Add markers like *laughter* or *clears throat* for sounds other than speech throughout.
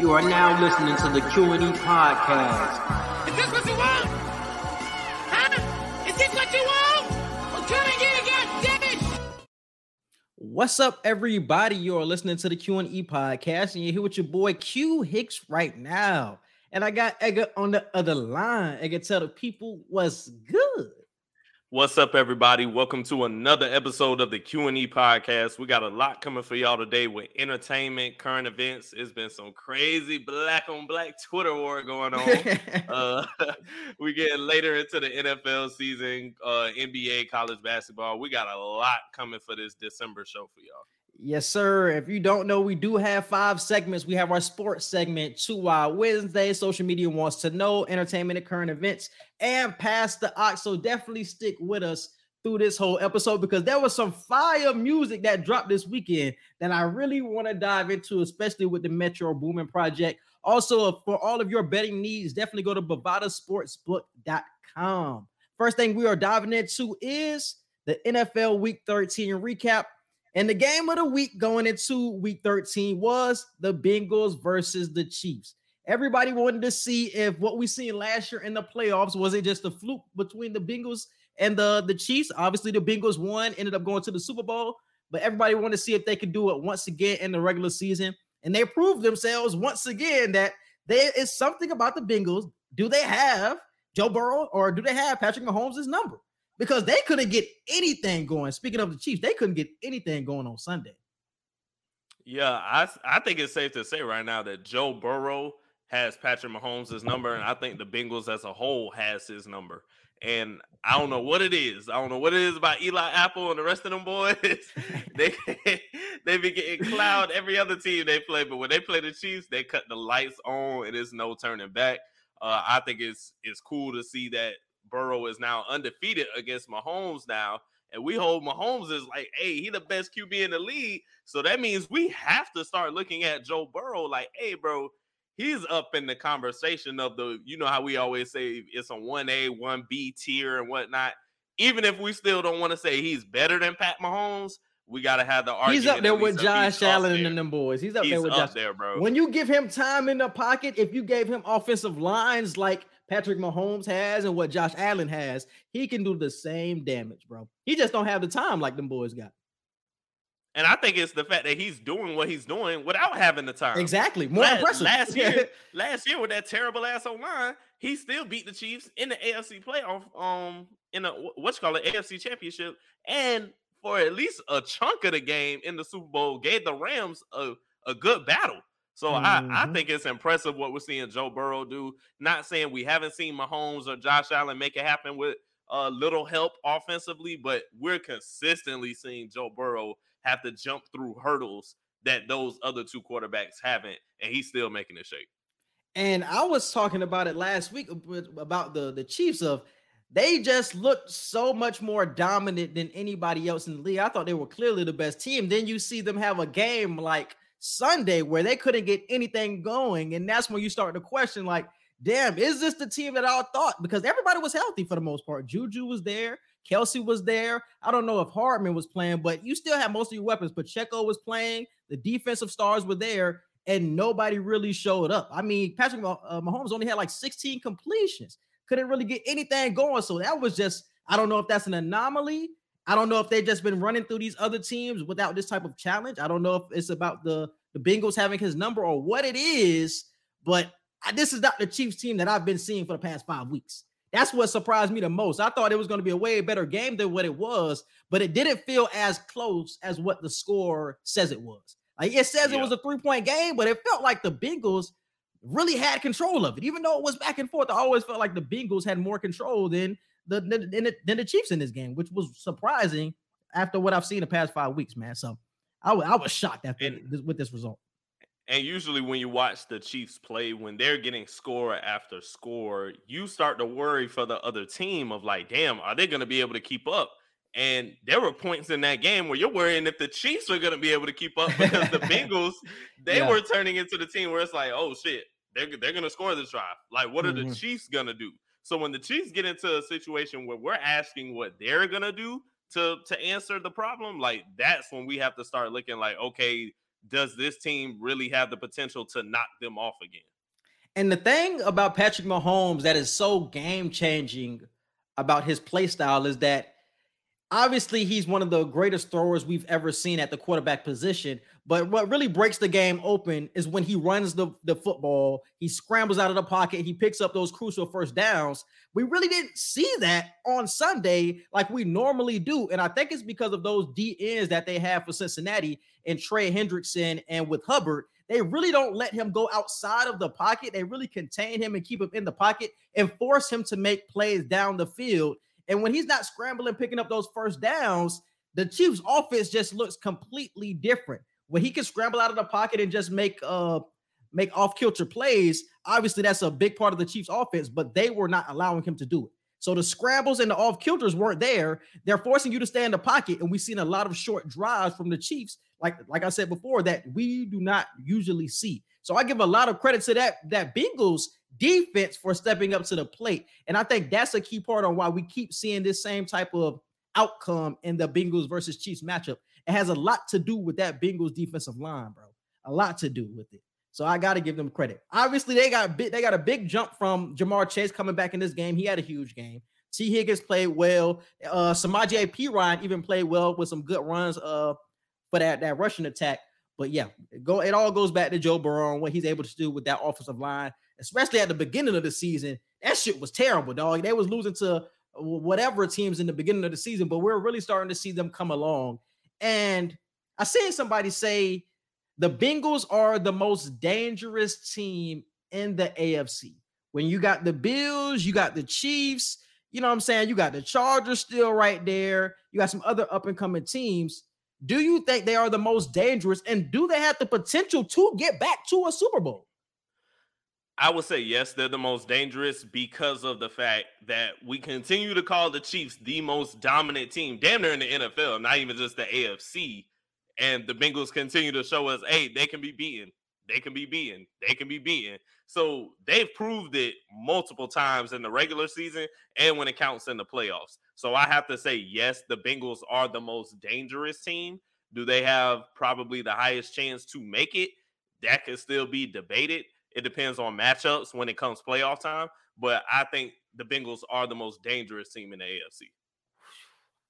You are now listening to the Q&E podcast. Is this what you want? Huh? Is this what you want? Well, come and get it, goddammit! What's up, everybody? You're listening to the Q&E podcast, and you're here with your boy Q Hicks right now. And I got Edgar on the other line. Edgar, tell the people what's good. What's up, everybody? Welcome to another episode of the Q and E podcast. We got a lot coming for y'all today with entertainment, current events. It's been some crazy black on black Twitter war going on. *laughs* uh, *laughs* we get later into the NFL season, uh, NBA, college basketball. We got a lot coming for this December show for y'all. Yes, sir. If you don't know, we do have five segments. We have our sports segment, Two Wild Wednesday, social media wants to know, entertainment and current events, and past the ox. So definitely stick with us through this whole episode because there was some fire music that dropped this weekend that I really want to dive into, especially with the Metro Boomin Project. Also, uh, for all of your betting needs, definitely go to bovadasportsbook.com. First thing we are diving into is the NFL Week 13 recap. And the game of the week going into week 13 was the Bengals versus the Chiefs. Everybody wanted to see if what we seen last year in the playoffs was it just a fluke between the Bengals and the, the Chiefs. Obviously, the Bengals won, ended up going to the Super Bowl, but everybody wanted to see if they could do it once again in the regular season. And they proved themselves once again that there is something about the Bengals. Do they have Joe Burrow or do they have Patrick Mahomes' number? Because they couldn't get anything going. Speaking of the Chiefs, they couldn't get anything going on Sunday. Yeah, I I think it's safe to say right now that Joe Burrow has Patrick Mahomes' number, and I think the Bengals as a whole has his number. And I don't know what it is. I don't know what it is about Eli Apple and the rest of them boys. *laughs* they *laughs* they be getting cloud every other team they play, but when they play the Chiefs, they cut the lights on. And is no turning back. Uh, I think it's it's cool to see that Burrow is now undefeated against Mahomes now. And we hold Mahomes is like, hey, he the best QB in the league. So that means we have to start looking at Joe Burrow like, hey, bro, he's up in the conversation of the, you know how we always say it's a 1A, 1B tier and whatnot. Even if we still don't want to say he's better than Pat Mahomes, we gotta have the argument. He's up there with Josh Allen and them boys. He's up he's there with up Josh. there, bro. When you give him time in the pocket, if you gave him offensive lines like Patrick Mahomes has and what Josh Allen has, he can do the same damage, bro. He just don't have the time like them boys got. And I think it's the fact that he's doing what he's doing without having the time. Exactly. More last, impressive. Last *laughs* year, last year with that terrible ass line, he still beat the Chiefs in the AFC playoff, um, in the what's called the AFC championship, and for at least a chunk of the game in the Super Bowl, gave the Rams a, a good battle. So mm-hmm. I, I think it's impressive what we're seeing Joe Burrow do. Not saying we haven't seen Mahomes or Josh Allen make it happen with a uh, little help offensively, but we're consistently seeing Joe Burrow have to jump through hurdles that those other two quarterbacks haven't, and he's still making it shake. And I was talking about it last week about the the Chiefs of they just looked so much more dominant than anybody else in the league. I thought they were clearly the best team. Then you see them have a game like Sunday where they couldn't get anything going. And that's when you start to question, like, damn, is this the team that I thought? Because everybody was healthy for the most part. Juju was there, Kelce was there. I don't know if Hardman was playing, but you still have most of your weapons. Pacheco was playing, the defensive stars were there, and nobody really showed up. I mean, Patrick uh, Mahomes only had like 16 completions, couldn't really get anything going. So that was just, I don't know if that's an anomaly I don't know if they've just been running through these other teams without this type of challenge. I don't know if it's about the the Bengals having his number or what it is, but I, this is not the Chiefs team that I've been seeing for the past five weeks. That's what surprised me the most. I thought it was going to be a way better game than what it was, but it didn't feel as close as what the score says it was. Like it says yeah. it was a three point game, but it felt like the Bengals really had control of it. Even though it was back and forth, I always felt like the Bengals had more control than the than, than the Chiefs in this game, which was surprising after what I've seen the past five weeks, man. So I, w- I was shocked after and, this, with this result. And usually, when you watch the Chiefs play, when they're getting score after score, you start to worry for the other team of like, damn, are they going to be able to keep up? And there were points in that game where you're worrying if the Chiefs are going to be able to keep up because the *laughs* Bengals, they yeah. were turning into the team where it's like, oh shit, they're, they're going to score this drive. Like, what are mm-hmm. the Chiefs going to do? So when the Chiefs get into a situation where we're asking what they're gonna do to to answer the problem, like that's when we have to start looking like, okay, does this team really have the potential to knock them off again? And the thing about Patrick Mahomes that is so game changing about his play style is that obviously he's one of the greatest throwers we've ever seen at the quarterback position. But what really breaks the game open is when he runs the, the football, he scrambles out of the pocket, he picks up those crucial first downs. We really didn't see that on Sunday like we normally do. And I think it's because of those D ends that they have for Cincinnati and Trey Hendrickson and with Hubbard. They really don't let him go outside of the pocket. They really contain him and keep him in the pocket and force him to make plays down the field. And when he's not scrambling, picking up those first downs, the Chiefs' offense just looks completely different. When he can scramble out of the pocket and just make uh make off kilter plays, obviously that's a big part of the Chiefs' offense, but they were not allowing him to do it. So the scrambles and the off kilters weren't there. They're forcing you to stay in the pocket, and we've seen a lot of short drives from the Chiefs, like like I said before, that we do not usually see. So I give a lot of credit to that that Bengals defense for stepping up to the plate. And I think that's a key part on why we keep seeing this same type of outcome in the Bengals versus Chiefs matchup. It has a lot to do with that Bengals defensive line, bro. A lot to do with it. So I got to give them credit. Obviously, they got they got a big jump from Ja'Marr Chase coming back in this game. He had a huge game. Tee Higgins played well. Uh Samaje Perine even played well with some good runs uh for that, that rushing attack. But yeah, it go it all goes back to Joe Burrow and what he's able to do with that offensive line especially at the beginning of the season. That shit was terrible, dog. They was losing to uh, whatever teams in the beginning of the season, but we're really starting to see them come along. And I seen somebody say the Bengals are the most dangerous team in the AFC. When you got the Bills, you got the Chiefs, you know what I'm saying? You got the Chargers still right there. You got some other up and coming teams. Do you think they are the most dangerous and do they have the potential to get back to a Super Bowl? I would say yes, they're the most dangerous because of the fact that we continue to call the Chiefs the most dominant team, damn near in the NFL, not even just the AFC. And the Bengals continue to show us, hey, they can be beaten. They can be beaten. They can be beaten. So they've proved it multiple times in the regular season and when it counts in the playoffs. So I have to say, yes, the Bengals are the most dangerous team. Do they have probably the highest chance to make it? That can still be debated. It depends on matchups when it comes playoff time, but I think the Bengals are the most dangerous team in the AFC.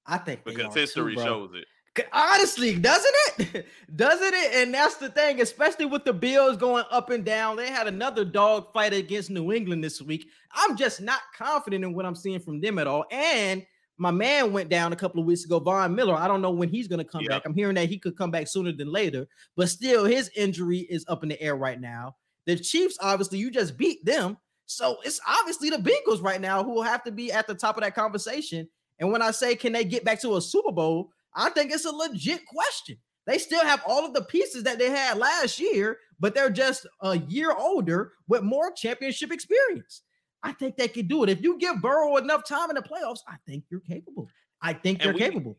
I think because history too, shows it. Honestly, doesn't it? *laughs* doesn't it? And that's the thing, especially with the Bills going up and down. They had another dog fight against New England this week. I'm just not confident in what I'm seeing from them at all. And my man went down a couple of weeks ago, Von Miller. I don't know when he's going to come yep. back. I'm hearing that he could come back sooner than later, but still, his injury is up in the air right now. The Chiefs, obviously, you just beat them. So it's obviously the Bengals right now who will have to be at the top of that conversation. And when I say, can they get back to a Super Bowl? I think it's a legit question. They still have all of the pieces that they had last year, but they're just a year older with more championship experience. I think they can do it. If you give Burrow enough time in the playoffs, I think you're capable. I think they're capable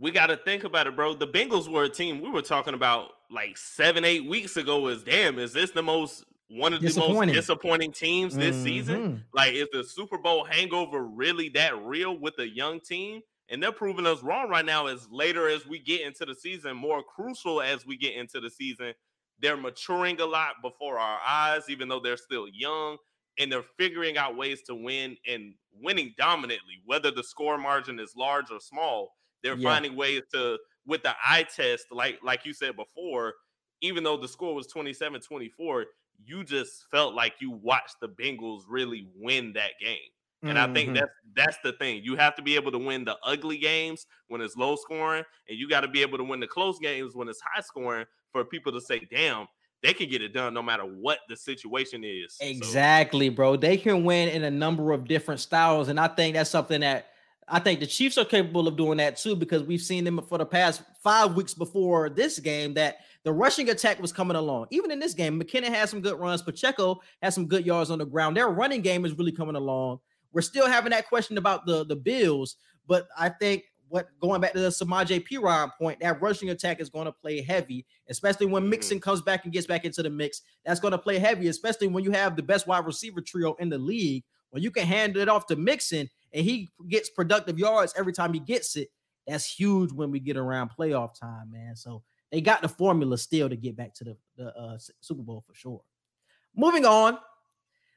we got to think about it, bro. The Bengals were a team we were talking about like seven, eight weeks ago. Is damn, is this the most one of the most disappointing teams this mm-hmm. season? Like, is the Super Bowl hangover really that real with a young team? And they're proving us wrong right now. As later as we get into the season, more crucial as we get into the season, they're maturing a lot before our eyes, even though they're still young. And they're figuring out ways to win and winning dominantly, whether the score margin is large or small they're yeah. finding ways to with the eye test, like like you said before, even though the score was 27-24, you just felt like you watched the Bengals really win that game. And mm-hmm. I think mm-hmm. that's that's the thing. You have to be able to win the ugly games when it's low scoring, and you got to be able to win the close games when it's high scoring for people to say, "Damn, they can get it done no matter what the situation is." Exactly, so. bro. They can win in a number of different styles, and I think that's something that I think the Chiefs are capable of doing that too because we've seen them for the past five weeks before this game that the rushing attack was coming along. Even in this game, McKinnon has some good runs. Pacheco has some good yards on the ground. Their running game is really coming along. We're still having that question about the, the Bills, but I think what going back to the Samaje Perine point, that rushing attack is going to play heavy, especially when mm-hmm. Mixon comes back and gets back into the mix. That's going to play heavy, especially when you have the best wide receiver trio in the league. When you can hand it off to Mixon and he gets productive yards every time he gets it, that's huge when we get around playoff time, man. So they got the formula still to get back to the, the uh, Super Bowl for sure. Moving on,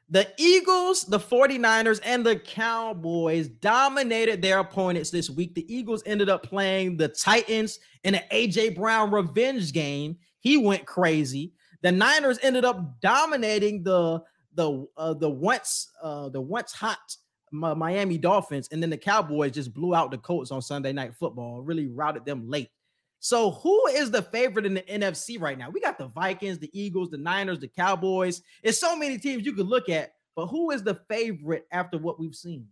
the Eagles, the 49ers, and the Cowboys dominated their opponents this week. The Eagles ended up playing the Titans in an AJ Brown revenge game. He went crazy. The Niners ended up dominating the the uh, the once uh, the once hot Miami Dolphins, and then the Cowboys just blew out the Colts on Sunday Night Football. Really routed them late. So, who is the favorite in the NFC right now? We got the Vikings, the Eagles, the Niners, the Cowboys. It's so many teams you could look at, but who is the favorite after what we've seen?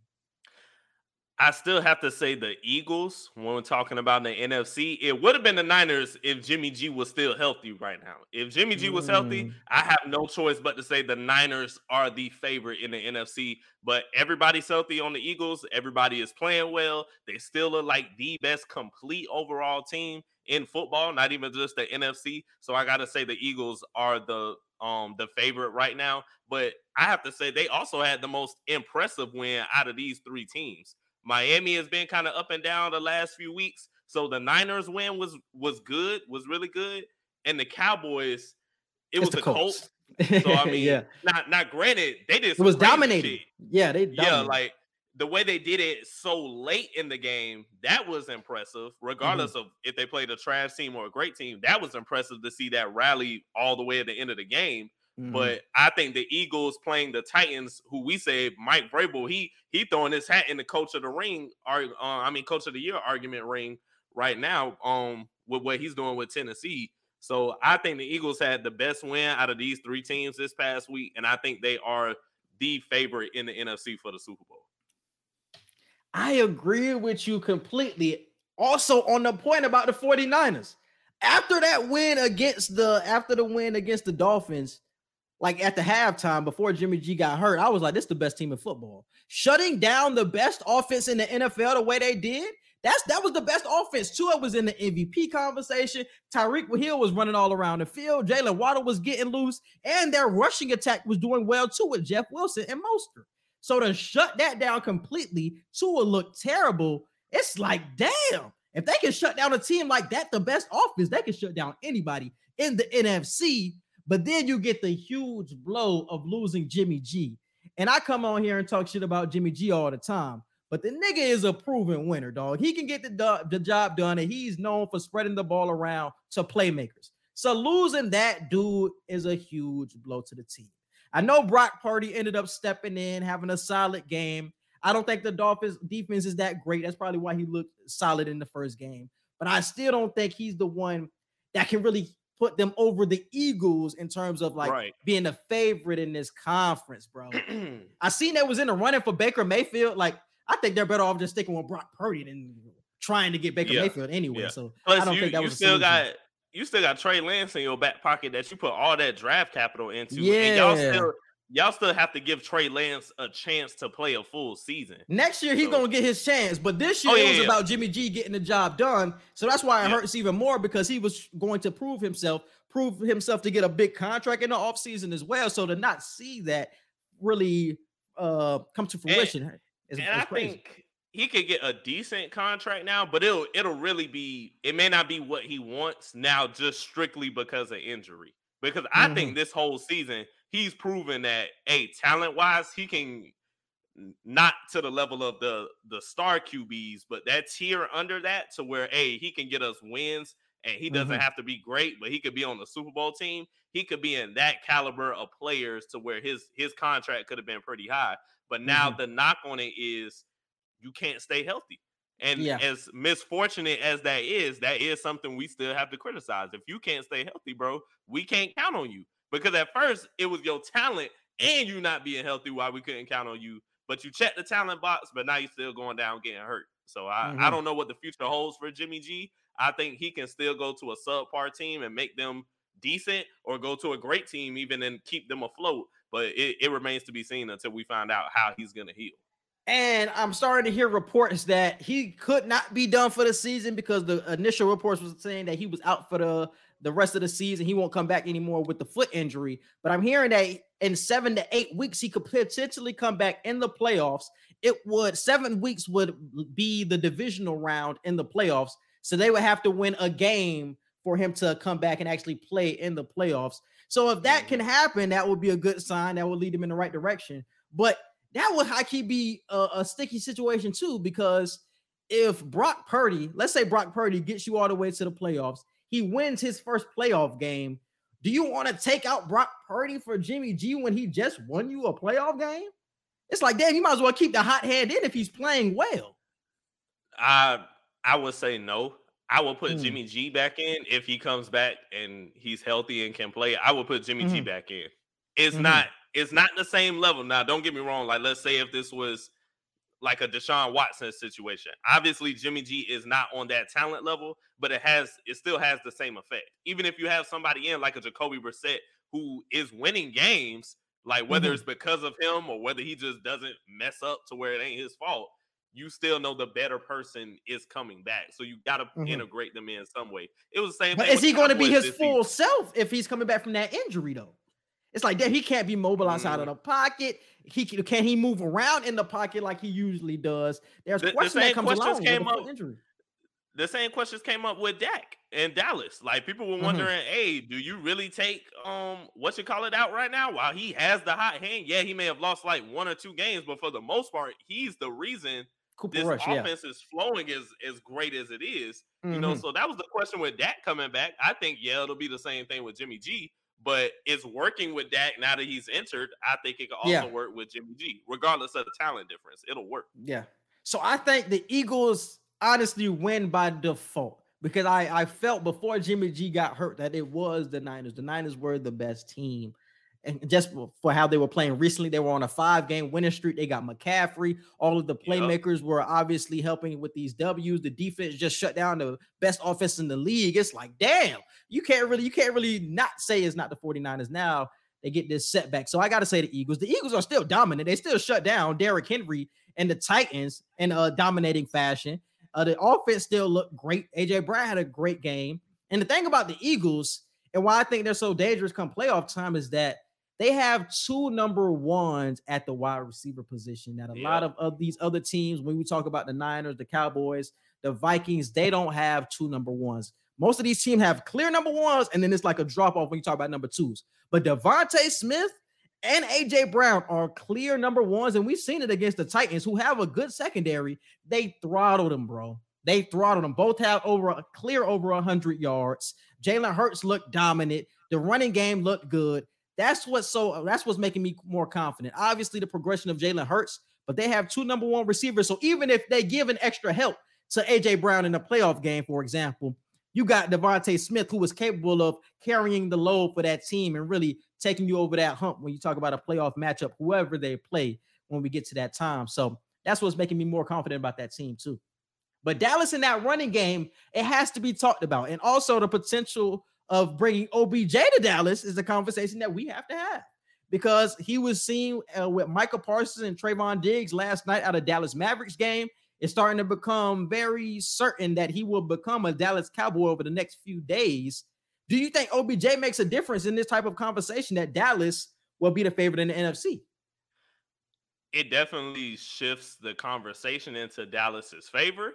I still have to say the Eagles when we're talking about the NFC. It would have been the Niners if Jimmy G was still healthy right now. If Jimmy G was healthy, mm. I have no choice but to say the Niners are the favorite in the NFC. But everybody's healthy on the Eagles. Everybody is playing well. They still look like the best complete overall team in football, not even just the NFC. So I got to say the Eagles are the um the favorite right now. But I have to say they also had the most impressive win out of these three teams. Miami has been kind of up and down the last few weeks. So the Niners win was was good, was really good, and the Cowboys, it it's was the Colts. So I *laughs* mean, yeah. not not granted, they did. It was dominating. Yeah, they dominated. yeah like the way they did it so late in the game. That was impressive, regardless mm-hmm. of if they played a trash team or a great team. That was impressive to see that rally all the way at the end of the game. Mm-hmm. But I think the Eagles playing the Titans, who we say Mike Vrabel, he he throwing his hat in the coach of the ring, or uh, I mean coach of the year argument ring right now. Um, with what he's doing with Tennessee. So I think the Eagles had the best win out of these three teams this past week, and I think they are the favorite in the NFC for the Super Bowl. I agree with you completely. Also, on the point about the 49ers, after that win against the after the win against the Dolphins, like at the halftime before Jimmy G got hurt, I was like, this is the best team in football. Shutting down the best offense in the NFL the way they did, that's that was the best offense. Tua was in the MVP conversation. Tyreek Hill was running all around the field. Jaylen Waddle was getting loose, and their rushing attack was doing well too with Jeff Wilson and Mostert. So to shut that down completely, Tua looked terrible. It's like, damn, if they can shut down a team like that, the best offense, they can shut down anybody in the NFC. But then you get the huge blow of losing Jimmy G. And I come on here and talk shit about Jimmy G all the time. But the nigga is a proven winner, dog. He can get the, do- the job done, and he's known for spreading the ball around to playmakers. So losing that dude is a huge blow to the team. I know Brock Purdy ended up stepping in, having a solid game. I don't think the Dolphins defense is that great. That's probably why he looked solid in the first game. But I still don't think he's the one that can really put them over the Eagles in terms of like right. being a favorite in this conference, bro. *clears throat* I seen that was in the running for Baker Mayfield. Like, I think they're better off just sticking with Brock Purdy than trying to get Baker yeah. Mayfield anyway. Yeah. So Plus, I don't you, think that was still got you still got Trey Lance in your back pocket that you put all that draft capital into. Yeah. And y'all still y'all still have to give Trey Lance a chance to play a full season. Next year, he's so. gonna get his chance, but this year oh, yeah, it was yeah. about Jimmy G getting the job done. So that's why it yeah. hurts even more because he was going to prove himself, prove himself to get a big contract in the offseason as well. So to not see that really uh come to fruition and, is, and is I think he could get a decent contract now, but it'll it'll really be it may not be what he wants now just strictly because of injury. Because I mm-hmm. think this whole season he's proven that a talent wise he can not to the level of the the star QBs, but that tier under that to where a he can get us wins and he doesn't mm-hmm. have to be great, but he could be on the Super Bowl team. He could be in that caliber of players to where his his contract could have been pretty high. But now mm-hmm. the knock on it is you can't stay healthy. And yeah. as misfortunate as that is, that is something we still have to criticize. If you can't stay healthy, bro, we can't count on you. Because at first it was your talent and you not being healthy why we couldn't count on you. But you checked the talent box, but now you're still going down getting hurt. So I, mm-hmm. I don't know what the future holds for Jimmy G. I think he can still go to a subpar team and make them decent or go to a great team even and keep them afloat. But it, it remains to be seen until we find out how he's going to heal. And I'm starting to hear reports that he could not be done for the season because the initial reports was saying that he was out for the the rest of the season. He won't come back anymore with the foot injury. But I'm hearing that in seven to eight weeks, he could potentially come back in the playoffs. It would seven weeks would be the divisional round in the playoffs. So they would have to win a game for him to come back and actually play in the playoffs. So if that can Mhm. happen, that would be a good sign. That would lead him in the right direction. But that would high key be a, a sticky situation too, because if Brock Purdy, let's say Brock Purdy gets you all the way to the playoffs, he wins his first playoff game. Do you want to take out Brock Purdy for Jimmy G when he just won you a playoff game? It's like, damn, you might as well keep the hot hand in if he's playing well. I I would say no. I will put Mm. Jimmy G back in if he comes back and he's healthy and can play. I will put Jimmy G Mhm. back in. It's Mhm. not it's not the same level. Now, don't get me wrong. Like, let's say if this was like a Deshaun Watson situation. Obviously, Jimmy G is not on that talent level, but it has it still has the same effect. Even if you have somebody in like a Jacoby Brissett who is winning games, like whether Mhm. it's because of him or whether he just doesn't mess up to where it ain't his fault, you still know the better person is coming back. So you got to Mhm. integrate them in some way. It was the same. But thing is he going to be his full season. self if he's coming back from that injury though? It's like damn, he can't be mobile outside of Mm. the pocket. He can, can he move around in the pocket like he usually does? There's The- the question that comes questions along came foot up- injury. the same questions came up with Dak in Dallas. Like people were Mhm. wondering, hey, do you really take um what you call it out right now? While he has the hot hand, yeah, he may have lost like one or two games, but for the most part, he's the reason Cooper this Rush, yeah. offense is flowing as as great as it is. You know, Mhm. so that was the question with Dak coming back. I think yeah, it'll be the same thing with Jimmy G, but it's working with Dak now that he's entered. I think it can also Yeah. work with Jimmy G, regardless of the talent difference. It'll work. Yeah. So I think the Eagles honestly win by default because I, I felt before Jimmy G got hurt that it was the Niners. The Niners were the best team. And just for how they were playing recently, they were on a five game winning streak. They got McCaffrey. All of the Yep. playmakers were obviously helping with these W's. The defense just shut down the best offense in the league. It's like, damn, you can't really, you can't really not say it's not the 49ers now. They get this setback. So I got to say the Eagles. The Eagles are still dominant. They still shut down Derrick Henry and the Titans in a dominating fashion. Uh, the offense still looked great. AJ Brown had a great game. And the thing about the Eagles and why I think they're so dangerous come playoff time is that they have two number ones at the wide receiver position. That a lot of, of these other teams, when we talk about the Niners, the Cowboys, the Vikings, they don't have two number ones. Most of these teams have clear number ones, and then it's like a drop off when you talk about number twos. But DeVonta Smith and AJ Brown are clear number ones, and we've seen it against the Titans, who have a good secondary. They throttled them, bro. They throttled them. Both have over a clear over hundred yards. Jalen Hurts looked dominant. The running game looked good. That's what's so. That's what's making me more confident. Obviously, the progression of Jalen Hurts, but they have two number one receivers. So even if they give an extra help to AJ Brown in a playoff game, for example, you got DeVonta Smith, who is capable of carrying the load for that team and really taking you over that hump when you talk about a playoff matchup, whoever they play when we get to that time. So that's what's making me more confident about that team, too. But Dallas in that running game, it has to be talked about. And also the potential of bringing OBJ to Dallas is a conversation that we have to have because he was seen uh, with Micah Parsons and Trevon Diggs last night out of Dallas Mavericks game. It's starting to become very certain that he will become a Dallas Cowboy over the next few days. Do you think OBJ makes a difference in this type of conversation that Dallas will be the favorite in the NFC? it definitely shifts the conversation into Dallas's favor.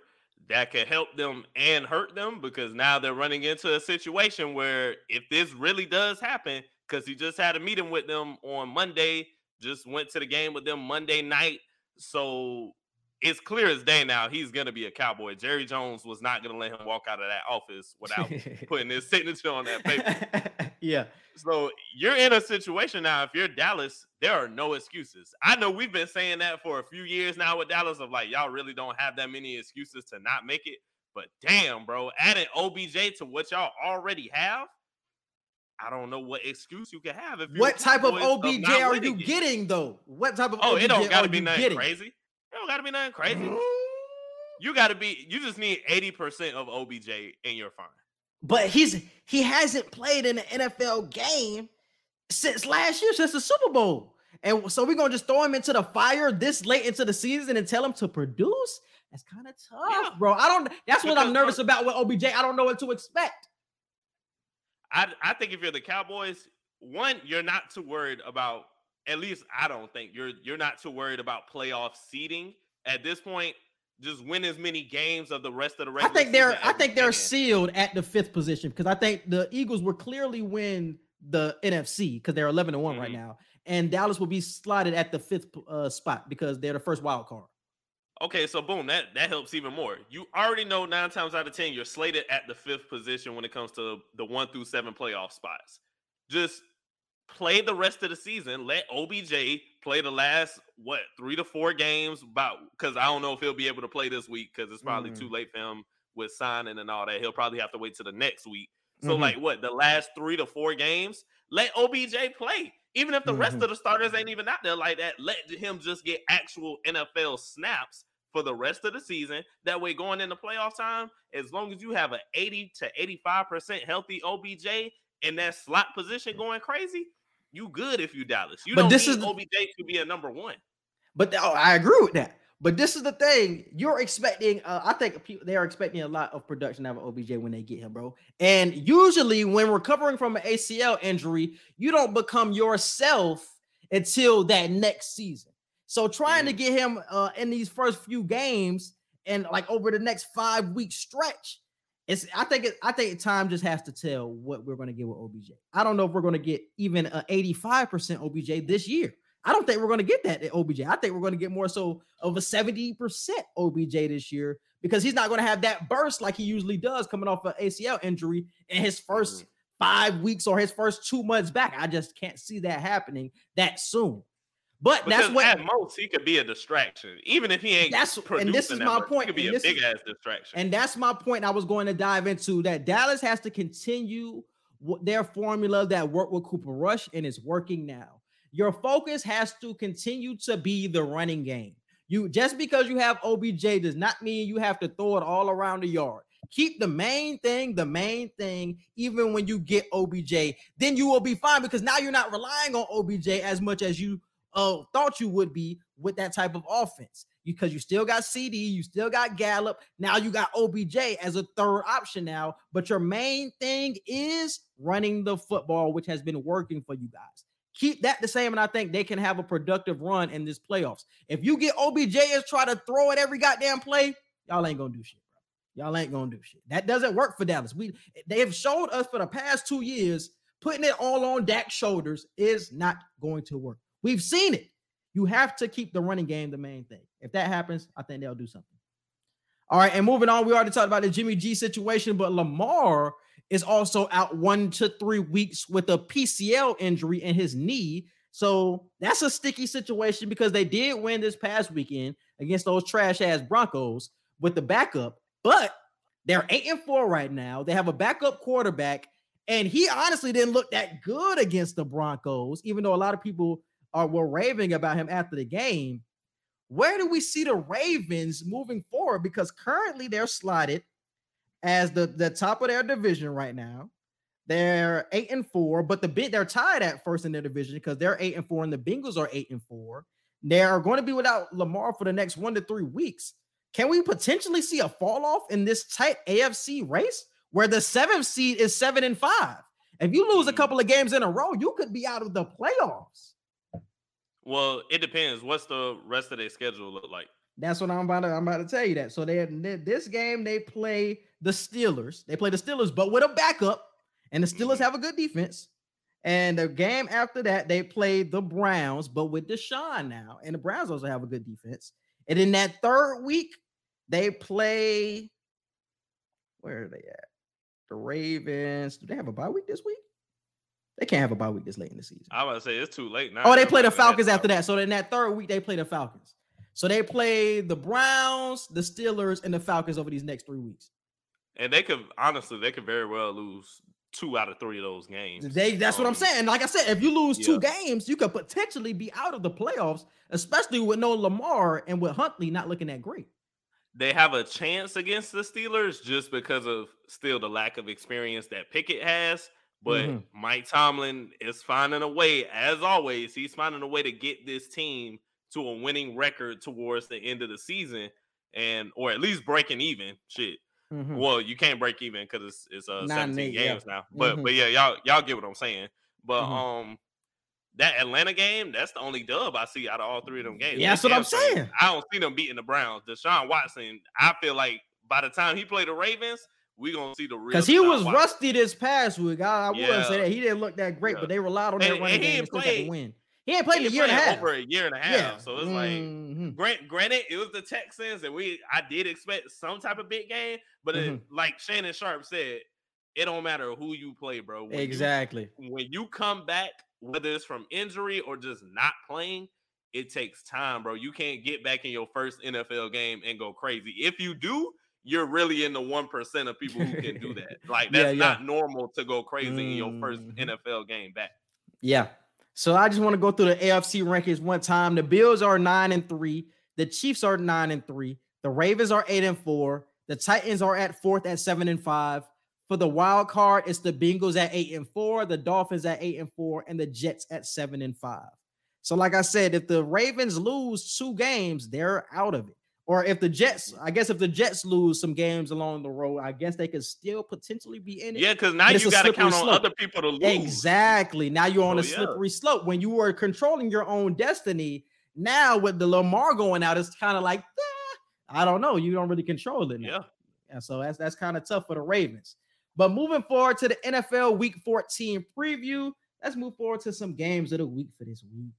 That could help them and hurt them because now they're running into a situation where if this really does happen, because he just had a meeting with them on Monday, just went to the game with them Monday night. So it's clear as day now he's gonna be a cowboy. Jerry Jones was not gonna let him walk out of that office without *laughs* putting his signature on that paper. *laughs* yeah. So you're in a situation now. If you're Dallas, there are no excuses. I know we've been saying that for a few years now with Dallas of like y'all really don't have that many excuses to not make it. But damn, bro, adding OBJ to what y'all already have, I don't know what excuse you can have. If What type of OBJ are you getting though? What type of Oh, OBJ it don't gotta be nothing getting? crazy. Don't gotta be nothing crazy. You gotta be. You just need eighty percent of OBJ, and you're fine. But he's he hasn't played in an NFL game since last year, since the Super Bowl. And so we're gonna just throw him into the fire this late into the season and tell him to produce. That's kind of tough, Yeah. bro. I don't. That's what I'm nervous look- about with OBJ. I don't know what to expect. I I think if you're the Cowboys, one, you're not too worried about. At least I don't think you're you're not too worried about playoff seeding at this point. just win as many games of the rest of the I think they're I think they're sealed at the fifth position because I think the Eagles will clearly win the NFC because they're 11 to one right Mhm. now, and Dallas will be slotted at the fifth uh, spot because they're the first wild card. Okay, so boom, that that helps even more. You already know nine times out of ten you're slated at the fifth position when it comes to the one through seven playoff spots. Just play the rest of the season. Let OBJ play the last what three to four games. About because I don't know if he'll be able to play this week because it's probably Mm. too late for him with signing and all that. He'll probably have to wait to the next week. So Mhm. like what the last three to four games, let OBJ play. Even if the rest Mhm. of the starters ain't even out there like that, let him just get actual NFL snaps for the rest of the season. That way, going into playoff time, as long as you have an 80 to 85% healthy OBJ in that slot position going crazy, you good if you Dallas. You But don't this is the- OBJ to be a number one. But oh, I agree with that. But this is the thing: you're expecting. Uh, I think people they are expecting a lot of production out of OBJ when they get him, bro. And usually, when recovering from an ACL injury, you don't become yourself until that next season. So, trying to get him uh, in these first few games and like over the next five week stretch, it's. I think it. I think time just has to tell what we're going to get with OBJ. I don't know if we're going to get even an 85 percent OBJ this year. I don't think we're going to get that at OBJ. I think we're going to get more so of a 70% OBJ this year because he's not going to have that burst like he usually does coming off an ACL injury in his 1st Mhm. five weeks or his first two months back. I just can't see that happening that soon. But Because that's what at most he could be a distraction, even if he ain't. That's- and this is my much, point, He could be a this is- big ass distraction. And that's my point I was going to dive into that Dallas has to continue their formula that worked with Cooper Rush and is working now. Your focus has to continue to be the running game. You just because you have OBJ does not mean you have to throw it all around the yard. Keep the main thing the main thing, even when you get OBJ, then you will be fine because now you're not relying on OBJ as much as you uh, thought you would be with that type of offense because you still got CD, you still got Gallup. Now you got OBJ as a third option now, but your main thing is running the football, which has been working for you guys. Keep that the same, and I think they can have a productive run in this playoffs. If you get OBJ and try to throw it every goddamn play, y'all ain't gonna do shit, bro. Y'all ain't gonna do shit. That doesn't work for Dallas. We they have showed us for the past two years putting it all on Dak's shoulders is not going to work. We've seen it. You have to keep the running game the main thing. If that happens, I think they'll do something. All right, and moving on, we already talked about the Jimmy G situation, but Lamar is also out one to three weeks with a PCL injury in his knee. So that's a sticky situation because they did win this past weekend against those trash ass Broncos with the backup, but they're eight and four right now. They have a backup quarterback, and he honestly didn't look that good against the Broncos, even though a lot of people are were raving about him after the game. Where do we see the Ravens moving forward? Because currently they're slotted as the, the top of their division right now. They're eight and four, but the bit they're tied at first in their division because they're eight and four, and the Bengals are eight and four. They are going to be without Lamar for the next one to three weeks. Can we potentially see a fall off in this tight AFC race where the seventh seed is seven and five? If you lose a Mhm. couple of games in a row, you could be out of the playoffs. Well, it depends. What's the rest of their schedule look like? That's what I'm about to I'm about to tell you that. So they they- this game they play the Steelers. They play the Steelers, but with a backup, and the Steelers Mhm. have a good defense. And the game after that, they play the Browns, but with Deshaun now, and the Browns also have a good defense. And in that third week, they play. Where are they at? The Ravens. Do they have a bye week this week? They can't have a bye week this late in the season. I would say it's too late now. Oh, they play the gonna Falcons after that. So in that third week, they play the Falcons. So they play the Browns, the Steelers, and the Falcons over these next three weeks. And they could honestly, they could very well lose two out of three of those games. They that's what I'm Um, saying. Like I said, if you lose two games, you could potentially be out of the playoffs, especially with no Lamar and with Huntley not looking that great. They have a chance against the Steelers just because of still the lack of experience that Pickett has. But Mhm. Mike Tomlin is finding a way, as always, he's finding a way to get this team to a winning record towards the end of the season, and or at least breaking even. Shit. Mhm. Well, you can't break even because it's it's uh Nine 17 eight, yeah. games now. But Mhm. but yeah, y'all y'all get what I'm saying. But Mhm. um that Atlanta game, that's the only dub I see out of all three of them games. Yeah, that's what I'm saying. I don't see them beating the Browns. Deshaun Watson, I feel like by the time he played the Ravens, we gonna see the real. Because he was rusty this past week. I, I wouldn't say that he didn't look that great, Yeah. but they relied on And- their running game ain't and still got to win. He ain't played in a year and a half. over a year and a half. yeah. So it's like Mhm. Grant, granted, it was the Texans, and we I did expect some type of big game, but Mm-hmm. like Shannon Sharpe said, it don't matter who you play, bro. When you- exactly. when you come back, whether it's from injury or just not playing, it takes time, bro. You can't get back in your first NFL game and go crazy. If you do, you're really in the one percent of people who can do *laughs* that. Like that's yeah. not normal to go crazy in your first Mhm. NFL game back. Yeah. So I just want to go through the AFC rankings one time. The Bills are nine and three. The Chiefs are nine and three. The Ravens are eight and four. The Titans are at fourth at seven and five. For the wild card, it's the Bengals at eight and four, the Dolphins at eight and four, and the Jets at seven and five. So, like I said, if the Ravens lose two games, they're out of it. Or if the Jets, I guess if the Jets lose some games along the road, I guess they could still potentially be in it. Yeah, because now you got to count on other people to lose. Exactly. Now you're on Oh, a yeah. slippery slope. When you were controlling your own destiny, now with the Lamar going out, it's kind of like, eh, I don't know. You don't really control it. Now. Yeah. And so that's that's kind of tough for the Ravens. But moving forward to the NFL Week 14 preview, let's move forward to some games of the week for this week.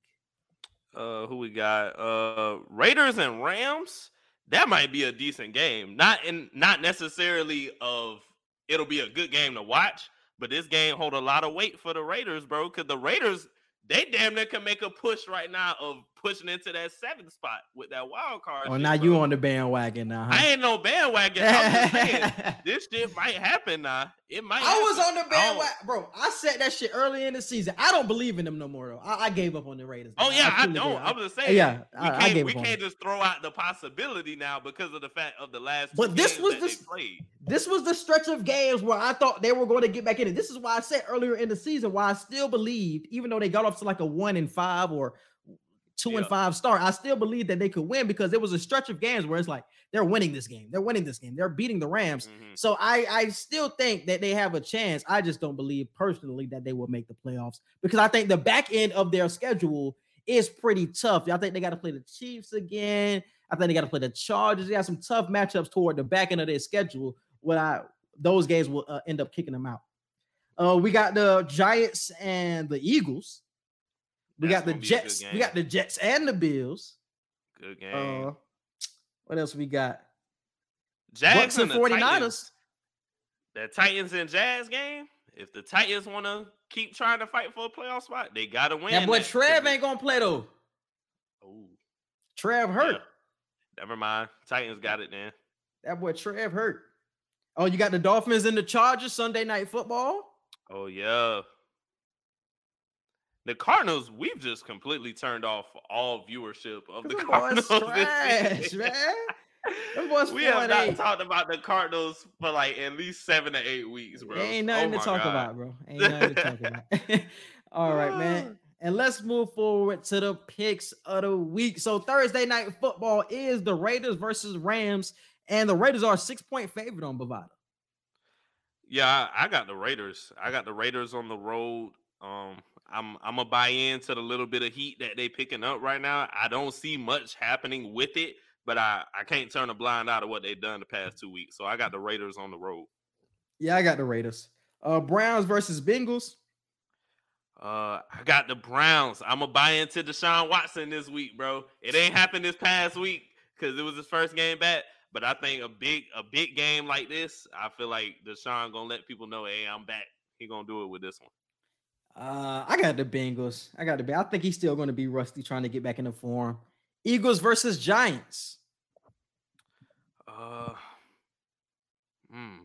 Uh, who we got? Uh, Raiders and Rams. That might be a decent game. Not in, not necessarily of it'll be a good game to watch, but this game hold a lot of weight for the Raiders, bro. Because the Raiders, they damn near can make a push right now of pushing into that seventh spot with that wild card. Oh, shit, now bro. you on the bandwagon now, huh? I ain't no bandwagon. I'm just saying *laughs* this shit might happen now. It might. I was on the I bandwagon, bro. I said that shit early in the season. I don't believe in them no more, though. I, I gave up on the Raiders. Oh yeah, I, truly don't. did. I- I'm just saying. yeah, we I- I can't, gave we up can't just throw out the possibility now because of the fact of the last. two But this games was that the they played. this was the stretch of games where I thought they were going to get back in it. This is why I said earlier in the season why I still believed, even though they got off to like a one and five or two and five start, I still believe that they could win because it was a stretch of games where it's like they're winning this game, they're winning this game, they're beating the Rams. Mhm. So I I still think that they have a chance. I just don't believe personally that they will make the playoffs because I think the back end of their schedule is pretty tough. I think they got to play the Chiefs again. I think they got to play the Chargers. They got some tough matchups toward the back end of their schedule. What I those games will uh, end up kicking them out. Uh, we got the Giants and the Eagles. We That's got the gonna be a good Jets. We got the Jets and the Bills. Good game. Uh, what else we got? Jags and the 49ers. Titans. That Titans and Jags game. If the Titans want to keep trying to fight for a playoff spot, they gotta win. That boy that, Trev ain't gonna play though. Ooh, Trev hurt. yeah. Never mind. Titans got it then. That boy Trev hurt. Oh, you got the Dolphins and the Chargers Sunday night football. Oh yeah. The Cardinals, we've just completely turned off all viewership of the *laughs* Cardinals. trash, man. *laughs* We have not eight. talked about the Cardinals for like at least seven to eight weeks, bro. Ain't Oh nothing to talk God. about, bro. Ain't nothing to talk about. *laughs* All right, man. And let's move forward to the picks of the week. So Thursday night football is the Raiders versus Rams, and the Raiders are six-point favorite on Bovada. Yeah, I, I got the Raiders. I got the Raiders on the road. Um, I'm I'm gonna buy into the little bit of heat that they picking up right now. I don't see much happening with it, but I I can't turn a blind eye to what they've done the past two weeks. So I got the Raiders on the road. Yeah, I got the Raiders. Uh, Browns versus Bengals. Uh, I got the Browns. I'm gonna buy into Deshaun Watson this week, bro. It ain't happened this past week because it was his first game back. But I think a big a big game like this, I feel like Deshaun gonna let people know, hey, I'm back. He gonna do it with this one. Uh, I got the Bengals. I got the. I think he's still going to be rusty, trying to get back into form. Eagles versus Giants. Uh, hmm.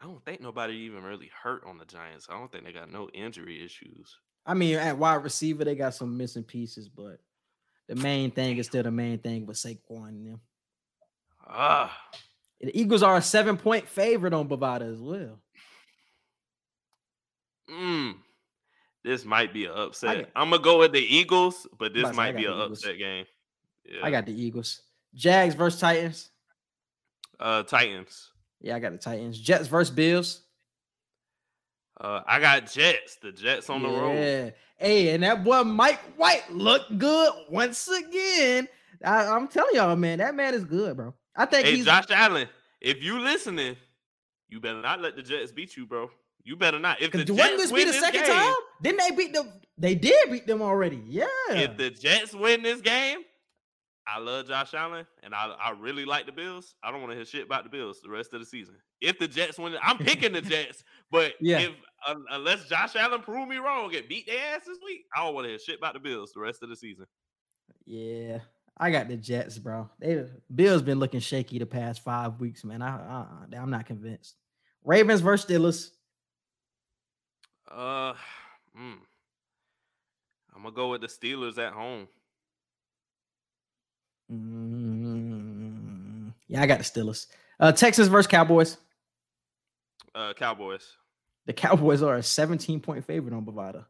I don't think nobody even really hurt on the Giants. I don't think they got no injury issues. I mean, at wide receiver, they got some missing pieces, but the main thing is still the main thing with Saquon and them. Ah, The Eagles are a seven-point favorite on Bovada as well. Mm. This might be an upset. got- I'm gonna go with the Eagles, but this about to say, I might be an upset game. Yeah. I got the Eagles. Jags versus Titans. uh Titans. Yeah, I got the Titans. Jets versus Bills. Uh, I got Jets. The Jets on the road. Yeah. Hey, and that boy Mike White looked good once again. I, am telling y'all, man, that man is good, bro. I think Hey, Josh Allen, if you listening, you better not let the Jets beat you, bro. You better not. If the wasn't this be win the this second game, time? Didn't they beat them? They did beat them already. Yeah. if the Jets win this game, I love Josh Allen and I, I really like the Bills. I don't want to hear shit about the Bills the rest of the season. If the Jets win, I'm picking the *laughs* Jets, but Yeah. if un- unless Josh Allen prove me wrong and beat their ass this week, I don't want to hear shit about the Bills the rest of the season. yeah. I got the Jets, bro. They Bills been looking shaky the past five weeks, man. I, I I'm not convinced. Ravens versus Steelers. Uh, mm, I'm gonna go with the Steelers at home. Mm, yeah, I got the Steelers. Uh, Texans versus Cowboys. Uh, Cowboys. The Cowboys are a 17 point favorite on Bovada.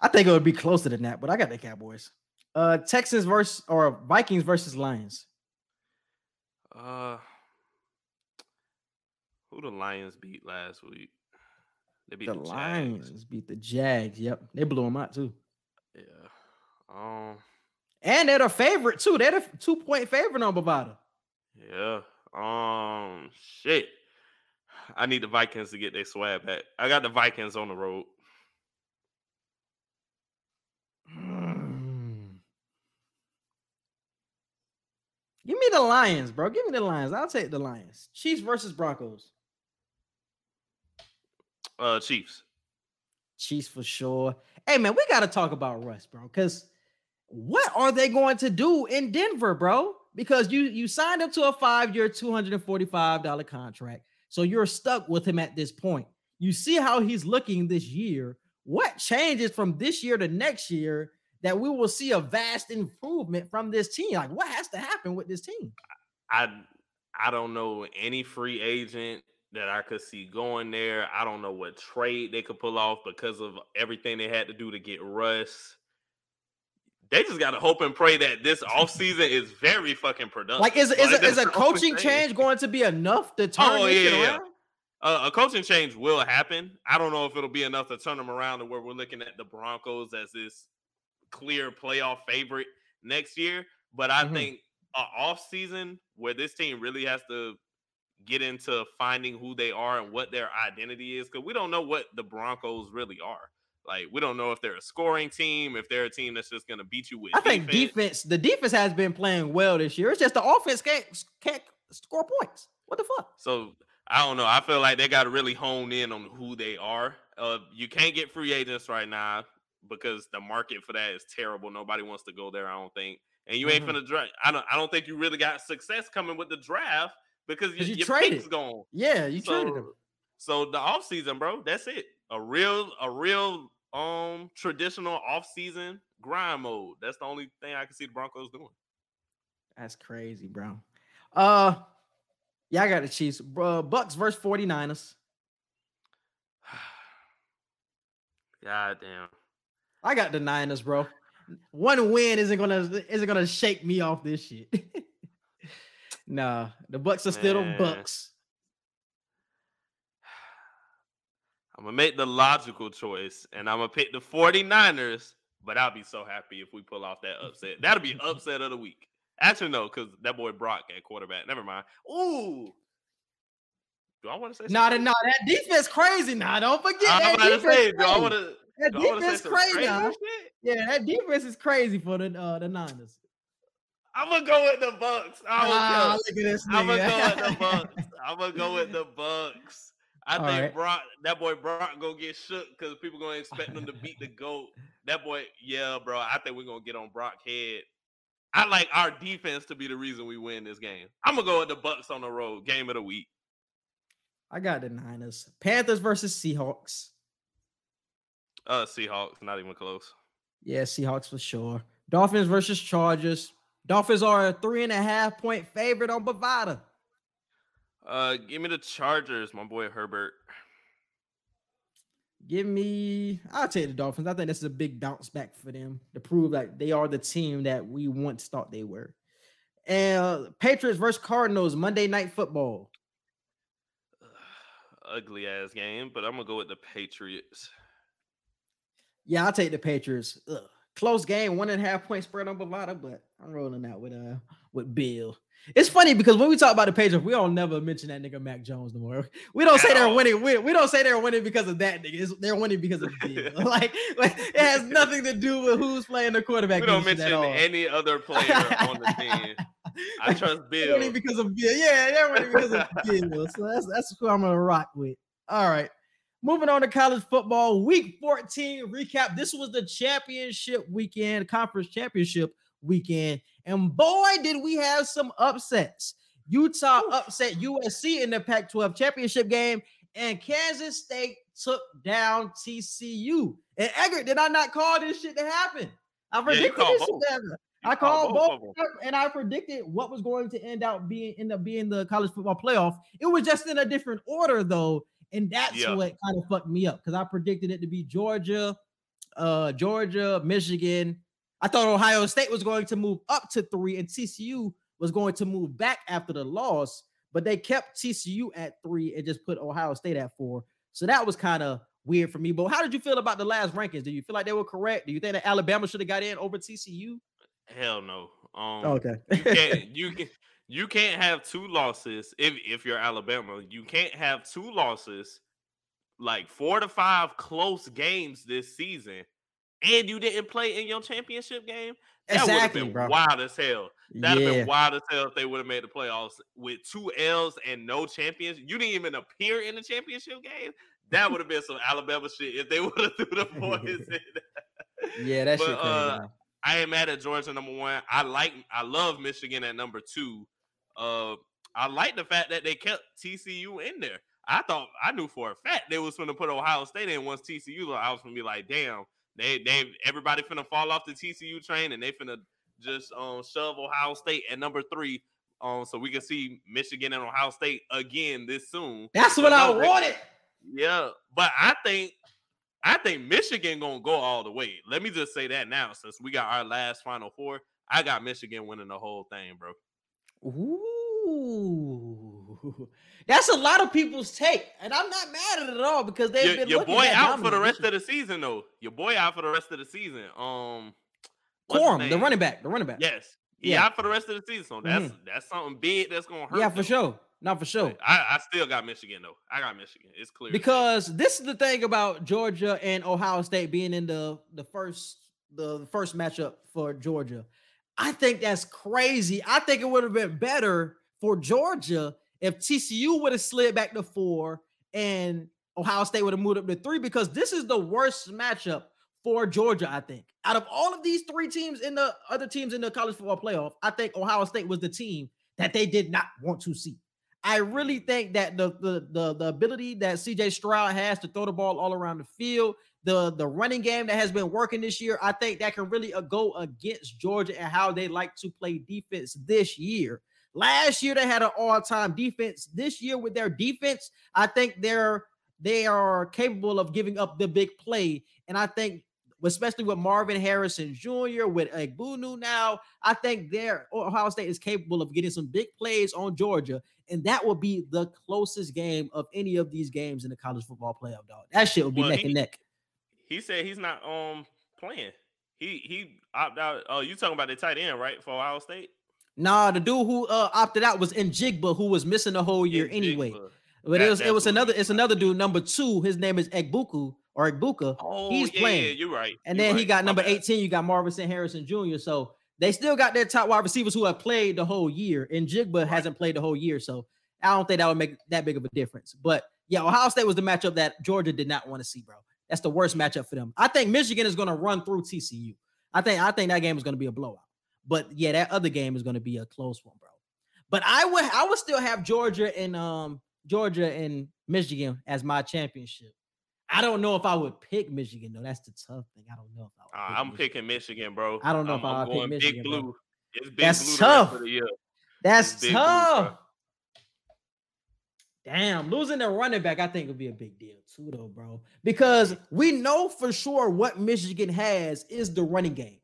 I think it would be closer than that, but I got the Cowboys. Uh, Texans versus or Vikings versus Lions. Uh, who the Lions beat last week? They beat The the, Jags. Lions beat the Jags. Yep, they blew them out too. Yeah. Um. And they're the favorite too. They're the two point favorite on Bovada. Yeah. Um. Shit. I need the Vikings to get their swag back. I got the Vikings on the road. Mm. Give me the Lions, bro. Give me the Lions. I'll take the Lions. Chiefs versus Broncos. Uh, Chiefs. Chiefs for sure. Hey man, we got to talk about Russ, bro. Because what are they going to do in Denver, bro? Because you you signed up to a five-year, two hundred and forty-five dollar contract, so you're stuck with him at this point. You see how he's looking this year. What changes from this year to next year that we will see a vast improvement from this team? Like, what has to happen with this team? I I don't know any free agent that I could see going there. I don't know what trade they could pull off because of everything they had to do to get Russ. They just gotta hope and pray that this *laughs* offseason is very fucking productive. Like, is is, a, is a coaching change going to be enough to turn Oh, this yeah, yeah, around? Uh, a coaching change will happen. I don't know if it'll be enough to turn them around to where we're looking at the Broncos as this clear playoff favorite next year. But I Mhm. think a off season where this team really has to get into finding who they are and what their identity is, because we don't know what the Broncos really are. Like we don't know if they're a scoring team, if they're a team that's just going to beat you with. I think defense. defense, the defense has been playing well this year. It's just the offense can't can't score points. What the fuck? So I don't know. I feel like they got to really hone in on who they are. Uh, you can't get free agents right now because the market for that is terrible. Nobody wants to go there. I don't think. And you ain't Mhm. finna draft. I don't. I don't think you really got success coming with the draft because 'Cause you your traded. pick's gone. Yeah, you traded So, him. so the off season, bro. That's it. A real, a real, um, traditional off season grind mode. That's the only thing I can see the Broncos doing. That's crazy, bro. Uh, yeah, I got the Chiefs. Bro, Bucks versus 49ers. *sighs* God damn. I got the Niners, bro. One win isn't gonna isn't gonna shake me off this shit. *laughs* nah, the Bucks are still the Bucks. I'm gonna make the logical choice and I'm gonna pick the 49ers, but I'll be so happy if we pull off that upset. That'll be upset of the week. Actually, no, because that boy Brock at quarterback. Never mind. Ooh. Do I want to say Nah, something? nah, that defense crazy. Nah, don't forget I'm that about to defense. say, do I want to that do I wanna say defense crazy. crazy? Yeah, that defense is crazy for the uh, the Niners. I'm gonna go with the Bucks. I don't Ah, care. look at this I'm gonna go with the. *laughs* Bucks. I'm gonna go with the Bucks. I All think right. Brock, that boy Brock, gonna get shook because people gonna expect him to beat the goat. That boy, yeah, bro. I think we're gonna get on Brock head. I like our defense to be the reason we win this game. I'm gonna go with the Bucks on the road. Game of the week. I got the Niners. Panthers versus Seahawks. Uh, Seahawks, not even close. Yeah, Seahawks for sure. Dolphins versus Chargers. Dolphins are a three and a half point favorite on Bovada. Uh, give me the Chargers, my boy Herbert. Give me, I'll take the Dolphins. I think this is a big bounce back for them to prove that they are the team that we once thought they were. And uh, Patriots versus Cardinals Monday Night Football. *sighs* ugly ass game, but I'm gonna go with the Patriots. Yeah, I'll take the Patriots. Ugh. Close game, one and a half point spread on Bovada, but I'm rolling out with uh with Bill. It's funny because when we talk about the Patriots, we don't never mention that nigga Mac Jones no more. *laughs* We don't say they're winning. We, we don't say they're winning because of that nigga. It's- they're winning because of Bill. *laughs* *laughs* like, like, it has nothing to do with who's playing the quarterback. We don't mention any other player on the team. I trust They're winning Bill. because of Bill. Yeah, they're winning because of Bill. So that's that's who I'm gonna rock with. All right. Moving on to college football, week 14 recap. This was the championship weekend, conference championship weekend. And boy, did we have some upsets. Utah upset USC in the Pac 12 championship game, and Kansas State took down TCU. And Edgar, did I not call this shit to happen? I predicted called this shit to happen. I called both both, of 'em. Yep, and I predicted what was going to end out being end up being the college football playoff. It was just in a different order though, and that's Yeah. what kind of fucked me up because I predicted it to be Georgia, uh, Georgia, Michigan. I thought Ohio State was going to move up to three, and TCU was going to move back after the loss, but they kept TCU at three and just put Ohio State at four. So that was kind of weird for me. But how did you feel about the last rankings? Do you feel like they were correct? Do you think that Alabama should have got in over TCU? Hell no. Um, okay. you can't *laughs* you can you can't have two losses if if you're Alabama. You can't have two losses, like four to five close games this season, and you didn't play in your championship game. That would have been bro. wild as hell. That'd have been wild as hell if they would have made the playoffs with two L's and no champions. You didn't even appear in the championship game. That *laughs* would have been some Alabama shit if they *laughs* would have threw the points *laughs* in. Yeah, that But, shit uh. I ain't mad at Georgia number one. I like I love Michigan at number two. Uh I like the fact that they kept TCU in there. I thought I knew for a fact they was gonna put Ohio State in once TCU. I was gonna be like, damn, they they everybody finna fall off the TCU train and they finna just um shove Ohio State at number three. Um, so we can see Michigan and Ohio State again this soon. That's what I wanted. Yeah, but I think I think Michigan gonna go all the way. Let me just say that now, since we got our last Final Four. I got Michigan winning the whole thing, bro. Ooh, *laughs* that's a lot of people's take, and I'm not mad at it at all because they've Your, been your boy out for the rest of the season, though. Your boy out for the rest of the season. Um, Corum, the running back, the running back. Yes, Yeah. out for the rest of the season. So that's that's something big that's gonna hurt. yeah, for them. sure. Not for sure. I, I still got Michigan though. I got Michigan. It's clear. Because this is the thing about Georgia and Ohio State being in the the first the first matchup for Georgia. I think that's crazy. I think it would have been better for Georgia if TCU would have slid back to four and Ohio State would have moved up to three because this is the worst matchup for Georgia. I think out of all of these three teams in the other teams in the college football playoff, I think Ohio State was the team that they did not want to see. I really think that the the the, the ability that CJ Stroud has to throw the ball all around the field, the the running game that has been working this year, I think that can really uh, go against Georgia and how they like to play defense this year. Last year they had an all-time defense. This year with their defense, I think they're they are capable of giving up the big play, and I think especially with Marvin Harrison Jr. with Egbunu now, I think their Ohio State is capable of getting some big plays on Georgia, and that will be the closest game of any of these games in the college football playoff. Dog, that shit will be Well, neck he- and neck. he said he's not um playing. He he opted out. Oh, you talking about the tight end, right? For Ohio State. Nah, the dude who uh, opted out was Njigba, who was missing the whole year anyway. Jigba. But it was it was another it's another dude number two. His name is Egbuku or Egbuka. Oh, He's yeah, playing. Yeah, you're right. And you're then he right. got My number bad. 18. You got Marvin St. Harrison Jr. So they still got their top wide receivers who have played the whole year. And Jigba hasn't played the whole year. So I don't think that would make that big of a difference. But yeah, Ohio State was the matchup that Georgia did not want to see, bro. That's the worst matchup for them. I think Michigan is going to run through TCU. I think I think that game is going to be a blowout. But yeah, that other game is going to be a close one, bro. But I would I would still have Georgia and um Georgia and Michigan as my championship. I don't know if I would pick Michigan though. That's the tough thing. I don't know if I would. Uh, pick I'm Michigan. picking Michigan, bro. I don't know I'm, if I'm I'll pick Michigan, big bro. blue. It's big That's blue the tough. That's big blue, tough. Damn, losing the running back, I think would be a big deal too, though, bro. Because we know for sure what Michigan has is the running game.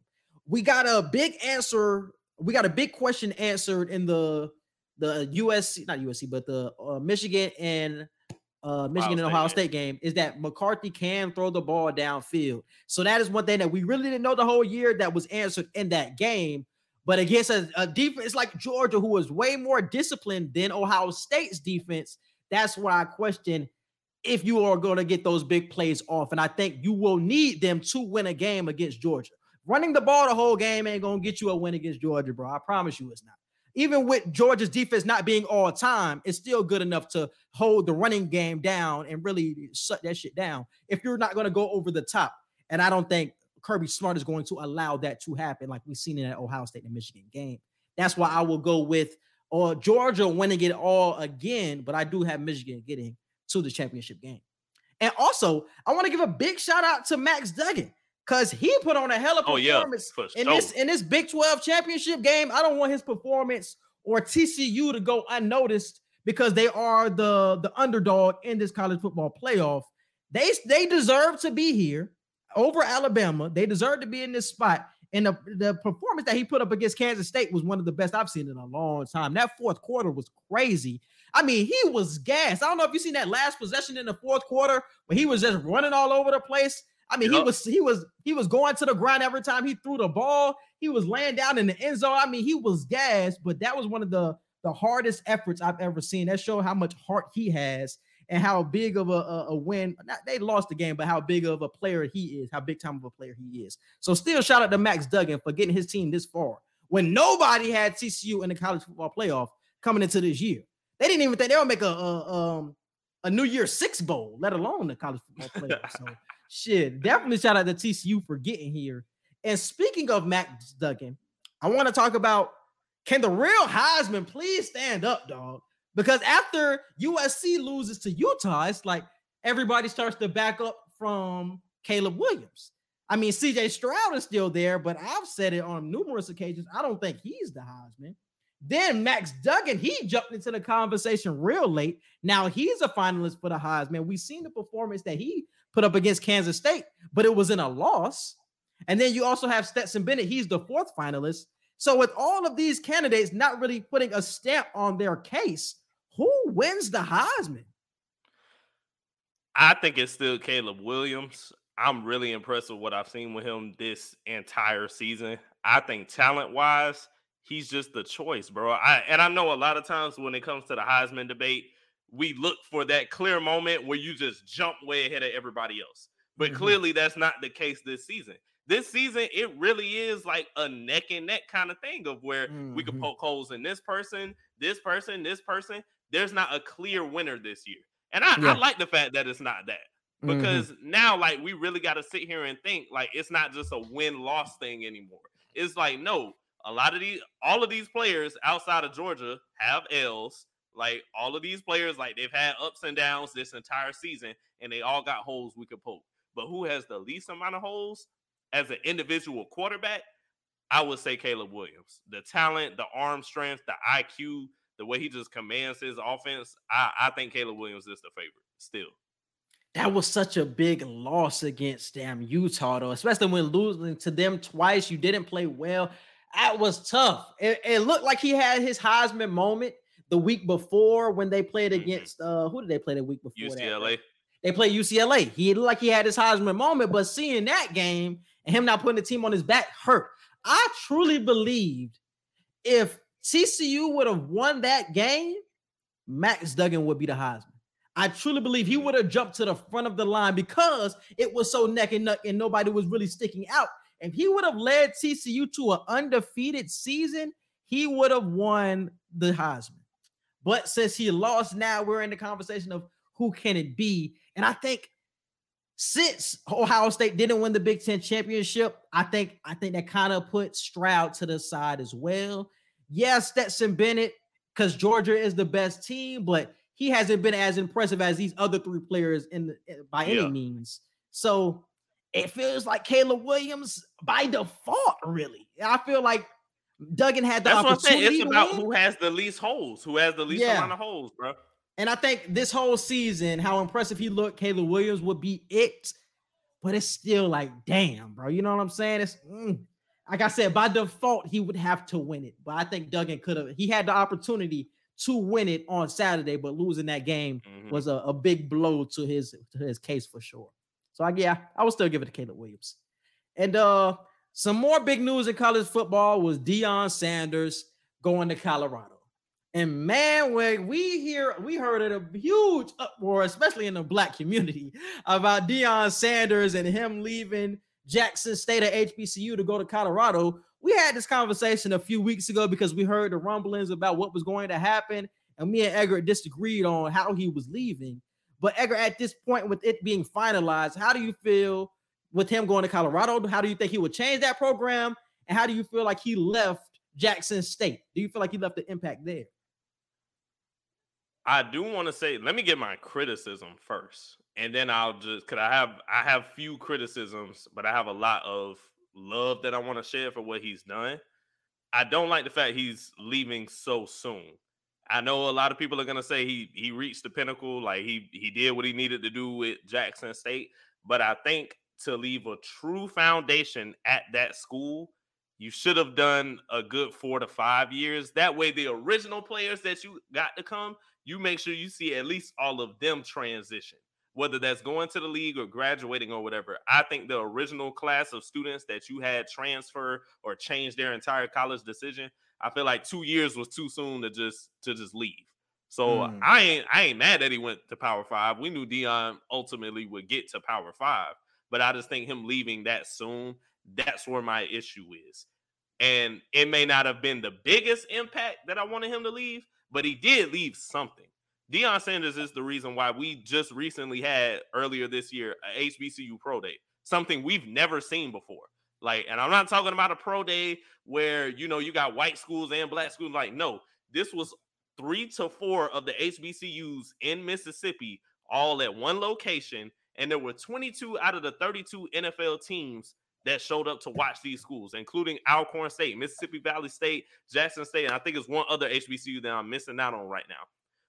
We got a big answer. We got a big question answered in the the USC, not USC, but the uh, Michigan and uh, Michigan Ohio and Ohio State State game is that McCarthy can throw the ball downfield. So that is one thing that we really didn't know the whole year that was answered in that game. But against a, a defense like Georgia, who was way more disciplined than Ohio State's defense, that's why I question if you are going to get those big plays off. And I think you will need them to win a game against Georgia. Running the ball the whole game ain't to get you a win against Georgia, bro. I promise you it's not. Even with Georgia's defense not being all time, it's still good enough to hold the running game down and really shut that shit down if you're not to go over the top. And I don't think Kirby Smart is going to allow that to happen like we've seen in that Ohio State and Michigan game. That's why I will go with or Georgia winning it all again, but I do have Michigan getting to the championship game. And also, I want to give a big shout out to Max Duggan because he put on a hell of a Oh, yeah, performance in this in this Big 12 championship game. I don't want his performance or TCU to go unnoticed because they are the the underdog in this college football playoff. They they deserve to be here over Alabama. They deserve to be in this spot. And the, the performance that he put up against Kansas State was one of the best I've seen in a long time. That fourth quarter was crazy. I mean, he was gassed. I don't know if you seen that last possession in the fourth quarter where he was just running all over the place. I mean, he was he was he was going to the ground every time he threw the ball. He was laying down in the end zone. I mean, he was gassed, but that was one of the the hardest efforts I've ever seen. That showed how much heart he has and how big of a, a, a win. Not, they lost the game, but how big of a player he is, how big time of a player he is. So still shout out to Max Duggan for getting his team this far when nobody had TCU in the college football playoff coming into this year. They didn't even think they would make a, a um a New Year Six bowl, let alone the college football *laughs* playoff. So shit, definitely shout out to TCU for getting here. And speaking of Max Duggan, I want to talk about can the real Heisman please stand up, dog? Because after USC loses to Utah, it's like everybody starts to back up from Caleb Williams. I mean, CJ Stroud is still there, but I've said it on numerous occasions. I don't think he's the Heisman. Then Max Duggan, he jumped into the conversation real late. Now he's a finalist for the Heisman. We've seen the performance that he put up against Kansas State, but it was in a loss. And then you also have Stetson Bennett. He's the fourth finalist. So with all of these candidates not really putting a stamp on their case, who wins the Heisman? I think it's still Caleb Williams. I'm really impressed with what I've seen with him this entire season. I think talent wise, he's just the choice, bro. I and I know a lot of times when it comes to the Heisman debate, we look for that clear moment where you just jump way ahead of everybody else. But Mhm. clearly that's not the case this season. This season, it really is like a neck and neck kind of thing of where we could Mhm. poke holes in this person, this person, this person. There's not a clear winner this year. And I, Yeah. I like the fact that it's not that Mhm. because now like we really got to sit here and think like it's not just a win loss thing anymore it's like no a lot of these all of these players outside of georgia have l's like all of these players like they've had ups and downs this entire season and they all got holes we could poke but who has the least amount of holes as an individual quarterback i would say caleb williams the talent the arm strength the iq the way he just commands his offense i, I think caleb williams is the favorite still that was such a big loss against damn Utah, though, especially when losing to them twice. You didn't play well. That was tough. It, it looked like he had his Heisman moment the week before when they played Mhm. against uh who did they play the week before? that, ucla They played UCLA. He looked like he had his Heisman moment, but seeing that game and him not putting the team on his back hurt. I truly believed if TCU would have won that game, Max Duggan would be the Heisman. I truly believe he would have jumped to the front of the line because it was so neck and neck and nobody was really sticking out. If he would have led TCU to an undefeated season, he would have won the Heisman. But since he lost, now we're in the conversation of who can it be? And I think since Ohio State didn't win the Big Ten championship, I think I think that kind of put Stroud to the side as well. Yes, Stetson Bennett, because Georgia is the best team, but he hasn't been as impressive as these other three players in the, eh, by Yeah. any means. So it feels like Caleb Williams by default, really. I feel like Duggan had the That's what I'm saying. opportunity It's about win. who has the least holes, who has the least Yeah. amount of holes, bro. And I think this whole season, how impressive he looked, Caleb Williams would be it. But it's still like, damn, bro. You know what I'm saying? It's mm. like I said, by default, he would have to win it. But I think Duggan could have. He had the opportunity to win it on Saturday, but losing that game Mhm. was a, a big blow to his to his case for sure. So I yeah, I would still give it to Caleb Williams. And uh some more big news in college football was Deion Sanders going to Colorado. And man, when we hear we heard it a huge uproar, especially in the black community, *laughs* about Deion Sanders and him leaving Jackson State or HBCU to go to Colorado. We had this conversation a few weeks ago because we heard the rumblings about what was going to happen, and me and Edgar disagreed on how he was leaving. But Edgar, at this point, with it being finalized, how do you feel with him going to Colorado? How do you think he would change that program? And how do you feel like he left Jackson State? Do you feel like he left the impact there? I do want to say, let me get my criticism first, and then I'll just because I have I have few criticisms, but I have a lot of love that I want to share for what he's done. I don't like the fact he's leaving so soon. I know a lot of people are gonna say he he reached the pinnacle, like he he did what he needed to do with Jackson State, but I think to leave a true foundation at that school, you should have done a good four to five years. That way, the original players that you got to come, you make sure you see at least all of them transition, whether that's going to the league or graduating or whatever. I think the original class of students that you had transfer or change their entire college decision, I feel like two years was too soon to just to just leave. So Mm. I ain't I ain't mad that he went to Power Five. We knew Deion ultimately would get to Power Five, but I just think him leaving that soon, that's where my issue is. And it may not have been the biggest impact that I wanted him to leave, but he did leave something. Deion Sanders is the reason why we just recently had earlier this year a HBCU pro day, something we've never seen before. Like, and I'm not talking about a pro day where you know you got white schools and black schools. Like, no, this was three to four of the HBCUs in Mississippi all at one location, and there were 22 out of the 32 NFL teams that showed up to watch these schools, including Alcorn State, Mississippi Valley State, Jackson State, and I think it's one other HBCU that I'm missing out on right now.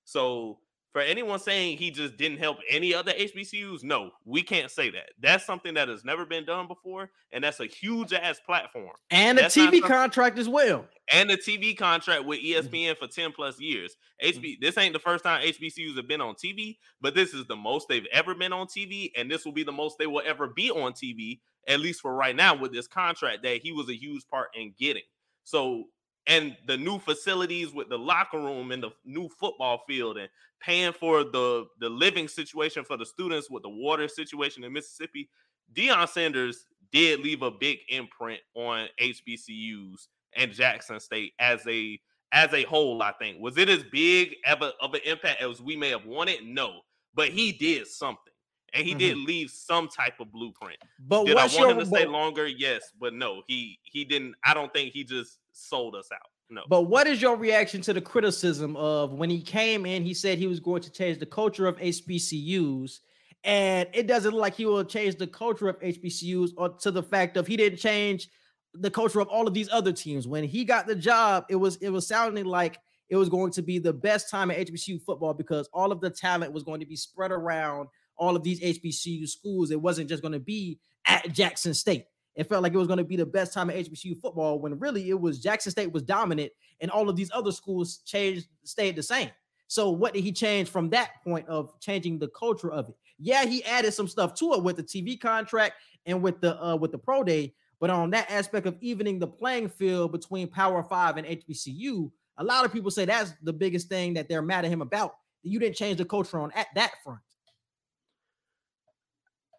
So for anyone saying he just didn't help any other HBCUs, no, we can't say that. That's something that has never been done before, and that's a huge ass platform. And a That's not TV contract as well. And a TV contract with Mm-hmm. ESPN for 10 plus years. HB, this ain't the first time HBCUs have been on TV, but this is the most they've ever been on TV, and this will be the most they will ever be on TV, at least for right now, with this contract that he was a huge part in getting. So, and the new facilities with the locker room and the new football field and paying for the the living situation for the students with the water situation in Mississippi, Deion Sanders did leave a big imprint on HBCUs and Jackson State as a as a whole. I think was it as big of, a, of an impact as we may have wanted? No, but he did something, and he did mm-hmm. leave some type of blueprint. But Did I want your him to stay longer? Yes, but no, he he didn't. I don't think he just sold us out. No. But what is your reaction to the criticism of when he came in? He said he was going to change the culture of HBCUs, and it doesn't look like he will change the culture of HBCUs or to the fact of he didn't change the culture of all of these other teams. When he got the job, it was it was sounding like it was going to be the best time at HBCU football because all of the talent was going to be spread around all of these HBCU schools. It wasn't just going to be at Jackson State. It felt like it was going to be the best time at HBCU football when really it was Jackson State was dominant and all of these other schools changed, stayed the same. So what did he change from that point of changing the culture of it? Yeah, he added some stuff to it with the TV contract and with the uh with the pro day, but on that aspect of evening the playing field between Power Five and HBCU, a lot of people say that's the biggest thing that they're mad at him about. You didn't change the culture on at that front.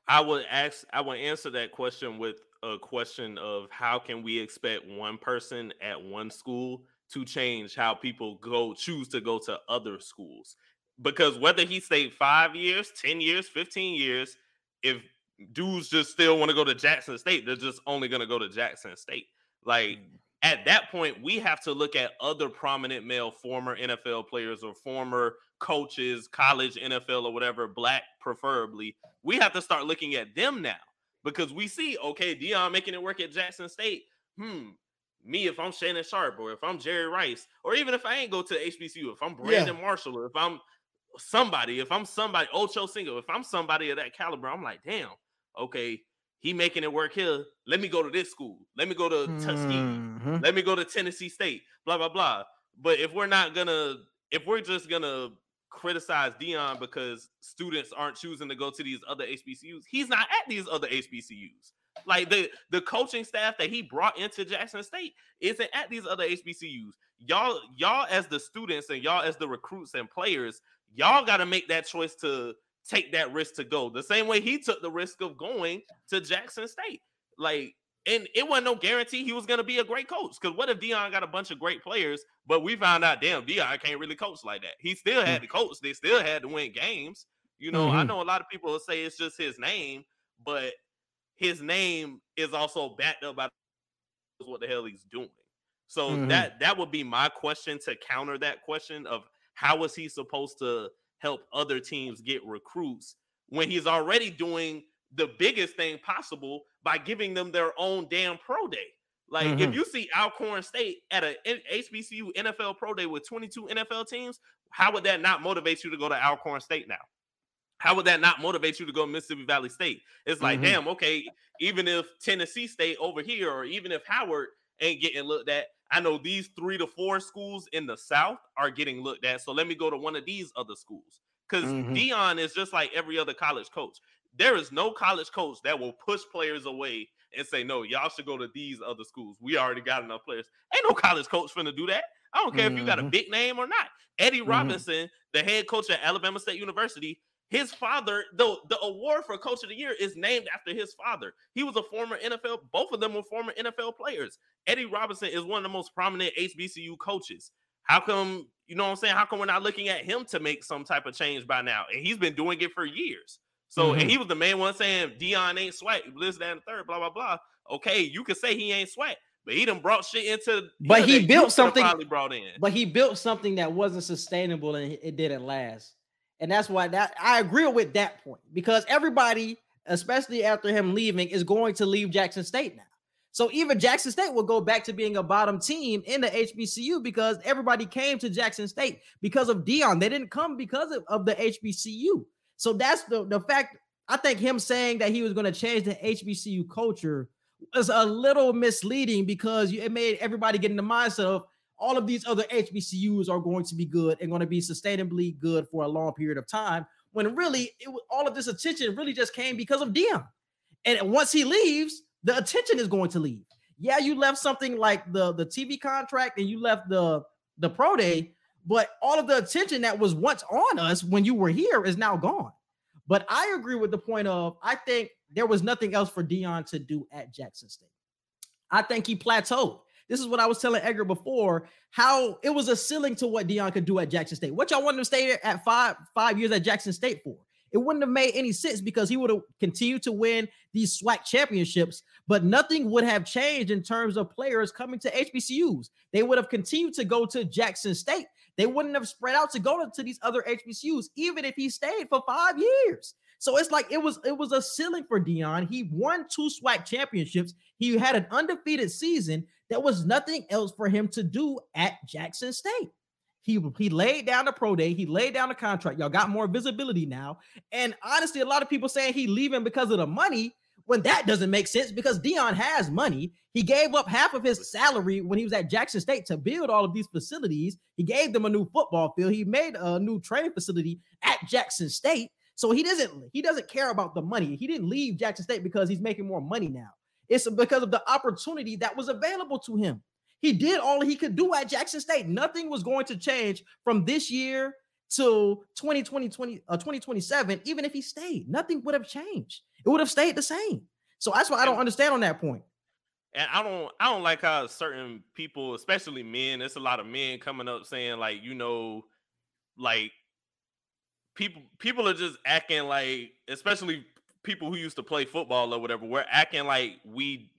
I would ask, I would answer that question with a question of how can we expect one person at one school to change how people go choose to go to other schools? Because whether he stayed five years, 10 years, 15 years, if dudes just still want to go to Jackson State, they're just only going to go to Jackson State. Like mm. at that point, we have to look at other prominent male former NFL players or former coaches, college NFL or whatever, black preferably. We have to start looking at them now because we see, okay, Deion making it work at Jackson State. Hmm. Me, if I'm Shannon Sharpe or if I'm Jerry Rice, or even if I ain't go to HBCU, if I'm Brandon Marshall or if I'm somebody, if I'm somebody, Ocho Cinco, if I'm somebody of that caliber, I'm like, damn, okay, he making it work here. Let me go to this school. Let me go to Tuskegee. Mhm. Let me go to Tennessee State. Blah blah blah. But if we're not gonna if we're just gonna criticize Deion because students aren't choosing to go to these other HBCUs, he's not at these other HBCUs. Like the the coaching staff that he brought into Jackson State isn't at these other HBCUs. Y'all, y'all as the students and y'all as the recruits and players, y'all got to make that choice to take that risk to go. The same way he took the risk of going to Jackson State. Like, and it wasn't no guarantee he was going to be a great coach. Because what if Deion got a bunch of great players, but we found out, damn, Deion can't really coach like that. He still had to coach. They still had to win games. You know, I Mhm. know a lot of people will say it's just his name, but his name is also backed up by what the hell he's doing. So Mhm. that that would be my question to counter that question of how is he supposed to help other teams get recruits when he's already doing the biggest thing possible by giving them their own damn pro day. Like if Mhm. you see Alcorn State at a HBCU NFL pro day with 22 NFL teams, how would that not motivate you to go to Alcorn State now? How would that not motivate you to go to Mississippi Valley State? It's like, Mhm. damn, okay, even if Tennessee State over here, or even if Howard ain't getting looked at, I know these three to four schools in the South are getting looked at. So let me go to one of these other schools. Because Mhm. Deion is just like every other college coach. There is no college coach that will push players away and say, no, y'all should go to these other schools. We already got enough players. Ain't no college coach finna do that. I don't care if you got a Mhm. big name or not. Eddie Mhm. Robinson, the head coach at Alabama State University, his father, the, the award for coach of the year is named after his father. He was a former NFL, both of them were former NFL players. Eddie Robinson is one of the most prominent HBCU coaches. How come, you know what I'm saying? How come we're not looking at him to make some type of change by now? And he's been doing it for years. So, Mhm. and he was the main one saying Deion ain't swag, that, and the third, blah, blah, blah. Okay, you could say he ain't swag, but he done brought shit into But he built something- probably brought in. but he built something that wasn't sustainable and it didn't last. And that's why that I agree with that point because everybody, especially after him leaving, is going to leave Jackson State now. So even Jackson State will go back to being a bottom team in the HBCU because everybody came to Jackson State because of Deion. They didn't come because of, of the HBCU. So that's the, the fact. I think him saying that he was going to change the HBCU culture was a little misleading because it made everybody get in the mindset of all of these other HBCUs are going to be good and going to be sustainably good for a long period of time. When really, it all of this attention really just came because of Deion. And once he leaves, the attention is going to leave. Yeah, you left something like the the TV contract and you left the the pro day, but all of the attention that was once on us when you were here is now gone. But I agree with the point of I think there was nothing else for Deion to do at Jackson State. I think he plateaued. This is what I was telling Edgar before. How it was a ceiling to what Deion could do at Jackson State. What y'all wanted to stay at five five years at Jackson State for? It wouldn't have made any sense because he would have continued to win these SWAC championships, but nothing would have changed in terms of players coming to HBCUs. They would have continued to go to Jackson State. They wouldn't have spread out to go to, these other HBCUs, even if he stayed for five years. So it's like it was it was a ceiling for Deion. He won two SWAC championships. He had an undefeated season. There was nothing else for him to do at Jackson State. He he laid down the pro day. He laid down the contract. Y'all got more visibility now. And honestly, a lot of people saying he leaving because of the money. When that doesn't make sense because Deion has money. He gave up half of his salary when he was at Jackson State to build all of these facilities. He gave them a new football field. He made a new training facility at Jackson State. So he doesn't he doesn't care about the money. He didn't leave Jackson State because he's making more money now. It's because of the opportunity that was available to him. He did all he could do at Jackson State. Nothing was going to change from this year to 2020, 20, uh, 2027. Even if he stayed, nothing would have changed. It would have stayed the same. So that's why I don't understand on that point. And I don't I don't like how certain people, especially men, there's a lot of men coming up saying like, you know, like people people are just acting like, especially people who used to play football or whatever, we're acting like we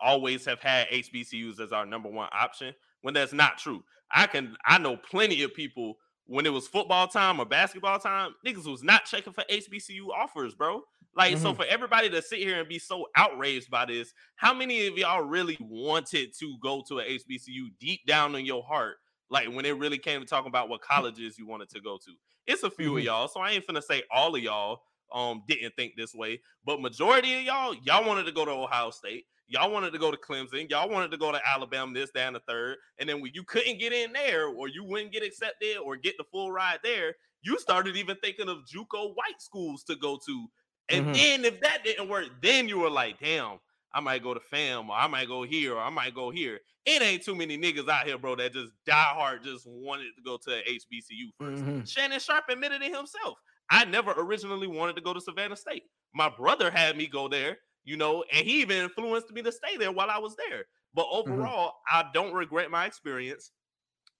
always have had HBCUs as our number one option when that's not true. I can I know plenty of people when it was football time or basketball time, niggas was not checking for HBCU offers, bro. Like, so Mhm. for everybody to sit here and be so outraged by this, how many of y'all really wanted to go to a HBCU deep down in your heart? Like when it really came to talking about what colleges you wanted to go to. It's a few Mhm. of y'all, so I ain't finna say all of y'all um didn't think this way, but majority of y'all, y'all wanted to go to Ohio State. Y'all wanted to go to Clemson. Y'all wanted to go to Alabama, this, that, and the third. And then when you couldn't get in there, or you wouldn't get accepted, or get the full ride there, you started even thinking of JUCO white schools to go to. And Mhm. then if that didn't work, then you were like, damn, I might go to fam, or I might go here, or I might go here. It ain't too many niggas out here, bro, that just die hard just wanted to go to HBCU 1st Mhm. Shannon Sharpe admitted it himself. I never originally wanted to go to Savannah State. My brother had me go there, you know, and he even influenced me to stay there while I was there. But overall, I don't regret my experience.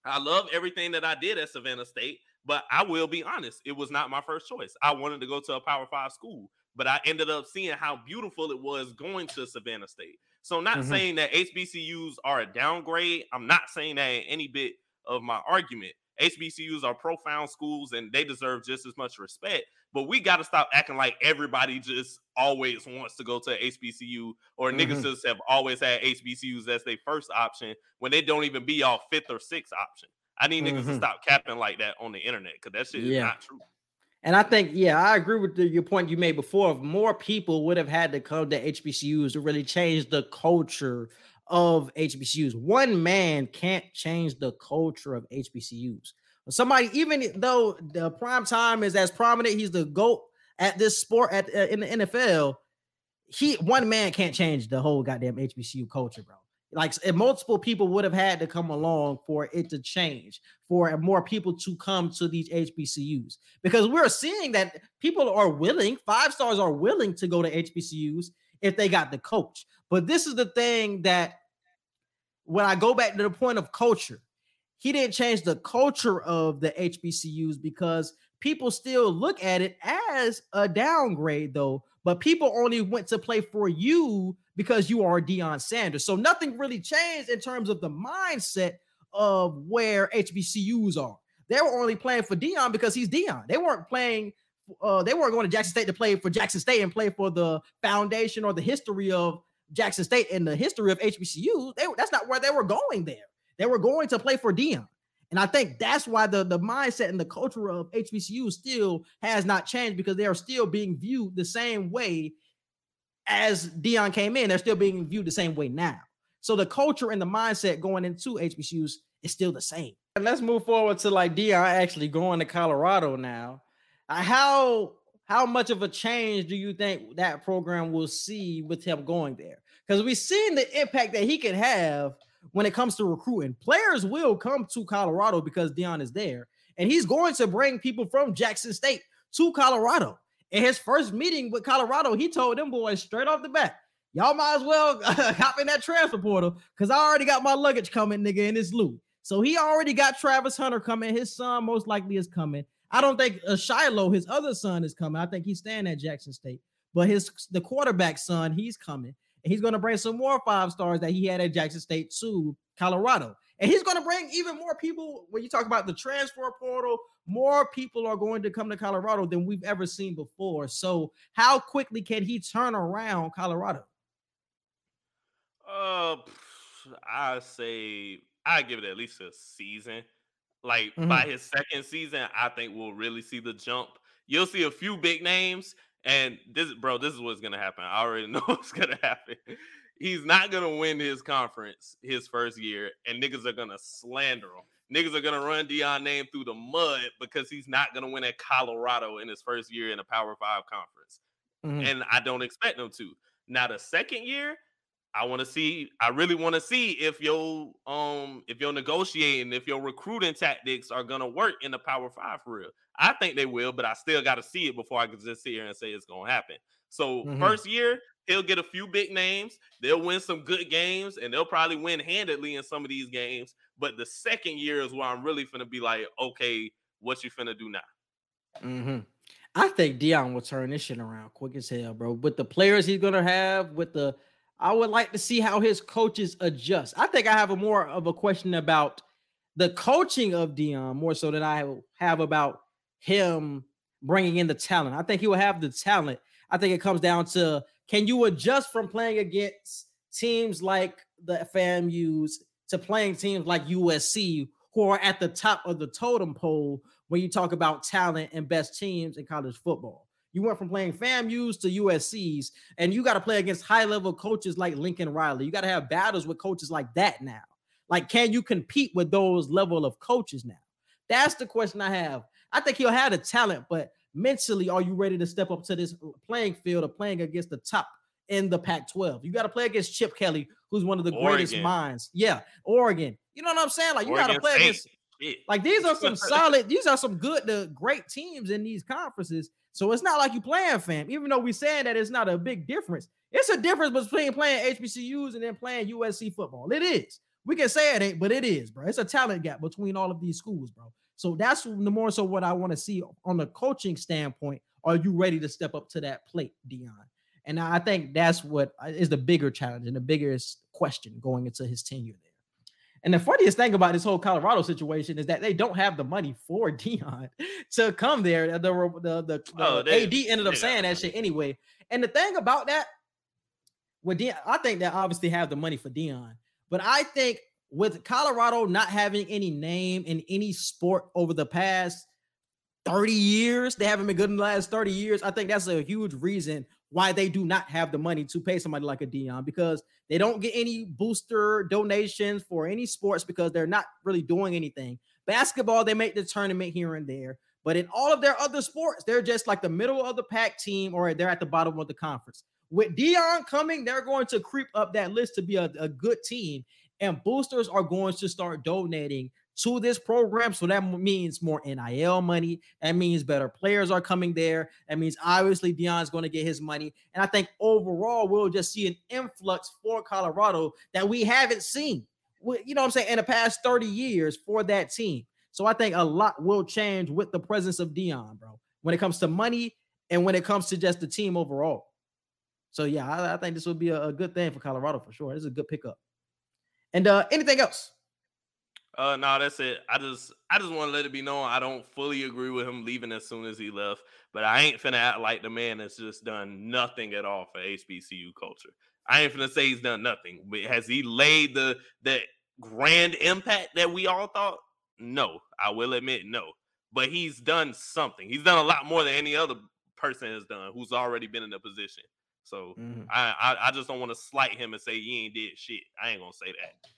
I love everything that I did at Savannah State, but I will be honest, it was not my first choice. I wanted to go to a Power Five school, but I ended up seeing how beautiful it was going to Savannah State. So, not Mhm. saying that HBCUs are a downgrade. I'm not saying that in any bit of my argument. HBCUs are profound schools and they deserve just as much respect. But we got to stop acting like everybody just always wants to go to HBCU or niggas Mhm. just have always had HBCUs as their first option when they don't even be y'all fifth or sixth option. I need niggas to Mhm. stop capping like that on the internet because that shit is not true. And I think, yeah, I agree with the, your point you made before. If more people would have had to come to HBCUs to really change the culture of HBCUs, one man can't change the culture of HBCUs. Somebody, even though the prime time is as prominent, he's the goat at this sport at uh, in the NFL. He one man can't change the whole goddamn HBCU culture, bro. Like multiple people would have had to come along for it to change, for more people to come to these HBCUs because we're seeing that people are willing, five stars are willing to go to HBCUs if they got the coach. But this is the thing that when I go back to the point of culture, he didn't change the culture of the HBCUs because people still look at it as a downgrade, though. But people only went to play for you because you are Deion Sanders. So nothing really changed in terms of the mindset of where HBCUs are. They were only playing for Deion because he's Deion. They weren't playing. Uh, they weren't going to Jackson State to play for Jackson State and play for the foundation or the history of Jackson State and the history of HBCU. They, that's not where they were going. There, they were going to play for Deion. And I think that's why the, the mindset and the culture of HBCU still has not changed because they are still being viewed the same way as Deion came in. They're still being viewed the same way now. So the culture and the mindset going into HBCUs is still the same. And let's move forward to like Deion actually going to Colorado now. Uh, how how much of a change do you think that program will see with him going there? Because we've seen the impact that he can have when it comes to recruiting. Players will come to Colorado because Deion is there, and he's going to bring people from Jackson State to Colorado. In his first meeting with Colorado, he told them boys straight off the bat, y'all might as well *laughs* hop in that transfer portal because I already got my luggage coming, nigga, and it's Louis. So he already got Travis Hunter coming. His son most likely is coming. I don't think uh, Shiloh, his other son, is coming. I think he's staying at Jackson State. But his the quarterback son, he's coming. And he's going to bring some more five stars that he had at Jackson State to Colorado. And he's going to bring even more people. When you talk about the transfer portal, more people are going to come to Colorado than we've ever seen before. So, how quickly can he turn around Colorado? Uh, I say I give it at least a season. Like Mhm. by his second season, I think we'll really see the jump. You'll see a few big names, and this, bro, this is what's gonna happen. I already *laughs* know what's gonna happen. He's not gonna win his conference his first year, and niggas are gonna slander him. Niggas are gonna run Deion name through the mud because he's not gonna win at Colorado in his first year in a Power Five conference Mhm. and I don't expect them to. Now the second year, I want to see. I really want to see if your um if your negotiating, if your recruiting tactics are gonna work in the Power Five for real. I think they will, but I still got to see it before I can just sit here and say it's gonna happen. So Mhm. first year, he'll get a few big names. They'll win some good games, and they'll probably win handedly in some of these games. But the second year is where I'm really gonna be like, okay, what you finna do now? hmm I think Deion will turn this shit around quick as hell, bro. With the players he's gonna have, with the I would like to see how his coaches adjust. I think I have a more of a question about the coaching of Deion more so than I have about him bringing in the talent. I think he will have the talent. I think it comes down to can you adjust from playing against teams like the FAMU's to playing teams like USC who are at the top of the totem pole when you talk about talent and best teams in college football. You went from playing FAMU's to USC's, and you got to play against high level coaches like Lincoln Riley. You got to have battles with coaches like that now. Like, can you compete with those level of coaches now? That's the question I have. I think he'll have the talent, but mentally, are you ready to step up to this playing field of playing against the top in the Pac 12? You got to play against Chip Kelly, who's one of the Oregon. greatest minds. Yeah, Oregon. You know what I'm saying? Like, you got to play against. Like these are some *laughs* solid, these are some good to great teams in these conferences. So it's not like you playing fam, even though we're saying that it's not a big difference. It's a difference between playing HBCUs and then playing USC football. It is. We can say it ain't, but it is, bro. It's a talent gap between all of these schools, bro. So that's the more so what I want to see on the coaching standpoint. Are you ready to step up to that plate, Deion? And I think that's what uh, the bigger challenge and the biggest question going into his tenure. And the funniest thing about this whole Colorado situation is that they don't have the money for *laughs* Deion to come there. The the the, oh, AD ended up saying that shit anyway. And the thing about that, with Deion, I think they obviously have the money for Deion, but I think with Colorado not having any name in any sport over the past 30 years, they haven't been good in the last 30 years. I think that's a huge reason why they do not have the money to pay somebody like a Deion because they don't get any booster donations for any sports because they're not really doing anything. Basketball, they make the tournament here and there, but in all of their other sports, they're just like the middle of the pack team or they're at the bottom of the conference. With Deion coming, they're going to creep up that list to be a, a good team and boosters are going to start donating to this program. So that means more NIL money. That means better players are coming there. That means obviously Deion's going to get his money. And I think overall, we'll just see an influx for Colorado that we haven't seen, you know what I'm saying, in the past 30 years for that team. So I think a lot will change with the presence of Deion, bro, when it comes to money and when it comes to just the team overall. So yeah, I, I think this would be a, a good thing for Colorado for sure. This is a good pickup. And uh anything else? Uh no, that's it. I just I just want to let it be known I don't fully agree with him leaving as soon as he left, but I ain't finna act like the man that's just done nothing at all for HBCU culture. I ain't finna say he's done nothing, but has he laid the the grand impact that we all thought? No, I will admit no. But he's done something. He's done a lot more than any other person has done who's already been in the position. So mm-hmm. I, I, I just don't want to slight him and say he ain't did shit. I ain't gonna say that.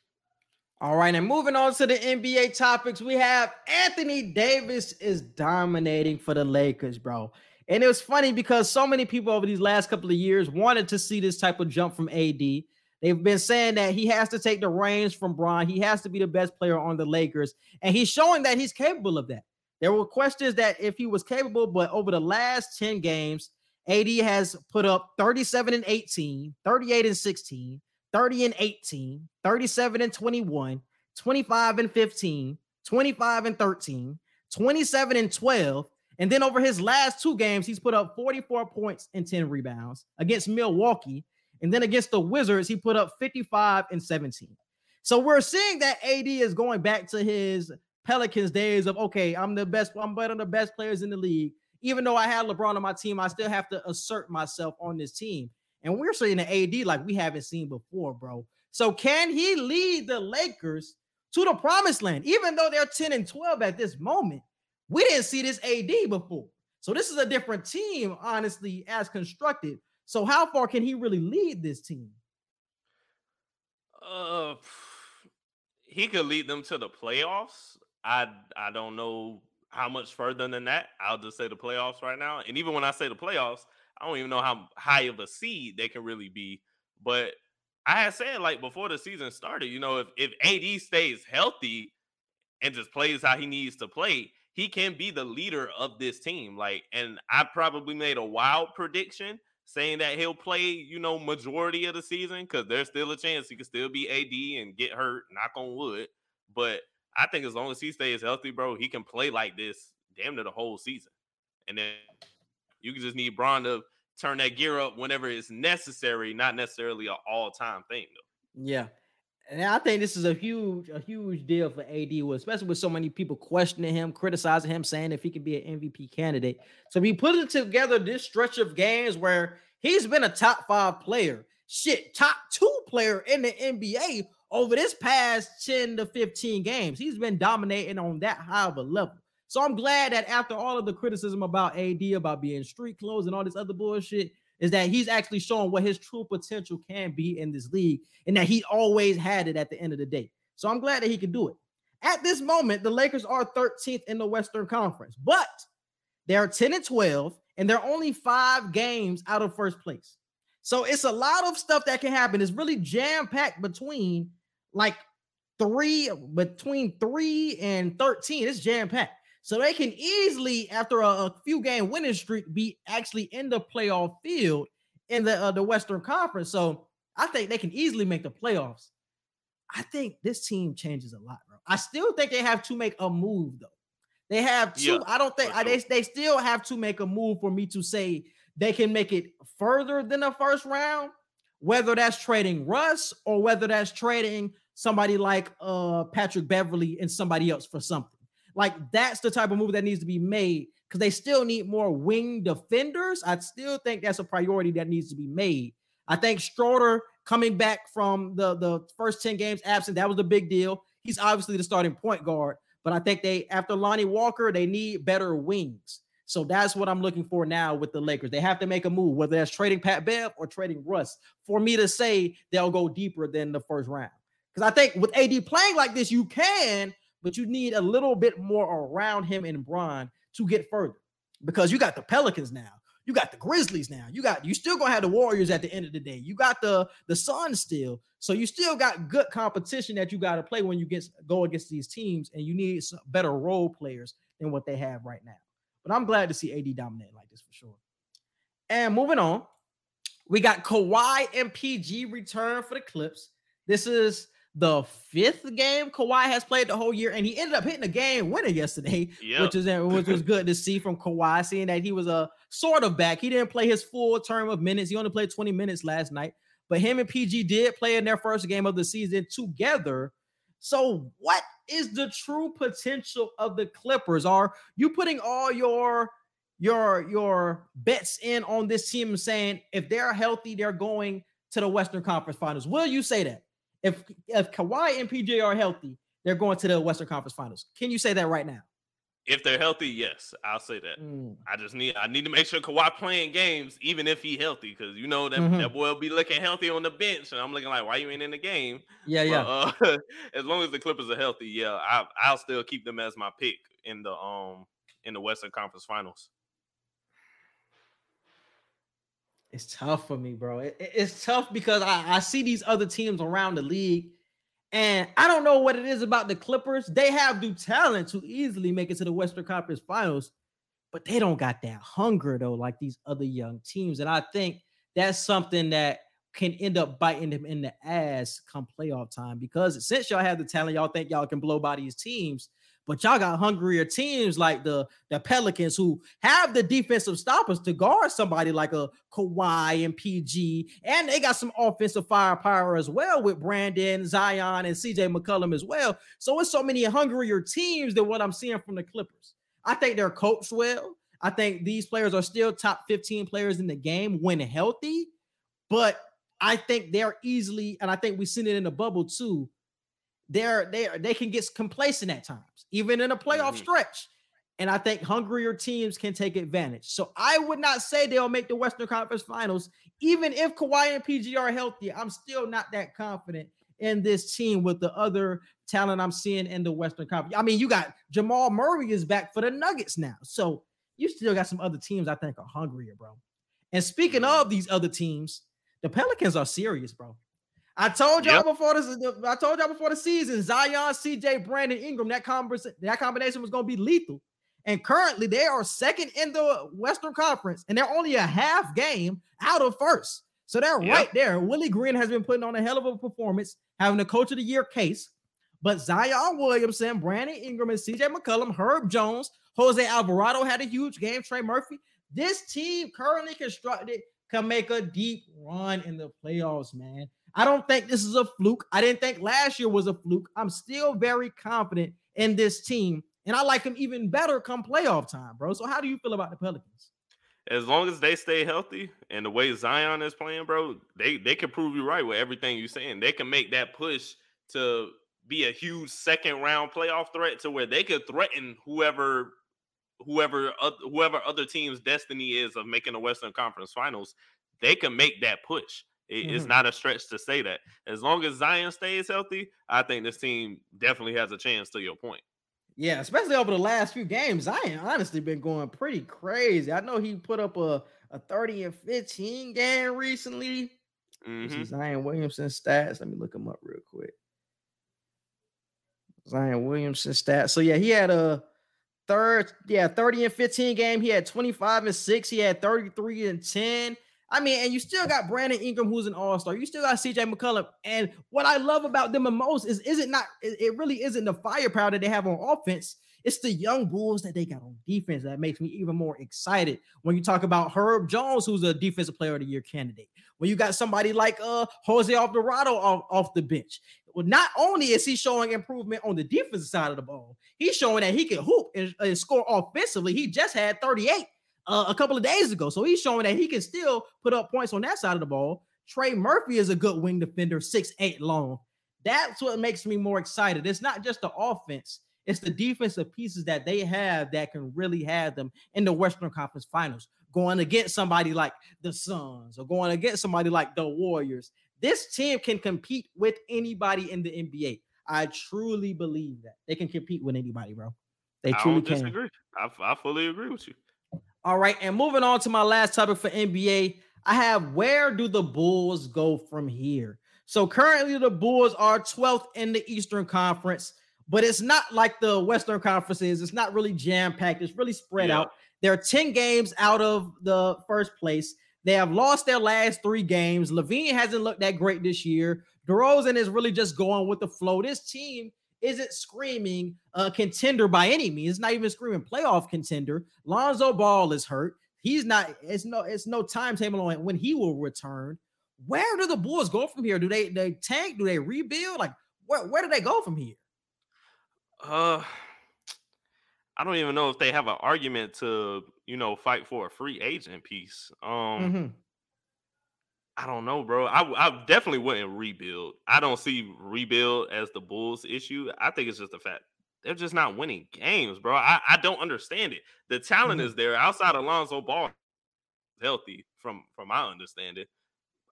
All right, and moving on to the NBA topics, we have Anthony Davis is dominating for the Lakers, bro. And it was funny because so many people over these last couple of years wanted to see this type of jump from AD. They've been saying that he has to take the reins from Bron. He has to be the best player on the Lakers, and he's showing that he's capable of that. There were questions that if he was capable, but over the last 10 games, AD has put up 37 and 18, 38 and 16, 30 and 18, 37 and 21, 25 and 15, 25 and 13, 27 and 12. And then over his last two games, he's put up 44 points and 10 rebounds against Milwaukee. And then against the Wizards, he put up 55 and 17. So we're seeing that AD is going back to his Pelicans days of okay, I'm the best, I'm better than the best players in the league even though I had LeBron on my team, I still have to assert myself on this team. And we're seeing an AD like we haven't seen before, bro. So can he lead the Lakers to the promised land? Even though they're 10 and 12 at this moment, we didn't see this AD before. So this is a different team, honestly, as constructed. So how far can he really lead this team? Uh he could lead them to the playoffs. I I don't know how much further than that. I'll just say the playoffs right now. And even when I say the playoffs, I don't even know how high mm. of a seed they can really be. But I had said like before the season started, you know, if if AD stays healthy and just plays how he needs to play, he can be the leader of this team. Like, and I probably made a wild prediction saying that he'll play, you know, majority of the season because there's still a chance he could still be AD and get hurt. Knock on wood, but I think as long as he stays healthy, bro, he can play like this damn near the whole season. And then you can just need Bron to turn that gear up whenever it's necessary, not necessarily an all-time thing though. Yeah. And I think this is a huge, a huge deal for AD, especially with so many people questioning him, criticizing him, saying if he could be an MVP candidate. So he put it together this stretch of games where he's been a top five player, shit, top two player in the NBA over this past 10 to 15 games. He's been dominating on that high of a level. So I'm glad that after all of the criticism about AD, about being street clothes and all this other bullshit, is that he's actually showing what his true potential can be in this league and that he always had it at the end of the day. So I'm glad that he can do it. At this moment, the Lakers are 13th in the Western Conference, but they're 10 and 12, and they're only five games out of first place. So it's a lot of stuff that can happen. It's really jam packed between like three, between three and 13. It's jam packed. So they can easily, after a, a, few game winning streak, be actually in the playoff field in the uh, the Western Conference. So I think they can easily make the playoffs. I think this team changes a lot, bro. I still think they have to make a move though. They have to. Yeah, I don't think sure. I, they, they still have to make a move for me to say they can make it further than the first round, whether that's trading Russ or whether that's trading somebody like uh Patrick Beverley and somebody else for something. Like that's the type of move that needs to be made because they still need more wing defenders. I still think that's a priority that needs to be made. I think Schroeder coming back from the, the first 10 games absent, that was a big deal. He's obviously the starting point guard, but I think they, after Lonnie Walker, they need better wings. So that's what I'm looking for now with the Lakers. They have to make a move, whether that's trading Pat Bev or trading Russ, for me to say they'll go deeper than the first round. Because I think with AD playing like this, you can, but you need a little bit more around him and Bron to get further. Because you got the Pelicans now. You got the Grizzlies now. You got you still gonna have the Warriors at the end of the day. You got the the Suns still. So you still got good competition that you got to play when you get go against these teams, and you need some better role players than what they have right now. But I'm glad to see AD dominate like this for sure. And moving on, we got Kawhi and PG return for the Clips. This is the fifth game Kawhi has played the whole year, and he ended up hitting a game winner yesterday, yep. which is uh, which was good to see from Kawhi, seeing that he was a sort of back. He didn't play his full term of minutes. He only played 20 minutes last night, but him and PG did play in their first game of the season together. So, what is the true potential of the Clippers? Are you putting all your your your bets in on this team saying if they're healthy, they're going to the Western Conference Finals? Will you say that? If if Kawhi and PJ are healthy, they're going to the Western Conference Finals. Can you say that right now? If they're healthy, yes, I'll say that. Mm. I just need I need to make sure Kawhi playing games, even if he healthy, because you know that mm-hmm. that boy will be looking healthy on the bench, and I'm looking like, why you ain't in the game? Yeah, yeah. uh, *laughs* as long as the Clippers are healthy, yeah, I, I'll still keep them as my pick in the um in the Western Conference Finals. It's tough for me, bro. It, it's tough because I, I see these other teams around the league and I don't know what it is about the Clippers. They have the talent to easily make it to the Western Conference Finals, but they don't got that hunger though, like these other young teams. And I think that's something that can end up biting them in the ass come playoff time because since y'all have the talent, y'all think y'all can blow by these teams. But y'all got hungrier teams like the, the Pelicans who have the defensive stoppers to guard somebody like a Kawhi and PG. And they got some offensive firepower as well with Brandon, Zion, and CJ McCollum as well. So it's so many hungrier teams than what I'm seeing from the Clippers. I think they're coached well. I think these players are still top 15 players in the game when healthy, but I think they're easily, and I think we've seen it in the bubble too they're they are, they can get complacent at times, even in a playoff mm-hmm. stretch. And I think hungrier teams can take advantage. So I would not say they'll make the Western Conference Finals, even if Kawhi and PG are healthy. I'm still not that confident in this team with the other talent I'm seeing in the Western Conference. I mean, you got Jamal Murray is back for the Nuggets now. So you still got some other teams I think are hungrier, bro. And speaking mm-hmm. of these other teams, the Pelicans are serious, bro. I told y'all yep. before this. I told y'all before the season, Zion, CJ, Brandon Ingram. That conversation, that combination was going to be lethal. And currently, they are second in the Western Conference, and they're only a half game out of first. So they're yep. right there. Willie Green has been putting on a hell of a performance, having a Coach of the Year case. But Zion Williamson, Brandon Ingram, and CJ McCollum, Herb Jones, Jose Alvarado had a huge game. Trey Murphy. This team currently constructed can make a deep run in the playoffs, man. I don't think this is a fluke. I didn't think last year was a fluke. I'm still very confident in this team, and I like them even better come playoff time, bro. So, how do you feel about the Pelicans? As long as they stay healthy and the way Zion is playing, bro, they they can prove you right with everything you're saying. They can make that push to be a huge second round playoff threat to where they could threaten whoever whoever whoever other team's destiny is of making the Western Conference Finals, they can make that push. It, mm-hmm. It's not a stretch to say that. As long as Zion stays healthy, I think this team definitely has a chance. To your point. Yeah, especially over the last few games, Zion honestly been going pretty crazy. I know he put up a, a 30 and 15 game recently. Mm-hmm. Zion Williamson stats. Let me look him up real quick. Zion Williamson stats. So yeah, he had a third, yeah, 30 and 15 game. He had 25 and 6. He had 33 and 10. I mean, and you still got Brandon Ingram, who's an all-star. You still got CJ McCollum. And what I love about them the most is, is it not, it really isn't the firepower that they have on offense. It's the young bulls that they got on defense that makes me even more excited. When you talk about Herb Jones, who's a defensive player of the year candidate, when you got somebody like uh Jose Alvarado off, off the bench, well, not only is he showing improvement on the defensive side of the ball, he's showing that he can hoop and, and score offensively. He just had 38 uh, a couple of days ago. So he's showing that he can still put up points on that side of the ball. Trey Murphy is a good wing defender, six eight long. That's what makes me more excited. It's not just the offense, it's the defensive pieces that they have that can really have them in the Western Conference Finals, going against somebody like the Suns or going against somebody like the Warriors. This team can compete with anybody in the NBA. I truly believe that they can compete with anybody, bro. They truly I disagree. I, I fully agree with you. All right, and moving on to my last topic for NBA, I have where do the Bulls go from here? So currently the Bulls are 12th in the Eastern Conference, but it's not like the Western Conference is. It's not really jam-packed. It's really spread yeah. out. They're 10 games out of the first place. They have lost their last three games. LaVine hasn't looked that great this year. DeRozan is really just going with the flow. This team isn't screaming a contender by any means. It's not even screaming playoff contender. Lonzo Ball is hurt. He's not. It's no. It's no timetable on when he will return. Where do the Bulls go from here? Do they they tank? Do they rebuild? Like where where do they go from here? Uh, I don't even know if they have an argument to you know fight for a free agent piece. Um, mm-hmm. I don't know, bro. I, I definitely wouldn't rebuild. I don't see rebuild as the Bulls' issue. I think it's just the fact they're just not winning games, bro. I, I don't understand it. The talent mm-hmm. is there outside Alonzo Ball, healthy from from my understanding.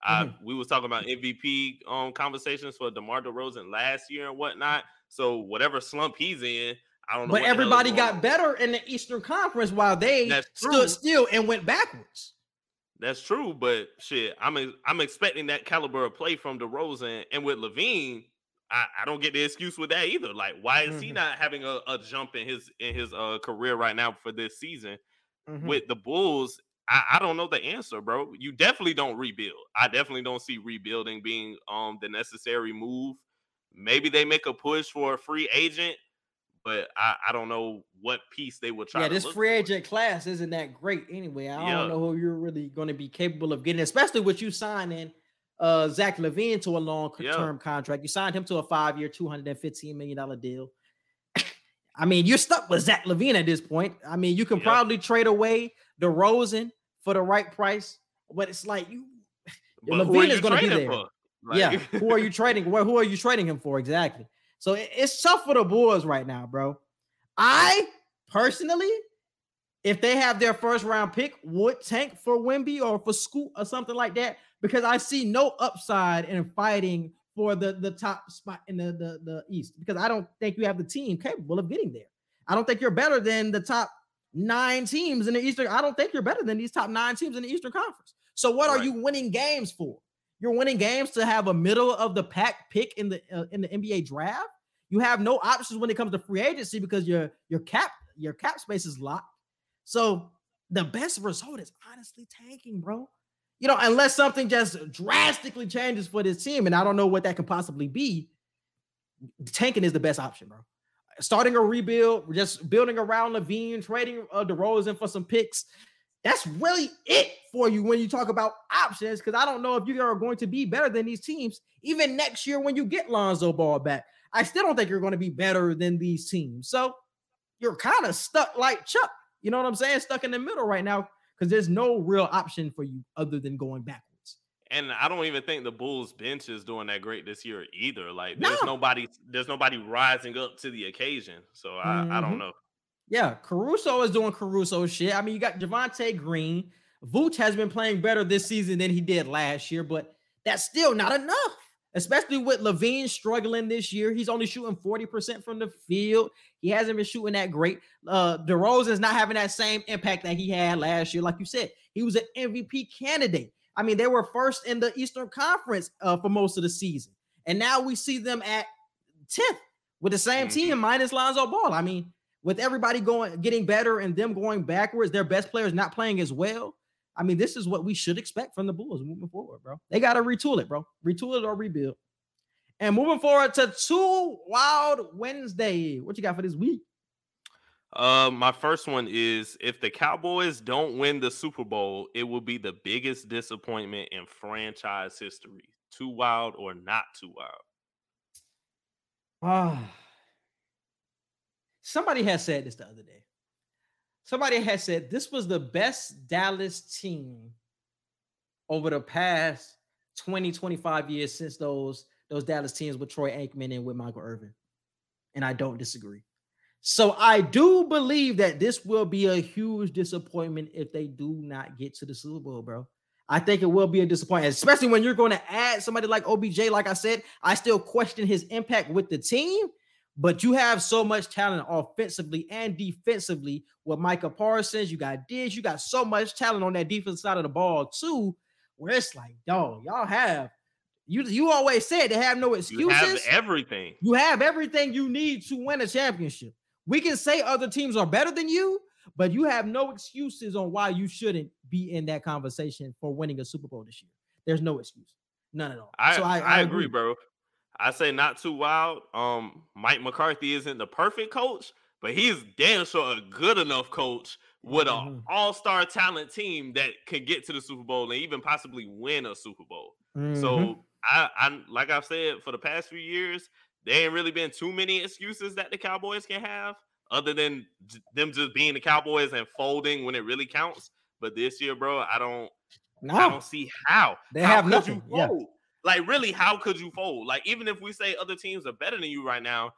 Mm-hmm. I, we was talking about MVP um conversations for DeMar DeRozan last year and whatnot. So whatever slump he's in, I don't know. But everybody got better in the Eastern Conference while they stood still and went backwards. That's true, but shit, I'm I'm expecting that caliber of play from DeRozan, and with LaVine. I, I don't get the excuse with that either. Like, why is mm-hmm. he not having a, a, jump in his in his uh, career right now for this season? Mm-hmm. With the Bulls, I, I, don't know the answer, bro. You definitely don't rebuild. I definitely don't see rebuilding being um the necessary move. Maybe they make a push for a free agent, but I, I don't know what piece they will try. Yeah, this free agent class isn't that great anyway. I yeah. don't know who you're really going to be capable of getting, especially with you signing uh Zach LaVine to a long term yeah. contract. You signed him to a five year, two hundred and fifteen million dollar deal. *coughs* I mean, you're stuck with Zach LaVine at this point. I mean, you can probably trade away DeRozan for the right price, but it's like you. But LaVine is going to be there. Like... Yeah, who are you trading? Where who are you trading him for exactly? So it's tough for the Bulls right now, bro. I personally, if they have their first round pick, would tank for Wemby or for Scoot or something like that because I see no upside in fighting for the, the top spot in the, the, the East because I don't think you have the team capable of getting there. I don't think you're better than the top nine teams in the Eastern. I don't think you're better than these top nine teams in the Eastern Conference. So what right. are you winning games for? You're winning games to have a middle of the pack pick in the uh, in the NBA draft. You have no options when it comes to free agency because your your cap your cap space is locked. So the best result is honestly tanking, bro. You know, unless something just drastically changes for this team, and I don't know what that could possibly be. Tanking is the best option, bro. Starting a rebuild, just building around LaVine, trading uh, DeRozan for some picks. That's really it for you when you talk about options. Because I don't know if you are going to be better than these teams even next year when you get Lonzo Ball back. I still don't think you're going to be better than these teams. So you're kind of stuck like Chuck. You know what I'm saying? Stuck in the middle right now because there's no real option for you other than going backwards. And I don't even think the Bulls bench is doing that great this year either. Like there's No. nobody there's nobody rising up to the occasion. So I, I Mhm. don't know. Yeah, Caruso is doing Caruso shit. I mean, you got Javonte Green. Vooch has been playing better this season than he did last year, but that's still not enough. Especially with LaVine struggling this year. He's only shooting 40% from the field. He hasn't been shooting that great. Uh DeRozan's not having that same impact that he had last year. Like you said, he was an MVP candidate. I mean, they were first in the Eastern Conference uh, for most of the season. And now we see them at 10th with the same Mhm. team minus Lonzo Ball. I mean, with everybody going getting better and them going backwards, their best players not playing as well. I mean, this is what we should expect from the Bulls moving forward, bro. They got to retool it, bro. Retool it or rebuild. And moving forward to two Wild Wednesday. What you got for this week? Uh, my first one is if the Cowboys don't win the Super Bowl, it will be the biggest disappointment in franchise history. Too wild or not too wild? Ah, somebody has said this the other day. Somebody has said this was the best Dallas team over the past 20, 25 years since those those Dallas teams with Troy Aikman and with Michael Irvin. And I don't disagree. So I do believe that this will be a huge disappointment if they do not get to the Super Bowl, bro. I think it will be a disappointment, especially when you're going to add somebody like OBJ. Like I said, I still question his impact with the team, but you have so much talent offensively and defensively with Micah Parsons. You got Diggs, you got so much talent on that defense side of the ball, too, where it's like, dog, y'all have you. You always said they have no excuses. You have everything. You have everything you need to win a championship. We can say other teams are better than you, but you have no excuses on why you shouldn't be in that conversation for winning a Super Bowl this year. There's no excuse, none at all. I, so I, agree, bro. I say not too wild. Um, Mike McCarthy isn't the perfect coach, but he's damn sure a good enough coach with Mhm. an all-star talent team that can get to the Super Bowl and even possibly win a Super Bowl. Mhm. So I, I like I've said for the past few years, there ain't really been too many excuses that the Cowboys can have, other than them just being the Cowboys and folding when it really counts. But this year, bro, I don't I don't see how They How have nothing, You yeah. Like really, how could you fold? Like even if we say other teams are better than you right now,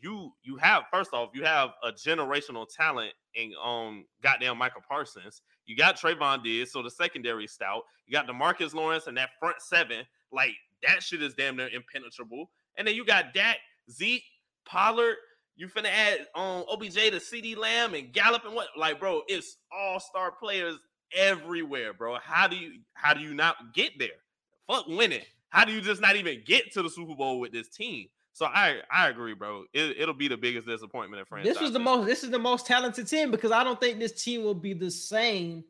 you you have first off you have a generational talent in um goddamn Michael Parsons. You got Trevon Diggs, so the secondary stout. You got Demarcus Lawrence and that front seven. Like that shit is damn near impenetrable. And then you got Dak, Zeke, Pollard. You finna add um OBJ to CeeDee Lamb and Gallup and what? Like, bro, it's all star players everywhere, bro. How do you how do you not get there? Fuck winning. How do you just not even get to the Super Bowl with this team? So I I agree, bro. It, it'll be the biggest disappointment in franchise. this was the most. This is the most talented team because I don't think this team will be the same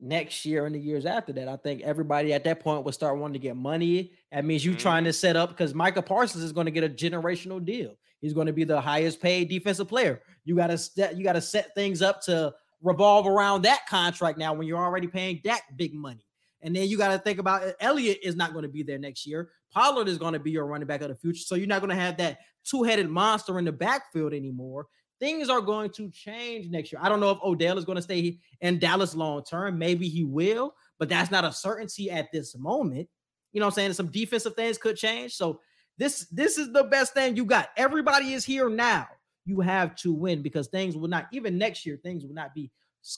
next year and the years after that. I think everybody at that point will start wanting to get money. That means you Mhm. trying to set up because Micah Parsons is going to get a generational deal. He's going to be the highest paid defensive player. You got to set you got to set things up to revolve around that contract now when you're already paying that big money. And then you got to think about. Elliott is not going to be there next year. Pollard is going to be your running back of the future. So you're not going to have that two-headed monster in the backfield anymore. Things are going to change next year. I don't know if Odell is going to stay in Dallas long term. Maybe he will, but that's not a certainty at this moment. You know what I'm saying? Some defensive things could change. So this this is the best thing you got. Everybody is here now. You have to win because things will not even next year things will not be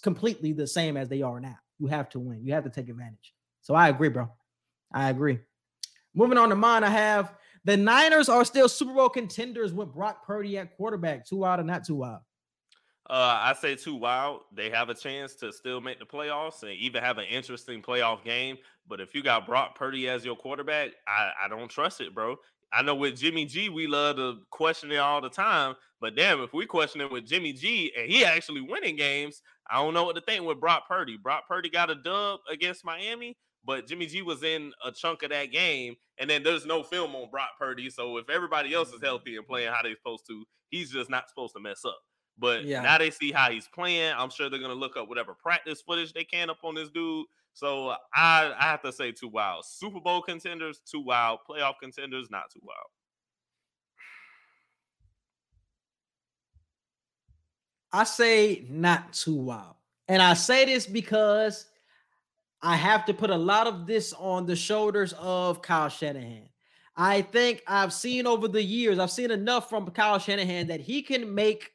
completely the same as they are now. You have to win. You have to take advantage. So I agree, bro. I agree. Moving on to mine, I have the Niners are still Super Bowl contenders with Brock Purdy at quarterback. Too wild or not too wild? Uh, I say too wild. They have a chance to still make the playoffs and even have an interesting playoff game. But if you got Brock Purdy as your quarterback, I, I don't trust it, bro. I know with Jimmy G, we love to question it all the time. But damn, if we question it with Jimmy G and he actually winning games, I don't know what to think with Brock Purdy. Brock Purdy got a dub against Miami, but Jimmy G was in a chunk of that game. And then there's no film on Brock Purdy. So if everybody else is mm-hmm. healthy and playing how they're supposed to, he's just not supposed to mess up. But Yeah. now they see how he's playing. I'm sure they're gonna look up whatever practice footage they can up on this dude. So I I have to say too wild. Super Bowl contenders, too wild. Playoff contenders, not too wild. I say not too wild. And I say this because I have to put a lot of this on the shoulders of Kyle Shanahan. I think I've seen over the years, I've seen enough from Kyle Shanahan that he can make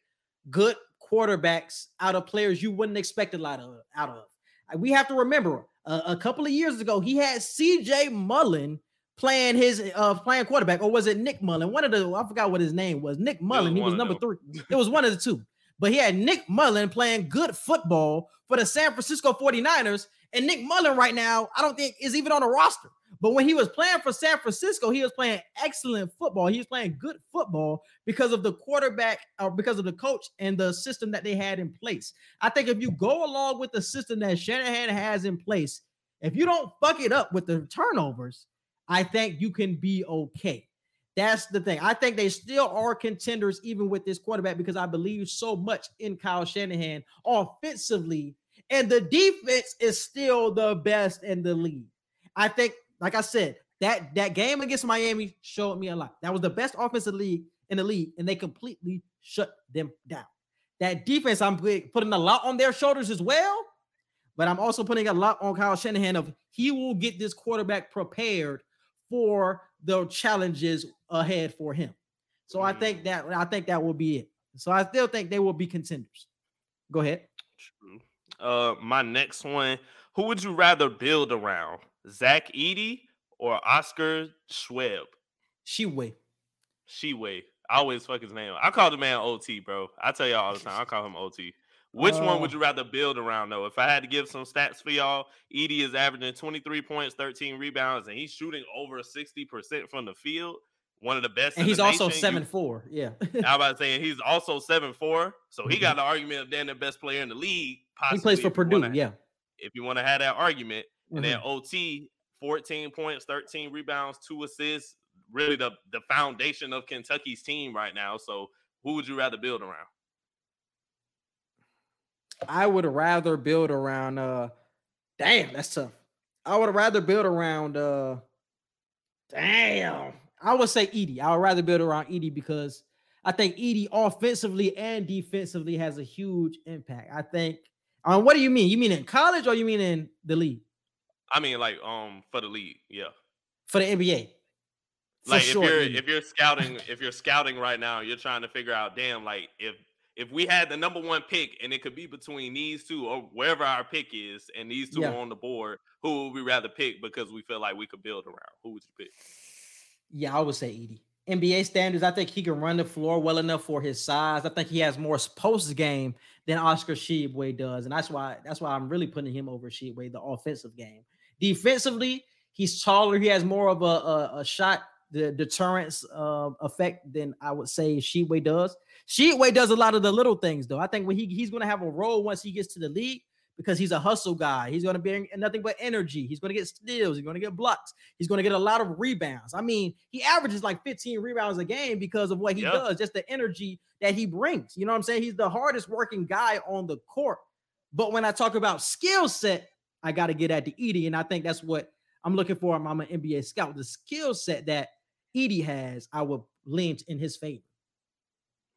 good quarterbacks out of players you wouldn't expect a lot of out of. We have to remember uh, a couple of years ago, he had CJ Mullen playing his uh playing quarterback, or was it Nick Mullen? One of the I forgot what his name was. Nick Mullen. Was he was number three. It was one of the two. But he had Nick Mullen playing good football for the San Francisco 49ers. And Nick Mullen right now, I don't think is even on a roster. But when he was playing for San Francisco, he was playing excellent football. He was playing good football because of the quarterback or because of the coach and the system that they had in place. I think if you go along with the system that Shanahan has in place, if you don't fuck it up with the turnovers, I think you can be okay. That's the thing. I think they still are contenders even with this quarterback because I believe so much in Kyle Shanahan offensively, and the defense is still the best in the league. I think, like I said, that that game against Miami showed me a lot. That was the best offensive league in the league, and they completely shut them down. That defense, I'm putting a lot on their shoulders as well, but I'm also putting a lot on Kyle Shanahan of he will get this quarterback prepared for the challenges ahead for him. So I think mm. that I think that will be it. So I still think they will be contenders. Go ahead. True. Uh, my next one. Who would you rather build around, Zach Edey or Oscar schwab Schweb? Sheway. Sheway. I always fuck his name. I call the man OT, bro. I tell y'all all the time. I call him OT. Which uh, one would uh. you rather build around though? If I had to give some stats for y'all, Edey is averaging 23 points, 13 rebounds, and he's shooting over 60% from the field. One of the best. And he's also seven four. Yeah. I about saying he's also seven four. So he got mm-hmm. the argument of being the best player in the league. Possibly, he plays for Purdue. Wanna, yeah. If you want to have that argument, mm-hmm. and then mm-hmm. OT, 14 points, 13 rebounds, two assists, really the the foundation of Kentucky's team right now. So who would you rather build around? I would rather build around uh damn, that's tough. I would rather build around uh damn. I would say Edey. I would rather build around Edey because I think Edey offensively and defensively has a huge impact. I think um what do you mean? You mean in college or you mean in the league? I mean like um for the league, yeah. For the NBA. For like sure, if you're if you're scouting if you're scouting right now, you're trying to figure out damn like if if we had the number one pick and it could be between these two or wherever our pick is and these two yeah. are on the board, who would we rather pick because we feel like we could build around? Who would you pick? Yeah, I would say Edey. NBA standards, I think he can run the floor well enough for his size. I think he has more post game than Oscar Tshiebwe does, and that's why that's why I'm really putting him over Tshiebwe, the offensive game. Defensively, he's taller. He has more of a, a, a shot the deterrence uh, effect than I would say Tshiebwe does. Tshiebwe does a lot of the little things though. I think when he, he's going to have a role once he gets to the league because he's a hustle guy. He's going to be nothing but energy. He's going to get steals. He's going to get blocks. He's going to get a lot of rebounds. I mean, he averages like 15 rebounds a game because of what he yep. does, just the energy that he brings. You know what I'm saying? He's the hardest working guy on the court. But when I talk about skill set, I got to get at the Edey. And I think that's what I'm looking for. I'm, I'm an NBA scout. The skill set that Edey has, I would lean in his favor.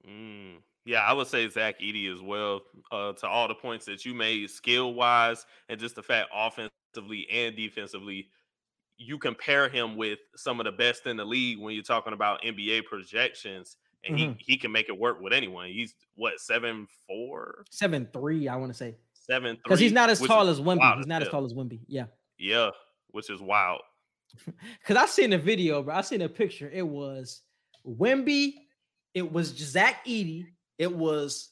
Mm, yeah, I would say Zach Edey as well. Uh, to all the points that you made, skill wise, and just the fact offensively and defensively, you compare him with some of the best in the league when you're talking about NBA projections, and mm-hmm. he he can make it work with anyone. He's what seven four, seven three, I want to say seven because he's not as tall as Wemby. He's not as tall as Wemby. Yeah, yeah, which is wild. *laughs* Because I seen a video, bro. I seen a picture. It was Wemby. it was Zach Edey. It was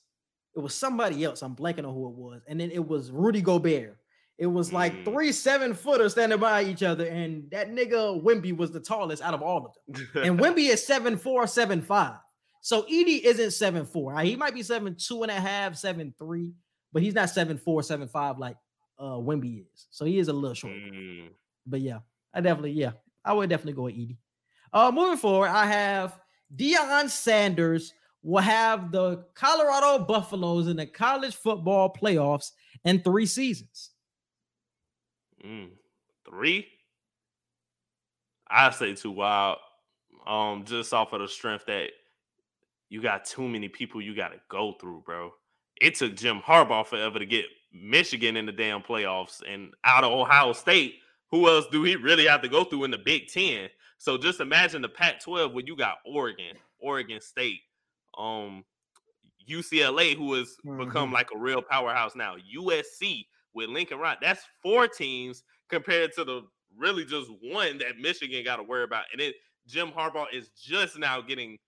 it was somebody else. I'm blanking on who it was. And then it was Rudy Gobert. It was like mm. three seven footers standing by each other, and that nigga Wemby was the tallest out of all of them. and *laughs* Wemby is seven four, seven five. So Edey isn't seven four. He might be seven two and a half, seven three, but he's not seven four, seven five like uh Wemby is. So he is a little short. Mm. But yeah, I definitely yeah, I would definitely go with Edey. Uh, moving forward, I have Deion Sanders will have the Colorado Buffaloes in the college football playoffs in three seasons. Mm, three? I say too wild. Um, just off of the strength that you got too many people you got to go through, bro. It took Jim Harbaugh forever to get Michigan in the damn playoffs and out of Ohio State, who else do he really have to go through in the Big Ten? So just imagine the Pac-12 where you got Oregon, Oregon State, um, UCLA, who has become Mhm. like a real powerhouse now. USC with Lincoln Ryan. That's four teams compared to the really just one that Michigan got to worry about. And it Jim Harbaugh is just now getting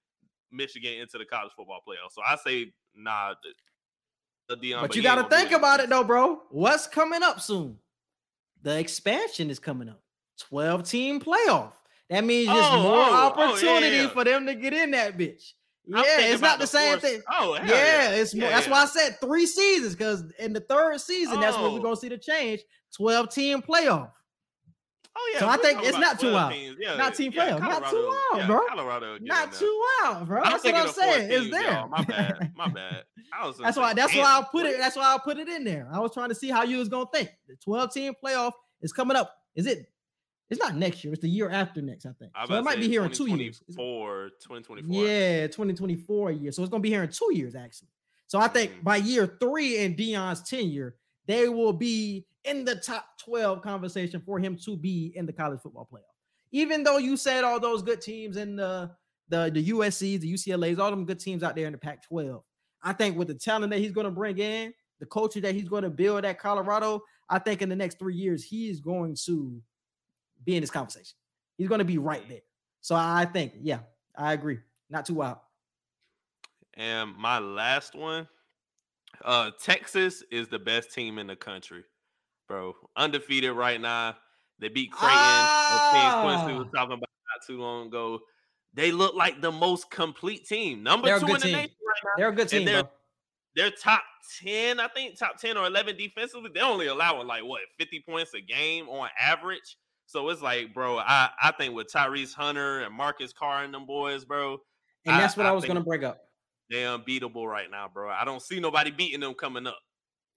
Michigan into the college football playoff. So I say nah. The, the Deion, But you got to think about it though, bro. What's coming up soon? The expansion is coming up. 12 team playoff. That means just Oh, more oh, oh, yeah, opportunity for them to get in that bitch. I'm Yeah, it's not about the same thing. Oh, hell Yeah, it's more. Yeah, that's yeah. why I said three seasons because in the third season, that's when Oh. we're gonna see the change. 12 team playoff. Oh yeah, So I think it's not too wild. teams, Yeah, Not team yeah, playoff. Not too wild, yeah, bro. Colorado will get in Not too wild, bro. I'm That's what I'm four saying. It's there. y'all. My bad. *laughs* My bad. I was That's why. That's why I put it. That's why I put it in there. I was trying to see how you was gonna think. The 12 team playoff is coming up. Is it? It's not next year. It's the year after next. I think. I So it might be here in two years. 2024, 2024. Yeah, 2024 year. So it's gonna be here in two years actually. So I think Mhm. by year three in Deion's tenure, they will be in the top 12 conversation for him to be in the college football playoff. Even though you said all those good teams in the the, the USCs, the UCLAs, all them good teams out there in the Pac-12. I think with the talent that he's going to bring in, the culture that he's going to build at Colorado, I think in the next three years he is going to be in this conversation. He's going to be right there. So I think, yeah, I agree. Not too wild. And my last one, uh, Texas is the best team in the country, bro. Undefeated right now. They beat Creighton. team Quincy was Ah. talking about not too long ago. They look like the most complete team. Number They're two in the team. nation right now. They're a good team, they're- bro. They're top 10, I think, top 10 or 11 defensively. They're only allowing like what 50 points a game on average. So it's like, bro, I, I think with Tyrese Hunter and Marcus Carr and them boys, bro, And I- that's what I, I was going to bring up. they're unbeatable right now, bro. I don't see nobody beating them coming up.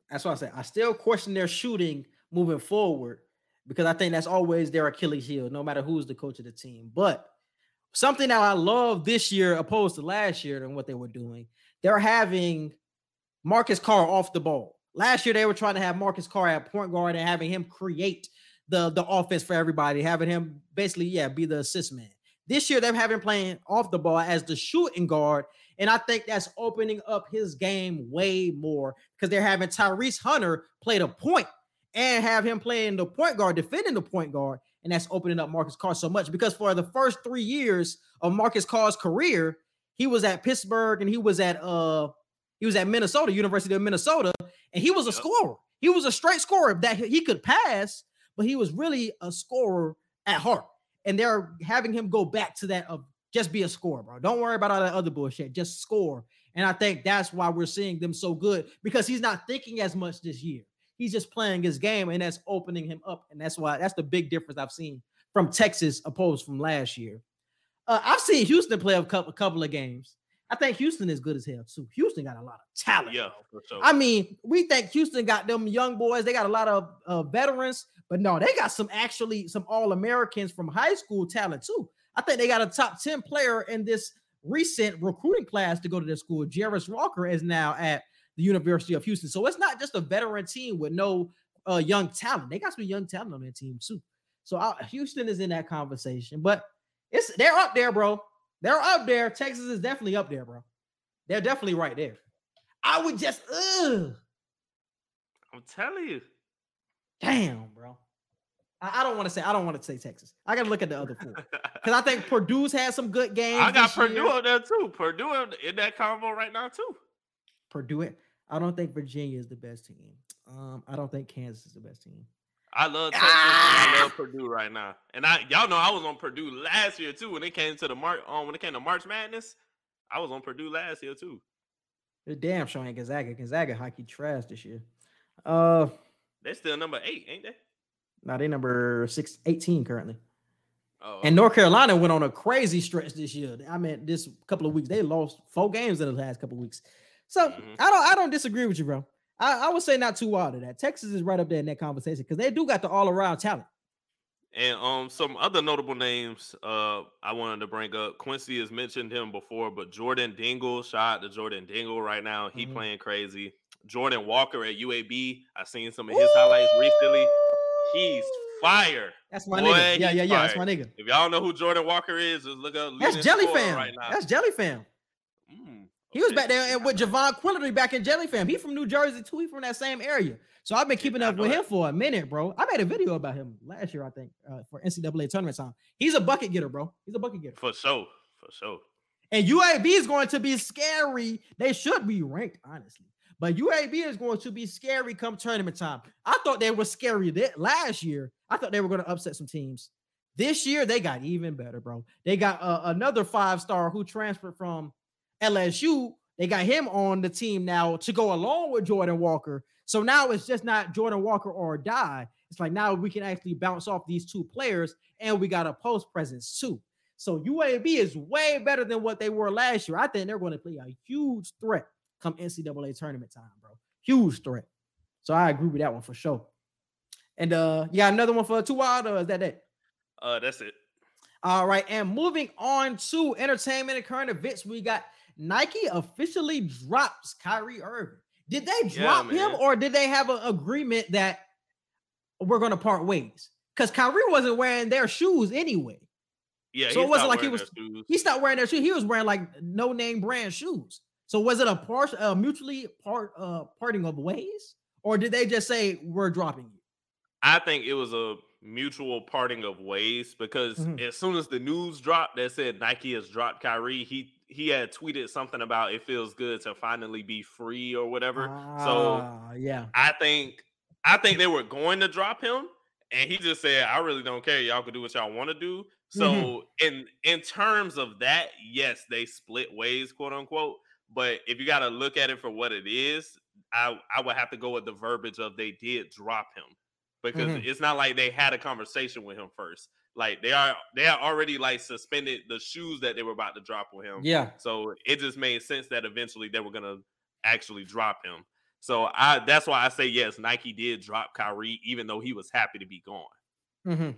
That's what I said. I still question their shooting moving forward because I think that's always their Achilles heel, no matter who's the coach of the team. But something that I love this year, opposed to last year and what they were doing, they're having Marcus Carr off the ball. Last year, they were trying to have Marcus Carr at point guard and having him create the, the offense for everybody, having him basically, yeah, be the assist man. This year, they're having playing off the ball as the shooting guard. And I think that's opening up his game way more because they're having Tyrese Hunter play the point and have him playing the point guard, defending the point guard. And that's opening up Marcus Carr so much because for the first three years of Marcus Carr's career, he was at Pittsburgh and he was at uh he was at Minnesota, University of Minnesota, and he was a scorer. He was a straight scorer that he- could pass, but he was really a scorer at heart. And they're having him go back to that of just be a scorer, bro. Don't worry about all that other bullshit. Just score. And I think that's why we're seeing them so good because he's not thinking as much this year. He's just playing his game, and that's opening him up. And that's why that's the big difference I've seen from Texas opposed from last year. Uh, I've seen Houston play a couple, a couple of games. I think Houston is good as hell too. Houston got a lot of talent. Yeah, for sure. I mean, we think Houston got them young boys. They got a lot of uh, veterans, but no, they got some actually some All Americans from high school talent too. I think they got a top 10 player in this recent recruiting class to go to their school. Jarace Walker is now at the University of Houston. So it's not just a veteran team with no uh, young talent. They got some young talent on their team too. So uh, Houston is in that conversation, but it's they're up there, bro. They're up there. Texas is definitely up there, bro. They're definitely right there. I would just, ugh, I'm telling you. damn, bro. I, don't want to say, I don't want to say Texas. I got to look at the other four *laughs* because I think Purdue's had some good games. I got this year. Purdue up there too. Purdue in- that convo right now too. Purdue. I don't think Virginia is the best team. Um, I don't think Kansas is the best team. I love Texas. and I Ah! love Purdue right now. And I y'all know I was on Purdue last year too when it came to the March um, when it came to March Madness. I was on Purdue last year too. They're damn ain't Gonzaga. Gonzaga hockey trash this year. Uh, They're still number eight, ain't they? Now they number six, 18 currently. Oh, And North Carolina went on a crazy stretch this year. I mean, this couple of weeks they lost four games in the last couple of weeks. So Mhm. I don't, I don't disagree with you, bro. I, I would say not too wild of that. Texas is right up there in that conversation because they do got the all around talent. And um, some other notable names uh I wanted to bring up. Quincy has mentioned him before, but Jordan Dingle, shout out to Jordan Dingle right now. He Mhm. playing crazy. Jordan Walker at UAB. I seen some of his highlights recently. He's fire. That's my Boy, nigga. Yeah, yeah, yeah. That's my nigga. If y'all don't know who Jordan Walker is, just look up. That's Jelly Fam. right now. That's Jelly Fam. Mm, He was back there with Jahvon Quinerly back in Jelly Fam. He from New Jersey too. He from that same area. So I've been keeping up with that. him for a minute, bro. I made a video about him last year, I think, uh, for NCAA tournament time. He's a bucket getter, bro. He's a bucket getter. For sure. For sure. And UAB is going to be scary. They should be ranked, honestly. But UAB is going to be scary come tournament time. I thought they were scary that last year. I thought they were going to upset some teams. This year, they got even better, bro. They got uh, another five star who transferred from LSU. They got him on the team now to go along with Jordan Walker. So now it's just not Jordan Walker or die. It's like now we can actually bounce off these two players and we got a post presence too. So UAB is way better than what they were last year. I think they're going to play a huge threat come NCAA tournament time, bro. Huge threat. So I agree with that one for sure. And uh, you got another one for two wild, or is that it? Uh, that's it. All right, and moving on to entertainment and current events, we got Nike officially drops Kyrie Irving. Did they Yeah, drop him, or did they have an agreement that we're going to part ways? Because Kyrie wasn't wearing their shoes anyway. Yeah. So it wasn't like he was- He stopped wearing their shoes. He was wearing like no name brand shoes. So was it a part, uh, mutually part, uh, parting of ways, or did they just say we're dropping you? I think it was a mutual parting of ways because Mhm. as soon as the news dropped that said Nike has dropped Kyrie, he he had tweeted something about it feels good to finally be free or whatever. so Ah, yeah, I think I think they were going to drop him, and he just said, "I really don't care. Y'all can do what y'all want to do." So Mhm. in in terms of that, yes, they split ways, quote unquote. But if you got to look at it for what it is, I I would have to go with the verbiage of they did drop him because Mhm. it's not like they had a conversation with him first. Like they are they are already like suspended the shoes that they were about to drop with him. yeah. So it just made sense that eventually they were gonna actually drop him. So I that's why I say yes, Nike did drop Kyrie, even though he was happy to be gone. hmm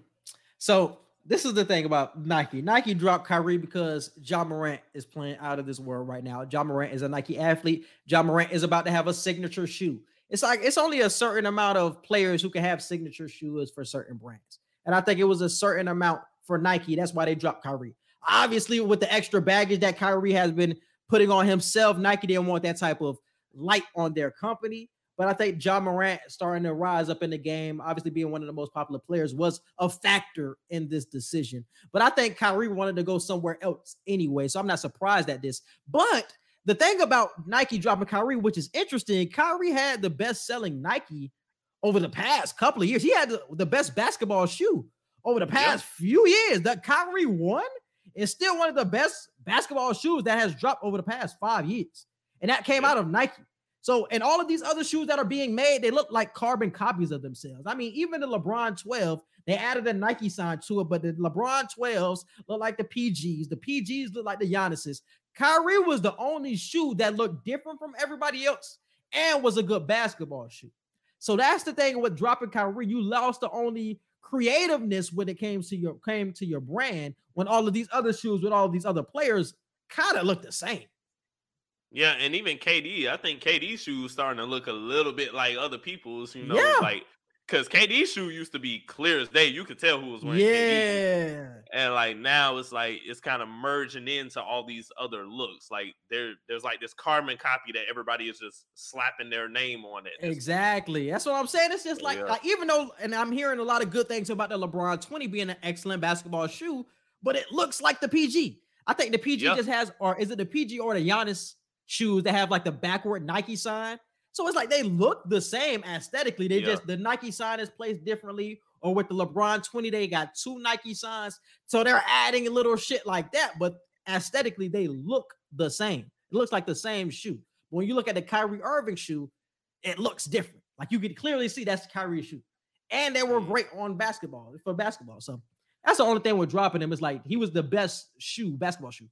So this is the thing about Nike. Nike dropped Kyrie because Ja Morant is playing out of this world right now. Ja Morant is a Nike athlete. Ja Morant is about to have a signature shoe. It's like it's only a certain amount of players who can have signature shoes for certain brands. And I think it was a certain amount for Nike. That's why they dropped Kyrie. Obviously, with the extra baggage that Kyrie has been putting on himself, Nike didn't want that type of light on their company. But I think Ja Morant starting to rise up in the game, obviously being one of the most popular players, was a factor in this decision. But I think Kyrie wanted to go somewhere else anyway. So I'm not surprised at this. But the thing about Nike dropping Kyrie, which is interesting, Kyrie had the best selling Nike over the past couple of years. He had the, the best basketball shoe over the past few years. That Kyrie one is still one of the best basketball shoes that has dropped over the past five years. And that came Yeah. out of Nike. So, and all of these other shoes that are being made, they look like carbon copies of themselves. I mean, even the LeBron 12, they added a Nike sign to it, but the LeBron 12s look like the PGs. The PGs look like the Giannis's. Kyrie was the only shoe that looked different from everybody else and was a good basketball shoe. So that's the thing with dropping Kyrie. You lost the only creativeness when it came to your came to your brand when all of these other shoes with all these other players kind of look the same. Yeah, and even KD, I think KD's shoes starting to look a little bit like other people's, you know, Yeah. like because KD's shoe used to be clear as day. You could tell who was wearing. Yeah. And like now it's like it's kind of merging into all these other looks. Like there, there's like this carbon copy that everybody is just slapping their name on it. Exactly. That's what I'm saying. It's just like, Yeah. like even though, and I'm hearing a lot of good things about the LeBron 20 being an excellent basketball shoe, but it looks like the PG. I think the PG Yeah. just has, or is it the PG or the Giannis shoes that have like the backward Nike sign? So it's like they look the same aesthetically. They Yeah. just the Nike sign is placed differently. Or with the LeBron 20, they got two Nike signs. So they're adding a little shit like that, but aesthetically, they look the same. It looks like the same shoe. But when you look at the Kyrie Irving shoe, it looks different. Like you can clearly see that's Kyrie's shoe. And they were Mm. great on basketball for basketball. So that's the only thing with dropping him is like he was the best shoe, basketball shoe.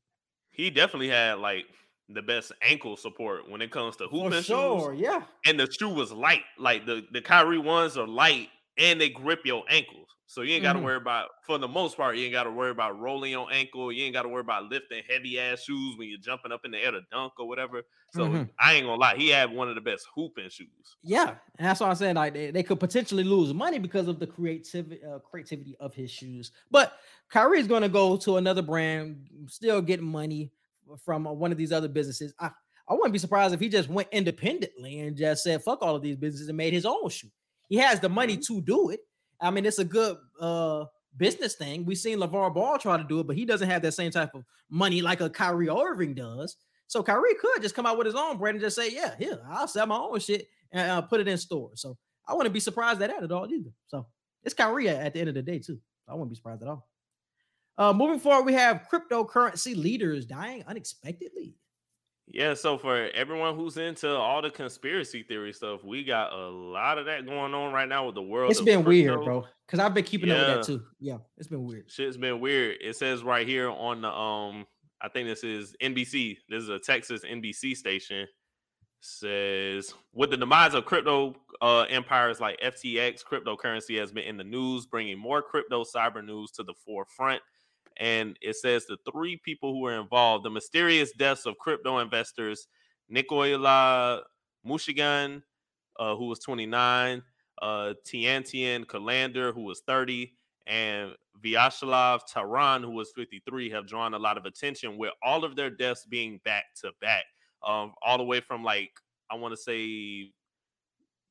he definitely had like the best ankle support when it comes to hooping For shoes. yeah. And the shoe was light. Like the the Kyrie ones are light, and they grip your ankles. So you ain't got to Mhm. worry about, for the most part, you ain't got to worry about rolling your ankle. You ain't got to worry about lifting heavy ass shoes when you're jumping up in the air to dunk or whatever. So Mhm. I ain't gonna lie, he had one of the best hooping shoes. Yeah, and that's why I'm saying like they, they could potentially lose money because of the creativity uh, creativity of his shoes. But Kyrie's going to go to another brand, still get money from uh, one of these other businesses. I I wouldn't be surprised if he just went independently and just said fuck all of these businesses and made his own shoe. He has the money to do it. I mean, it's a good uh business thing. We've seen LaVar Ball try to do it, but he doesn't have that same type of money like a Kyrie Irving does. So Kyrie could just come out with his own brand and just say, "Yeah, here, I'll sell my own shit and uh, put it in stores." So I wouldn't be surprised at that at all either. So it's Kyrie at the end of the day too. I wouldn't be surprised at all. Uh, moving forward, we have cryptocurrency leaders dying unexpectedly. Yeah, so for everyone who's into all the conspiracy theory stuff, we got a lot of that going on right now with the world. It's been weird, bro. Because I've been keeping up with that too. Yeah, it's been weird. Shit's been weird. It says right here on the um, I think this is NBC. This is a Texas NBC station. Says with the demise of crypto uh, empires like FTX, cryptocurrency has been in the news, bringing more crypto cyber news to the forefront. And it says the three people who were involved: the mysterious deaths of crypto investors Nikola Mushegian, uh, who was 29, uh, Tiantian Kullander, who was 30, and Vyacheslav Taran, who was 53, have drawn a lot of attention with all of their deaths being back to back, um, all the way from like I want to say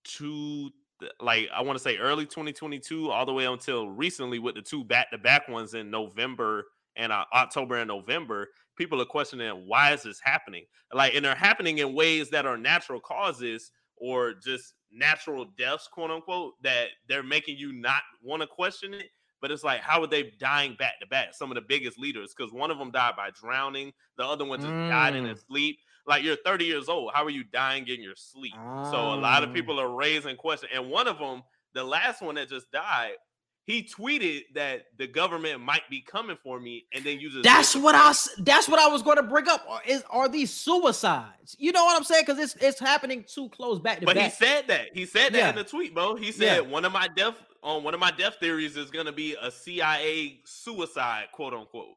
two, like I want to say early 2022, all the way until recently with the two back to back ones in November and uh, October and November. People are questioning why is this happening? Like, and they're happening in ways that are natural causes or just natural deaths, quote unquote, that they're making you not want to question it. But it's like, how are they dying back to back? Some of the biggest leaders, because one of them died by drowning, the other one just died in his sleep. Like you're 30 years old, how are you dying in your sleep? So a lot of Ah. people are raising questions, and one of them, the last one that just died, he tweeted that the government might be coming for me, and then you just That's what I. That's what I was going to bring up. Are, is are these suicides? You know what I'm saying? Because it's it's happening too close back to But he said that. He said that Yeah. in the tweet, bro. He Yeah. said one of my death on one of my death theories is gonna be a CIA suicide, quote unquote.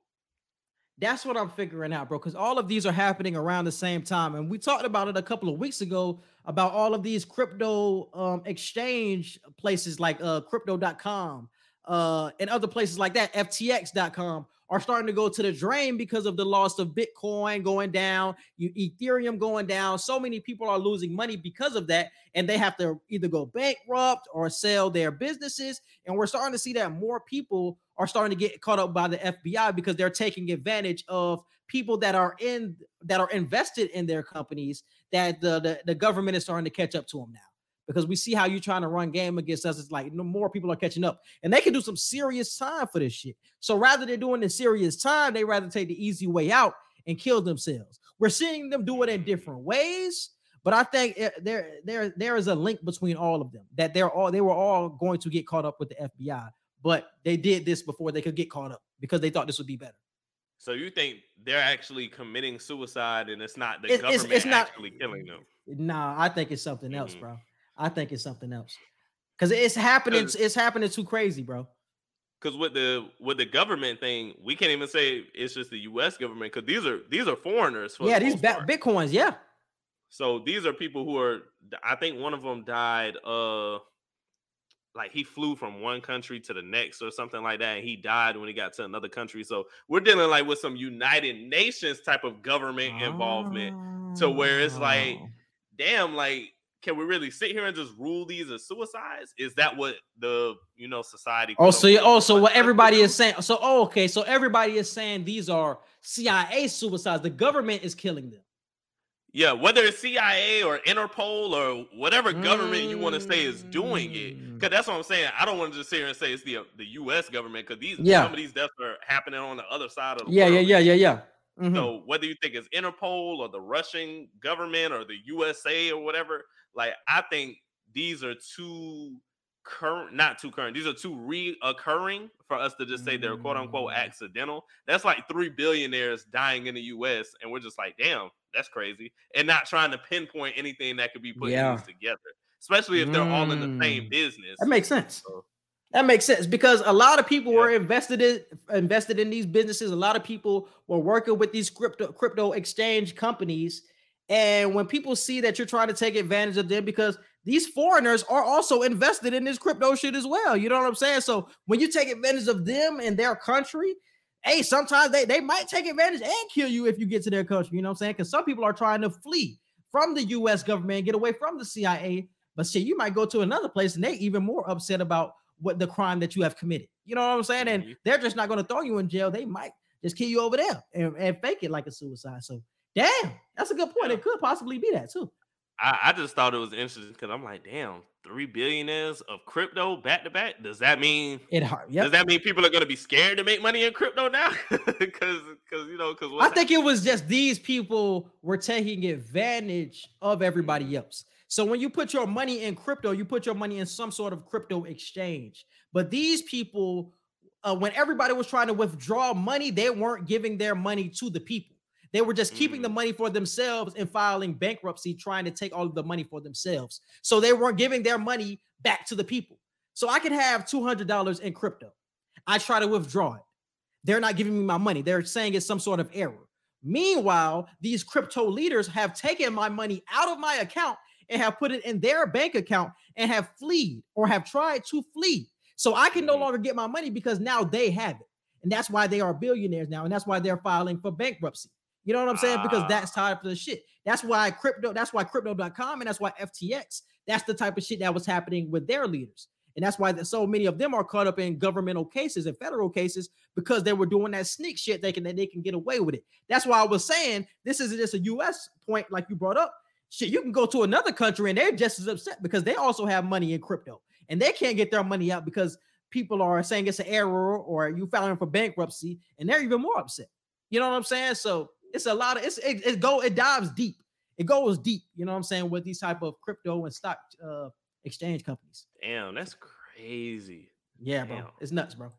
That's what I'm figuring out, bro. Because all of these are happening around the same time, and we talked about it a couple of weeks ago about all of these crypto um, exchange places like uh, Crypto.com uh, and other places like that. FTX.com are starting to go to the drain because of the loss of Bitcoin going down, Ethereum going down. So many people are losing money because of that, and they have to either go bankrupt or sell their businesses. And we're starting to see that more people are starting to get caught up by the FBI because they're taking advantage of people that are in that are invested in their companies that the the, the government is starting to catch up to them now because we see how you're trying to run game against us it's like no more people are catching up and they can do some serious time for this shit so rather than doing the serious time they rather take the easy way out and kill themselves we're seeing them do it in different ways but I think eh, there there there is a link between all of them that they're all they were all going to get caught up with the FBI but they did this before they could get caught up because they thought this would be better. So you think they're actually committing suicide and it's not the It's- it's- government it's not- actually killing them? Nah, I think it's something else, Mhm. bro. I think it's something else because it's happening. It's happening too crazy, bro. Because with the with the government thing, we can't even say it's just the U.S. government because these are these are foreigners. For yeah, the these ba- bitcoins. Yeah, So these are people who are. I think one of them died. Uh, like he flew from one country to the next or something like that, and he died when he got to another country. So we're dealing like with some United Nations type of government involvement. to where it's like- Oh. Damn, like. Can we really sit here and just rule these as suicides? Is that what the you know society? Oh, so unquote, oh, so what everybody is saying. So oh, okay, so everybody is saying these are CIA suicides. The government is killing them. Yeah, whether it's CIA or Interpol or whatever government you want to say is doing it, Mm. because that's what I'm saying. I don't want to just sit here and say it's the the U.S. government because these Yeah. some of these deaths are happening on the other side of the Yeah, yeah, world. yeah, yeah, yeah. Mhm. So whether you think it's Interpol or the Russian government or the USA or whatever, like I think these are two current, not too current. These are two reoccurring for us to just say they're quote unquote Mm. accidental. That's like three billionaires dying in the U.S. and we're just like, damn, that's crazy, and not trying to pinpoint anything that could be put Yeah. these together. especially if they're all in the same Mm. business. That makes sense. So- That makes sense because a lot of people Yeah. were invested in invested in these businesses. A lot of people were working with these crypto crypto exchange companies. And when people see that you're trying to take advantage of them, because these foreigners are also invested in this crypto shit as well. You know what I'm saying? So when you take advantage of them in their country, hey, sometimes they, they might take advantage and kill you if you get to their country. You know what I'm saying? Because some people are trying to flee from the US government and get away from the CIA. But shit, you might go to another place and they even more upset about what the crime that you have committed. You know what I'm saying? And Mhm. they're just not going to throw you in jail. They might just kill you over there and, and fake it like a suicide. So damn, that's a good point. It could possibly be that too. I, I just thought it was interesting because I'm like, damn, three billionaires of crypto back to back. Does that mean It hard. does that mean people are gonna be scared to make money in crypto now? *laughs* Because because you know because I think it was just these people were taking advantage of everybody else. So when you put your money in crypto, you put your money in some sort of crypto exchange. But these people, uh, when everybody was trying to withdraw money, they weren't giving their money to the people. They were just keeping the Mm. money for themselves and filing bankruptcy, trying to take all of the money for themselves. So they weren't giving their money back to the people. So I could have $200 in crypto. I try to withdraw it. They're not giving me my money. They're saying it's some sort of error. Meanwhile, these crypto leaders have taken my money out of my account and have put it in their bank account and have fled or have tried to flee. So I can no Mhm. longer get my money because now they have it. And that's why they are billionaires now. And that's why they're filing for bankruptcy. You know what I'm saying? Because that's Ah. type of shit. That's why crypto, that's why crypto.com and that's why FTX, that's the type of shit that was happening with their leaders. And that's why so many of them are caught up in governmental cases and federal cases because they were doing that sneak shit. They can they can get away with it. That's why I was saying this isn't just a US point, like you brought up. Shit, you can go to another country and they're just as upset because they also have money in crypto and they can't get their money out because people are saying it's an error or you filing for bankruptcy and they're even more upset. You know what I'm saying? So it's a lot of it's it, it go it dives deep. It goes deep. You know what I'm saying with these type of crypto and stock uh exchange companies. damn, that's crazy. Yeah, bro. It's nuts, bro.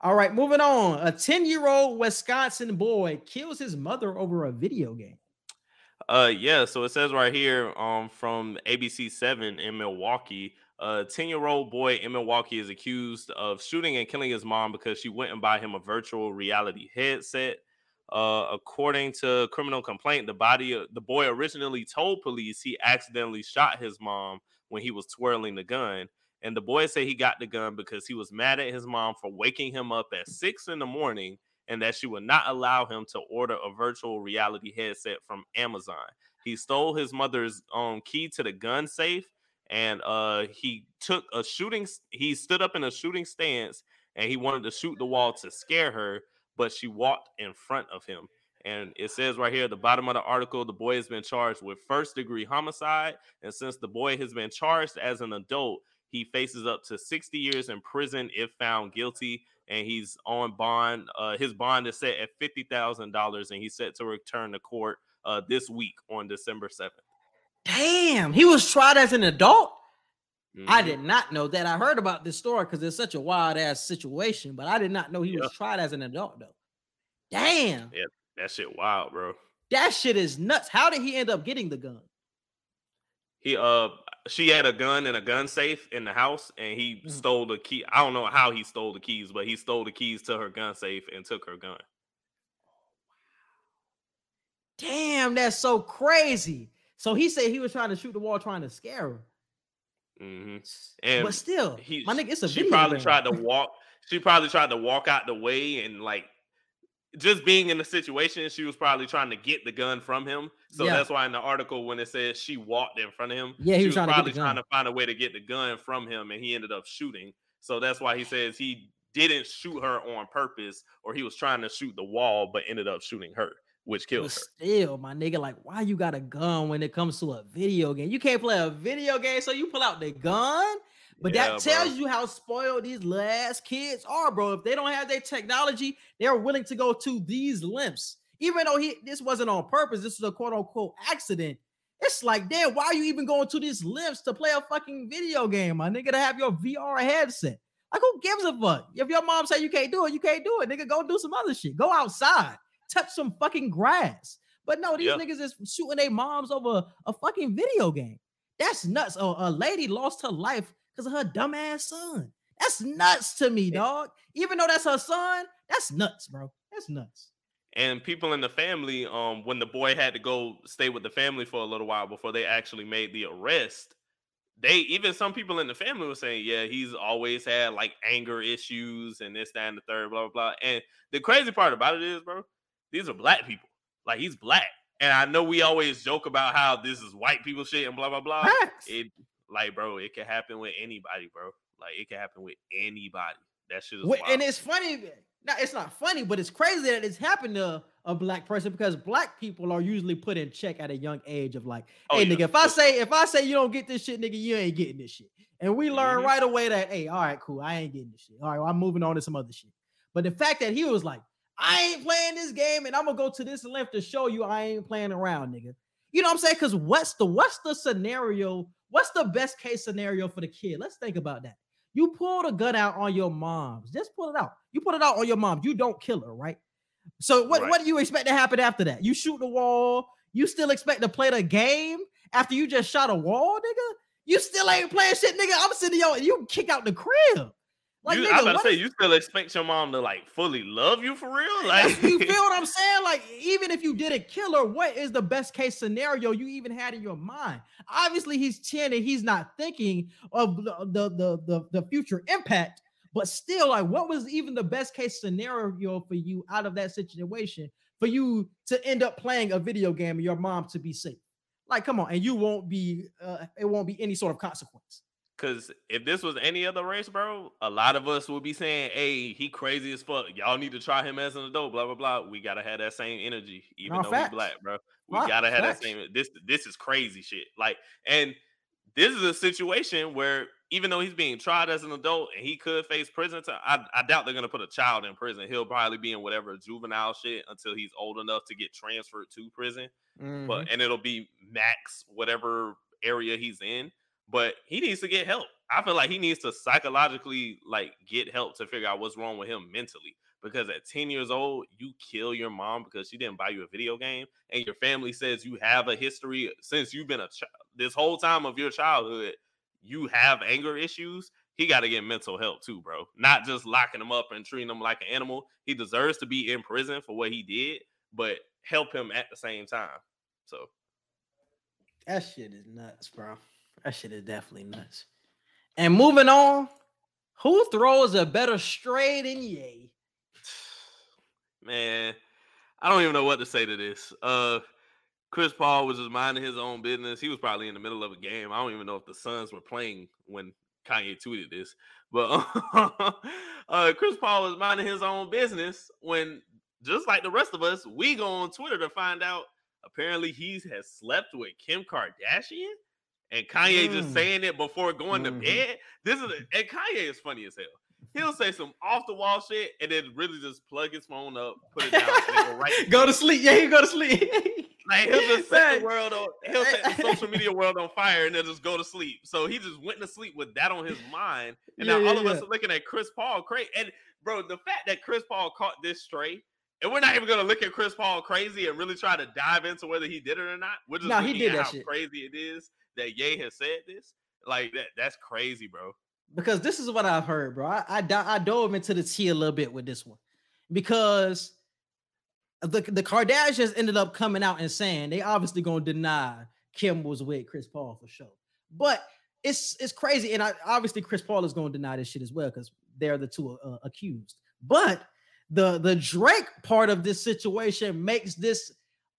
All right, moving on. A 10-year-old Wisconsin boy kills his mother over a video game. Uh yeah, so it says right here um from ABC 7 in Milwaukee, a 10-year-old boy in Milwaukee is accused of shooting and killing his mom because she went and buy him a virtual reality headset. Uh according to criminal complaint, the body the boy originally told police he accidentally shot his mom when he was twirling the gun. And the boy said he got the gun because he was mad at his mom for waking him up at six in the morning and that she would not allow him to order a virtual reality headset from Amazon. He stole his mother's um key to the gun safe and uh he took a shooting he stood up in a shooting stance and he wanted to shoot the wall to scare her, but she walked in front of him. And it says right here at the bottom of the article, the boy has been charged with first degree homicide. And since the boy has been charged as an adult, he faces up to 60 years in prison if found guilty and he's on bond. Uh, his bond is set at fifty thousand dollars, and he's set to return to court uh, this week on December seventh. Damn, he was tried as an adult. I Mhm. did not know that. I heard about this story because it's such a wild ass situation, but I did not know he was tried as an adult though. Damn, Yeah. that shit wild, bro. that shit is nuts. How did he end up getting the gun? He uh, she had a gun in a gun safe in the house, and he Mhm. stole the key. I don't know how he stole the keys, but he stole the keys to her gun safe and took her gun. Damn, that's so crazy. So he said he was trying to shoot the wall, trying to scare her. hmm And but still, he my nigga, it's a she probably game. tried to walk she probably tried to walk out the way and like just being in the situation she was probably trying to get the gun from him so Yeah. that's why in the article when it says she walked in front of him Yeah, he she was trying to probably the trying to find a way to get the gun from him and he ended up shooting so that's why he says he didn't shoot her on purpose or he was trying to shoot the wall but ended up shooting her which killed But her still, my nigga, like, why you got a gun when it comes to a video game? You can't play a video game, so you pull out the gun. But Yeah, that tells bro. you how spoiled these last kids are, bro. If they don't have their technology, they're willing to go to these lengths. Even though he this wasn't on purpose, this was a quote unquote accident. It's like, damn, why are you even going to these lengths to play a fucking video game, my nigga, to have your VR headset? Like, who gives a fuck? If your mom say you can't do it, you can't do it, nigga. Go do some other shit. Go outside, touch some fucking grass. But no, these Yeah. niggas is shooting their moms over a fucking video game. That's nuts. A, a lady lost her life because of her dumbass son. That's nuts to me, dog. Even though that's her son, that's nuts, bro. That's nuts. And people in the family, um, when the boy had to go stay with the family for a little while before they actually made the arrest, they even some people in the family were saying, yeah, he's always had like anger issues and this, that, and the third, blah, blah, blah. And the crazy part about it is, bro, these are black people. Like he's black. And I know we always joke about how this is white people shit and blah blah blah. It like, bro, it can happen with anybody, bro. Like it can happen with anybody. That shit is wild. and it's funny. Now it's not funny, but it's crazy that it's happened to a black person because black people are usually put in check at a young age of like, Oh, hey yeah. nigga, if I say if I say you don't get this shit, nigga, you ain't getting this shit. And we learn Mhm. right away that hey, all right, cool, I ain't getting this shit. All right, well, I'm moving on to some other shit. But the fact that he was like, I ain't playing this game, and I'm gonna go to this length to show you I ain't playing around, nigga. You know what I'm saying? Because what's the what's the scenario? What's the best case scenario for the kid? Let's think about that. You pull the gun out on your mom's. Just pull it out. You put it out on your mom. You don't kill her, right? So what, Right. what do you expect to happen after that? You shoot the wall. You still expect to play the game after you just shot a wall, nigga? You still ain't playing shit, nigga. I'm sitting yo, you kick out the crib. Like, you, nigga, I was about to say, is- you still expect your mom to like fully love you for real? *laughs* Like you *laughs* feel what I'm saying? Like, even if you didn't kill her, what is the best case scenario you even had in your mind? Obviously, he's 10 and he's not thinking of the the the, the, the future impact, but still, like, what was even the best case scenario for you out of that situation for you to end up playing a video game and your mom to be safe? Like, come on, and you won't be uh, it won't be any sort of consequence. Cause if this was any other race, bro, a lot of us would be saying, "Hey, he crazy as fuck. Y'all need to try him as an adult." Blah blah blah. We gotta have that same energy, even No, though facts. he's black, bro. We gotta have facts. that same. This this is crazy shit. Like, and this is a situation where even though he's being tried as an adult and he could face prison time, I, I doubt they're gonna put a child in prison. He'll probably be in whatever juvenile shit until he's old enough to get transferred to prison Mm-hmm. but and it'll be max whatever area he's in. But he needs to get help. I feel like he needs to psychologically like get help to figure out what's wrong with him mentally. Because at 10 years old, you kill your mom because she didn't buy you a video game, and your family says you have a history since you've been a child this whole time of your childhood, you have anger issues. He got to get mental help too, bro. Not just locking him up and treating him like an animal. He deserves to be in prison for what he did, but help him at the same time. So That shit is nuts, bro. That shit is definitely nuts. And moving on, who throws a better stray than Ye? man, I don't even know what to say to this. Uh Chris Paul was just minding his own business. He was probably in the middle of a game. I don't even know if the Suns were playing when Kanye tweeted this. But *laughs* uh Chris Paul was minding his own business when just like the rest of us, we go on Twitter to find out apparently he has slept with Kim Kardashian. And Kanye just Mm. saying it before going Mhm. to bed. This is *laughs* and Kanye is funny as hell. He'll say some off the wall shit and then really just plug his phone up, put it down, and go right. go to sleep. Yeah, you go to sleep. *laughs* Like he'll just set the world on, he'll set the *laughs* social media world on fire and then just go to sleep. So he just went to sleep with that on his mind, and Yeah, now yeah, all of us are looking at Chris Paul crazy. And bro, the fact that Chris Paul caught this stray, and we're not even gonna look at Chris Paul crazy and really try to dive into whether he did it or not. We're just No, he did at that how shit. crazy it is that Ye has said this. Like that, that's crazy, bro. because this is what I've heard, bro. I I, I dove into the tea a little bit with this one because the the Kardashians ended up coming out and saying they obviously gonna deny Kim was with Chris Paul for sure, but it's it's crazy, and I, obviously Chris Paul is gonna deny this shit as well because they're the two uh, accused. But the the Drake part of this situation makes this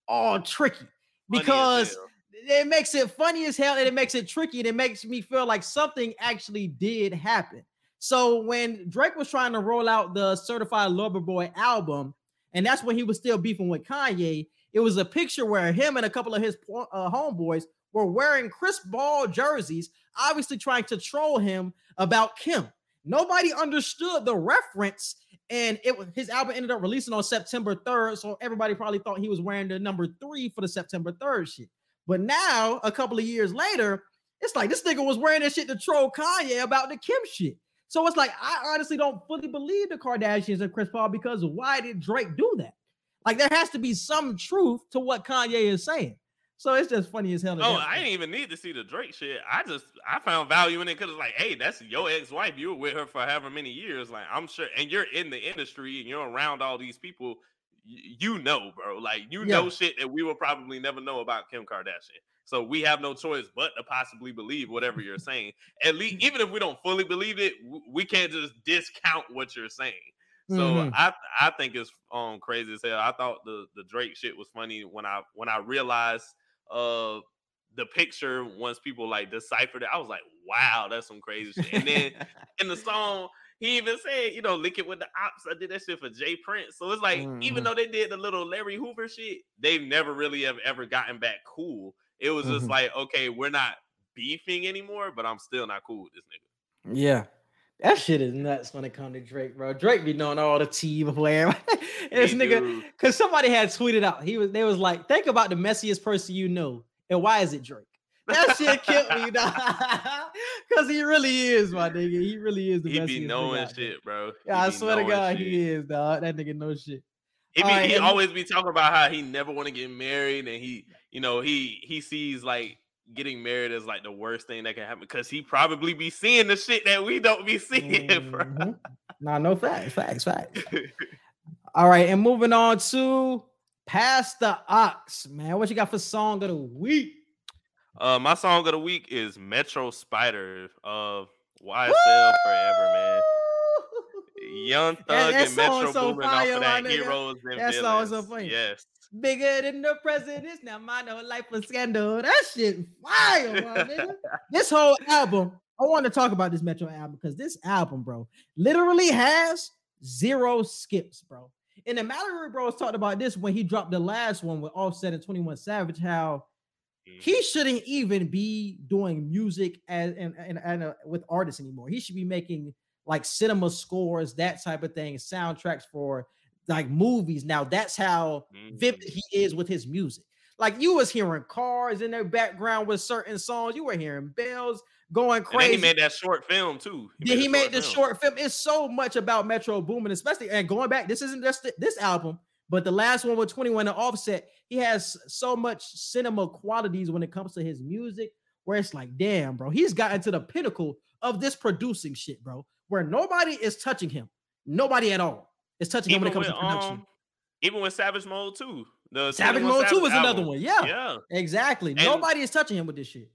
all tricky because. It makes it funny as hell and it makes it tricky and it makes me feel like something actually did happen. So when Drake was trying to roll out the Certified Lover Boy album, and that's when he was still beefing with Kanye, it was a picture where him and a couple of his uh, homeboys were wearing Chris Paul jerseys, obviously trying to troll him about Kim. Nobody understood the reference, and it was his album ended up releasing on September 3rd. So everybody probably thought he was wearing the number three for the September 3rd shit. But now, a couple of years later, it's like this nigga was wearing that shit to troll Kanye about the Kim shit. So it's like I honestly don't fully believe the Kardashians and Chris Paul because why did Drake do that? Like there has to be some truth to what Kanye is saying. So it's just funny as hell. Oh, I didn't even need to see the Drake shit. I just I found value in it because it's like, hey, that's your ex-wife. You were with her for however many years. Like I'm sure, and you're in the industry and you're around all these people. You know, bro. Like you yeah. know shit that we will probably never know about Kim Kardashian. So we have no choice but to possibly believe whatever you're *laughs* saying. At least, even if we don't fully believe it, we can't just discount what you're saying. So mm-hmm. I I think it's um crazy as hell. I thought the the Drake shit was funny when I when I realized uh the picture once people like deciphered it. I was like, wow, that's some crazy shit. And then *laughs* in the song, he even said, you know, link it with the ops. I did that shit for J Prince. So it's like, mm-hmm. even though they did the little Larry Hoover shit, they've never really have ever gotten back cool. It was just mm-hmm. like, okay, we're not beefing anymore, but I'm still not cool with this nigga. Yeah. That shit is nuts when it comes to Drake, bro. Drake be knowing all the tea before *laughs* this nigga, because somebody had tweeted out, he was they was like, think about the messiest person you know, and why is it Drake? That shit killed me, *laughs* *laughs* Because he really is, my nigga. He really is the he be knowing shit, bro. Yeah, I swear to God, shit. he is, dog. That nigga knows shit. He, be, right, he always be talking about how he never want to get married, and he, you know, he he sees like getting married is like the worst thing that can happen because he probably be seeing the shit that we don't be *laughs* seeing. Mm-hmm. nah, no facts, facts, facts. *laughs* All right, and moving on to Pass the Aux, man. What you got for song of the week? Uh, my song of the week is Metro Spider of YSL Woo! Forever, man. Young Thug that, that and Metro so Boomin off of that Heroes and that Villains. so funny. Yes. Bigger than the presidents. Now my no life was scandal. That shit fire, nigga. *laughs* this whole album. I want to talk about this Metro album because this album, bro, literally has zero skips, bro. And the Mallory Bros talked about this when he dropped the last one with Offset and 21 Savage, how he mm-hmm. shouldn't even be doing music as and, and, and uh, with artists anymore. He should be making like cinema scores, that type of thing, soundtracks for like movies. Now that's how mm-hmm. vivid he is with his music. Like you was hearing cars in their background with certain songs. You were hearing bells going crazy. he made that short film too. He made, he made the short film. It's so much about Metro Boomin, especially and going back. This isn't just this album, but the last one with 21 and Offset. He has so much cinema qualities when it comes to his music, where it's like, damn, bro, he's gotten to the pinnacle of this producing shit, bro, where nobody is touching him. Nobody at all is touching even him when it comes with, to production. Um, even with Savage Mode 2. The Savage Mode 2 was another one. Yeah. Yeah. Exactly. And Nobody is touching him with this shit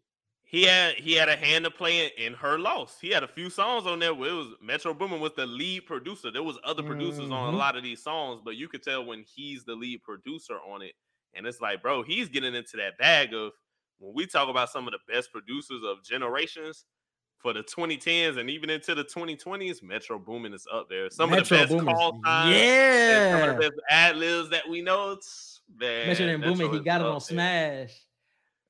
he had he had a hand to play in, her loss. He had a few songs on there where it was Metro Boomin was the lead producer. There was other producers mm-hmm. on a mm-hmm. lot of these songs, but you could tell when he's the lead producer on it. And it's like, bro, he's getting into that bag of when we talk about some of the best producers of generations for the 2010s and even into the 2020s, Metro Boomin is up there. Some Metro of the best Boomin. call times, yeah, some of the best ad libs that we know. It's, man, Metro Boomin, he got it on there. Smash.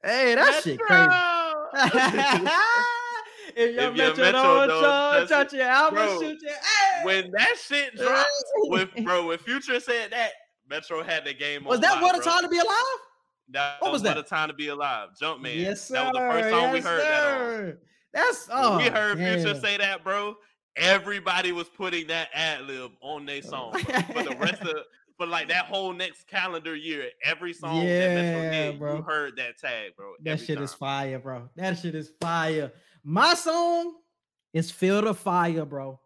Hey, that Metro. shit crazy *laughs* if your metro, metro don't, don't touch it, I'm gonna shoot you. Hey! When that shit *laughs* dropped, with bro, when Future said that, Metro had the game. On Was that what a time to be alive? That what was, was that? What a time to be alive. Jumpman. Yes, sir. That was the first song yes, we heard sir. that on. That's oh, we heard Future say that, bro. Everybody was putting that ad lib on their song for the rest of for like that whole next calendar year, every song yeah, that Metro did, bro. you heard that tag, bro. That shit time. is fire, bro. That shit is fire. My song is Feel the Fire, bro.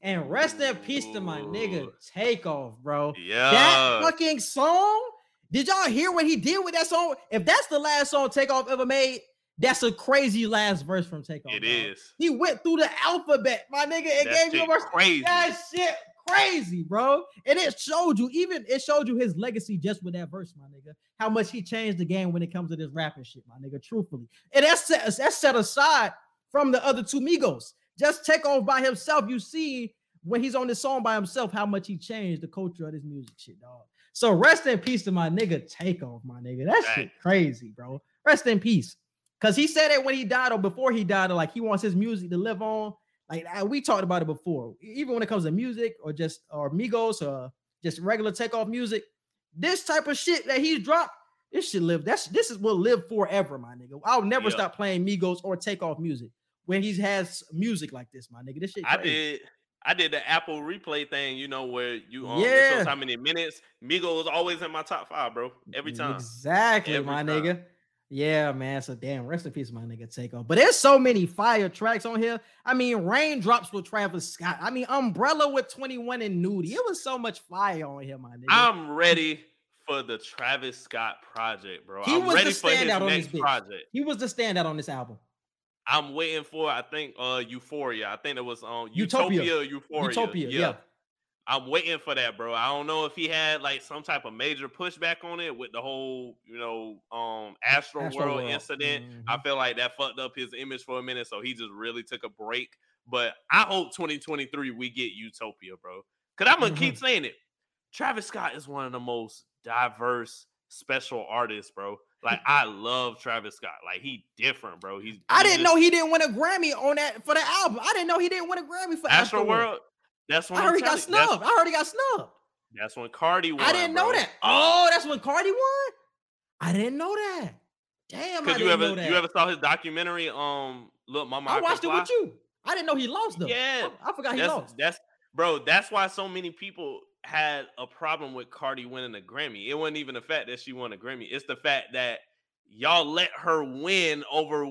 And rest in peace to my nigga Takeoff, bro. Yeah. That fucking song. Did y'all hear what he did with that song? If that's the last song Takeoff ever made, that's a crazy last verse from Takeoff. It bro. is. He went through the alphabet, my nigga, It that gave you a verse. Crazy. That shit crazy, bro. And it showed you, even it showed you his legacy just with that verse, my nigga. How much he changed the game when it comes to this rapping shit, my nigga. Truthfully, and that's set, that's set aside from the other two Migos. Just take off by himself. You see when he's on this song by himself how much he changed the culture of this music shit, dog. So rest in peace to my nigga Takeoff, my nigga. That shit crazy, bro. Rest in peace. Cause he said it when he died or before he died, or like he wants his music to live on like we talked about it before. Even when it comes to music or just or Migos or just regular takeoff music, this type of shit that he's dropped, this should live. That's this is will live forever, my nigga. I'll never yeah. stop playing Migos or takeoff music when he has music like this, my nigga. This shit. Crazy. I did. I did the Apple replay thing, you know, where you um, yeah. how many minutes. Migos always in my top five, bro. Every time. Exactly, Every my time. nigga. Yeah, man. So damn, rest in peace, my nigga Takeoff. But there's so many fire tracks on here. I mean, Raindrops with Travis Scott. I mean, Umbrella with 21 and Nudy. It was so much fire on here, my nigga. I'm ready for the Travis Scott project, bro. He I'm was ready the for his standout on this bitch. project. he was the standout on this album. I'm waiting for I think uh Euphoria. I think it was on Utopia. Utopia, Euphoria. Utopia, yeah. I'm waiting for that, bro. I don't know if he had like some type of major pushback on it with the whole, you know, um Astro, Astro World, World. incident. I Mhm. feel like that fucked up his image for a minute, so he just really took a break. But I hope 2023 we get Utopia, bro. Cause I'm gonna Mm-hmm. keep saying it. Travis Scott is one of the most diverse special artists, bro. Like *laughs* I love Travis Scott. Like he different, bro. He's I didn't just- know he didn't win a Grammy on that for the album. I didn't know he didn't win a Grammy for Astro World. That's when I heard he got you, that's- snubbed. I heard he got snubbed. That's when Cardi won. I didn't know bro. that. Oh, that's when Cardi won. I didn't know that. Damn, I didn't you ever know that. you ever saw his documentary? Um, look, Mama, I watched it with you. I didn't know he lost though. Yeah, I, I forgot he That's lost. that's bro. That's why so many people had a problem with Cardi winning a Grammy. It wasn't even the fact that she won a Grammy. It's the fact that y'all let her win over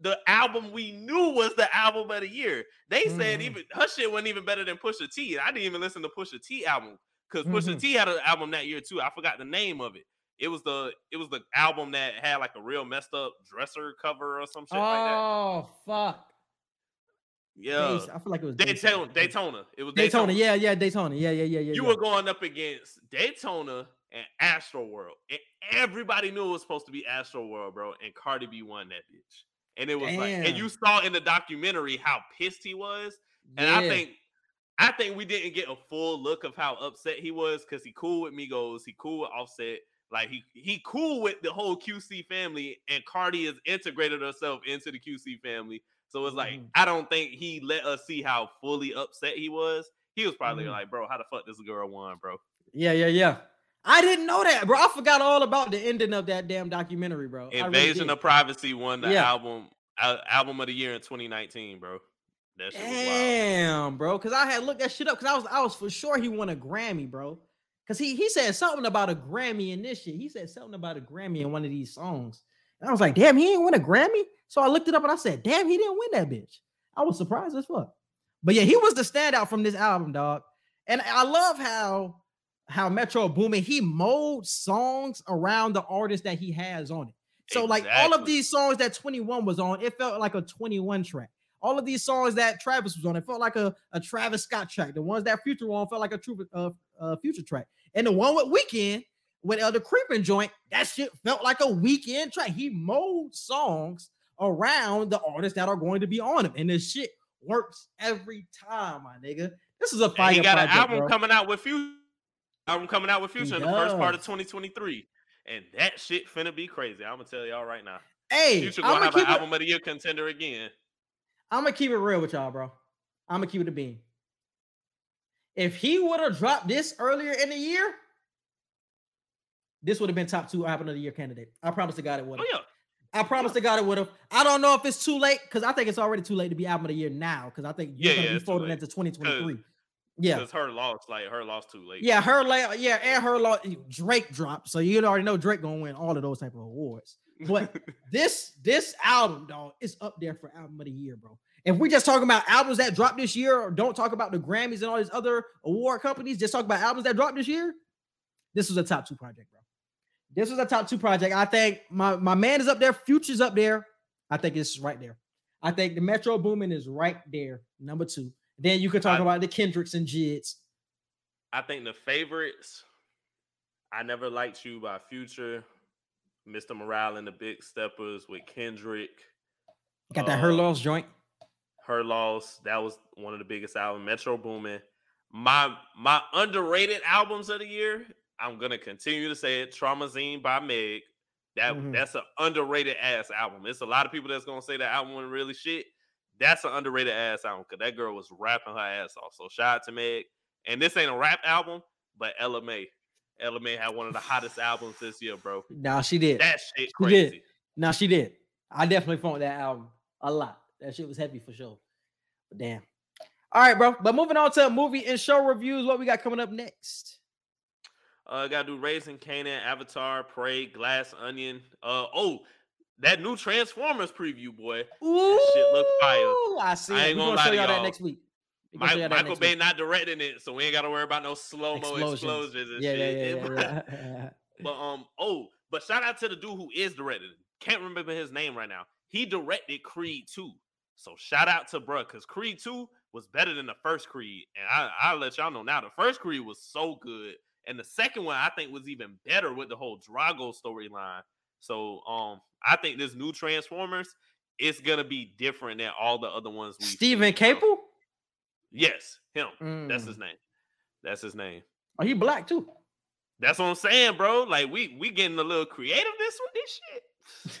the album we knew was the album of the year. They said Mhm. even her shit wasn't even better than Pusha T. I didn't even listen to Pusha T album because Pusha Mhm. T had an album that year too. I forgot the name of it. It was the it was the album that had like a real messed up dresser cover or some shit like that. Oh fuck. Yeah, I feel like it was Daytona. Daytona. It was Daytona. Daytona. Yeah, yeah, Daytona. Yeah, yeah, yeah, yeah. You yeah. were going up against Daytona and Astro World, and everybody knew it was supposed to be Astro World, bro. And Cardi B won that bitch, and it was like, and you saw in the documentary how pissed he was, and I think, I think we didn't get a full look of how upset he was because he cool with Migos, he cool with Offset, like he he cool with the whole QC family, and Cardi has integrated herself into the QC family. So it's like Mhm. I don't think he let us see how fully upset he was. He was probably Mhm. like, "Bro, how the fuck this girl won, bro?" Yeah, yeah, yeah. I didn't know that, bro. I forgot all about the ending of that damn documentary, bro. Really Invasion did. of Privacy won the Yeah. album al- album of the year in 2019, bro. That shit was. Damn, bro. Cause I had looked that shit up because I was I was for sure he won a Grammy, bro. Cause he he said something about a Grammy in this shit. He said something about a Grammy in one of these songs. And I was like, damn, he ain't win a Grammy. So I looked it up and I said, damn, he didn't win that bitch. I was surprised as fuck. But yeah, he was the standout from this album, dog. And I love how how Metro Boomin he molds songs around the artist that he has on it. So like all of these songs that 21 was on, it felt like a 21 track. All of these songs that Travis was on, it felt like a, a Travis Scott track. The ones that Future on felt like a true uh, uh, Future track. And the one with Weeknd with the Creeping joint, that shit felt like a Weeknd track. He molds songs around the artists that are going to be on him, and this shit works every time, my nigga. This is a And fire he got project, an album bro. coming out with Future. Album coming out with Future in the first part of 2023, and that shit finna be crazy. I'm gonna tell y'all right now. Hey, Future gonna gonna have an album of the year contender again. I'm gonna keep it real with y'all, bro. I'm gonna keep it a beam. If he would have dropped this earlier in the year, this would have been top two album of the year candidate. I promise to God it would Oh yeah, I promise to God it would have. I don't know if it's too late because I think it's already too late to be album of the year now because I think you're Yeah, gonna yeah, be folding into 2023. Yeah, because her loss, like her loss, too late. yeah, her la- yeah, and her law Drake dropped, so you already know Drake gonna win all of those type of awards. But *laughs* this this album, dog, is up there for album of the year, bro. If we just talking about albums that dropped this year, or don't talk about the Grammys and all these other award companies, just talk about albums that dropped this year. This was a top two project, bro. This was a top two project. I think my my man is up there, Future's up there. I think it's right there. I think the Metro Boomin is right there, number two. Then you could talk I- about the Kendricks and Jids. I think the favorites. I never liked you by Future, Mr. Morale and the Big Steppers with Kendrick. Got that Her Uh, Loss joint. Her loss. That was one of the biggest albums. Metro Boomin. My my underrated albums of the year. I'm gonna continue to say it. Traumazine by Meg. That Mhm. that's an underrated ass album. It's a lot of people that's gonna say that album wasn't really shit. That's an underrated ass album because that girl was rapping her ass off. So shout out to Meg. And this ain't a rap album, but Ella Mai. Ella Mai had one of the hottest albums this year, bro. Nah, she did. That shit She did. crazy. No, she did. I definitely funked that album a lot. That shit was heavy for sure. But damn. All right, bro. But moving on to movie and show reviews. What we got coming up next? Uh, gotta do Raising Kanan, Avatar, Prey, Glass Onion. Uh, oh, that new Transformers preview, boy. Ooh, shit look fire. I see. I ain't We're gonna gonna show lie to y'all that next week. We gonna show Mi- y'all that Michael Bay week. not directing it, so we ain't got to worry about no slow mo Explosions. explosions yeah, shit. yeah, yeah, yeah. *laughs* *laughs* But um, oh, but shout out to the dude who is directing. Can't remember his name right now. He directed Creed 2. So shout out to bruh, because Creed 2 was better than the first Creed. And I, I'll let y'all know now. The first Creed was so good. And the second one I think was even better with the whole Drago storyline. So um, I think this new Transformers is gonna be different than all the other ones we Steven Caple. Yes, him. That's Mm. his name. That's his name. Oh, he black too. That's what I'm saying, bro. Like we we getting a little creative this with this shit. *laughs*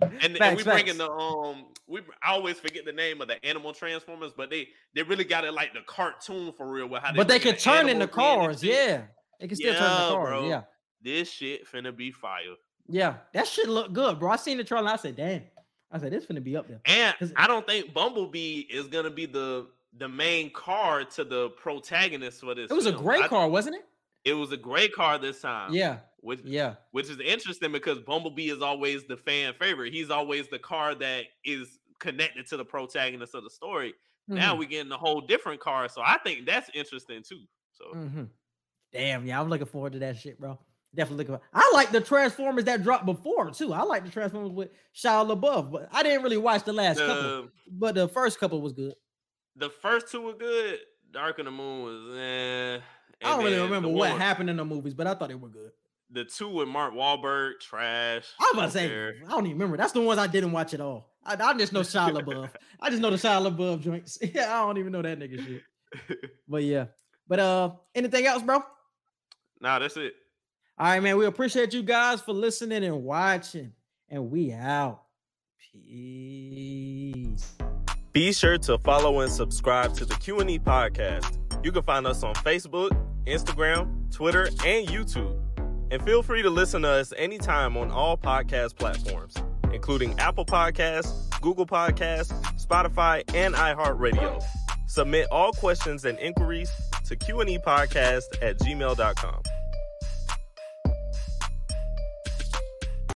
and, And, and we bringing the um we I always forget the name of the animal transformers, but they they really got it like the cartoon for real with how but they could turn into cars. Yeah, they can still turn Yeah, into cars. bro. Yeah, This shit finna be fire. Yeah, that shit look good, bro. I seen the trailer. I said, damn. I said this finna be up there. And I don't think Bumblebee is gonna be the the main car to the protagonist for this. It was a great I- car, wasn't it? It was a great car this time. Yeah, Which yeah. which is interesting because Bumblebee is always the fan favorite. He's always the car that is connected to the protagonist of the story. Now Mhm, we're getting a whole different car, so I think that's interesting too. So mhm. Damn, yeah, I'm looking forward to that shit, bro. Definitely looking. I like the Transformers that dropped before too. I like the Transformers with Shia LaBeouf, but I didn't really watch the last couple. But the first couple was good. the first two were good. Dark of the Moon was eh. I don't really remember what one- happened in the movies, but I thought they were good. The two with Mark Wahlberg, trash. I was about to say, care. I don't even remember. That's the ones I didn't watch at all. I, I just know Shia LaBeouf. I just know the Shia LaBeouf joints. *laughs* Yeah, I don't even know that nigga shit. *laughs* But yeah. But uh, anything else, bro? nah, that's it. All right, man. We appreciate you guys for listening and watching, and we out. Peace. Be sure to follow and subscribe to the Q&E podcast. You can find us on Facebook, Instagram, Twitter, and YouTube. And feel free to listen to us anytime on all podcast platforms, including Apple Podcasts, Google Podcasts, Spotify, and iHeartRadio. Submit all questions and inquiries to Q&E podcast at gmail.com.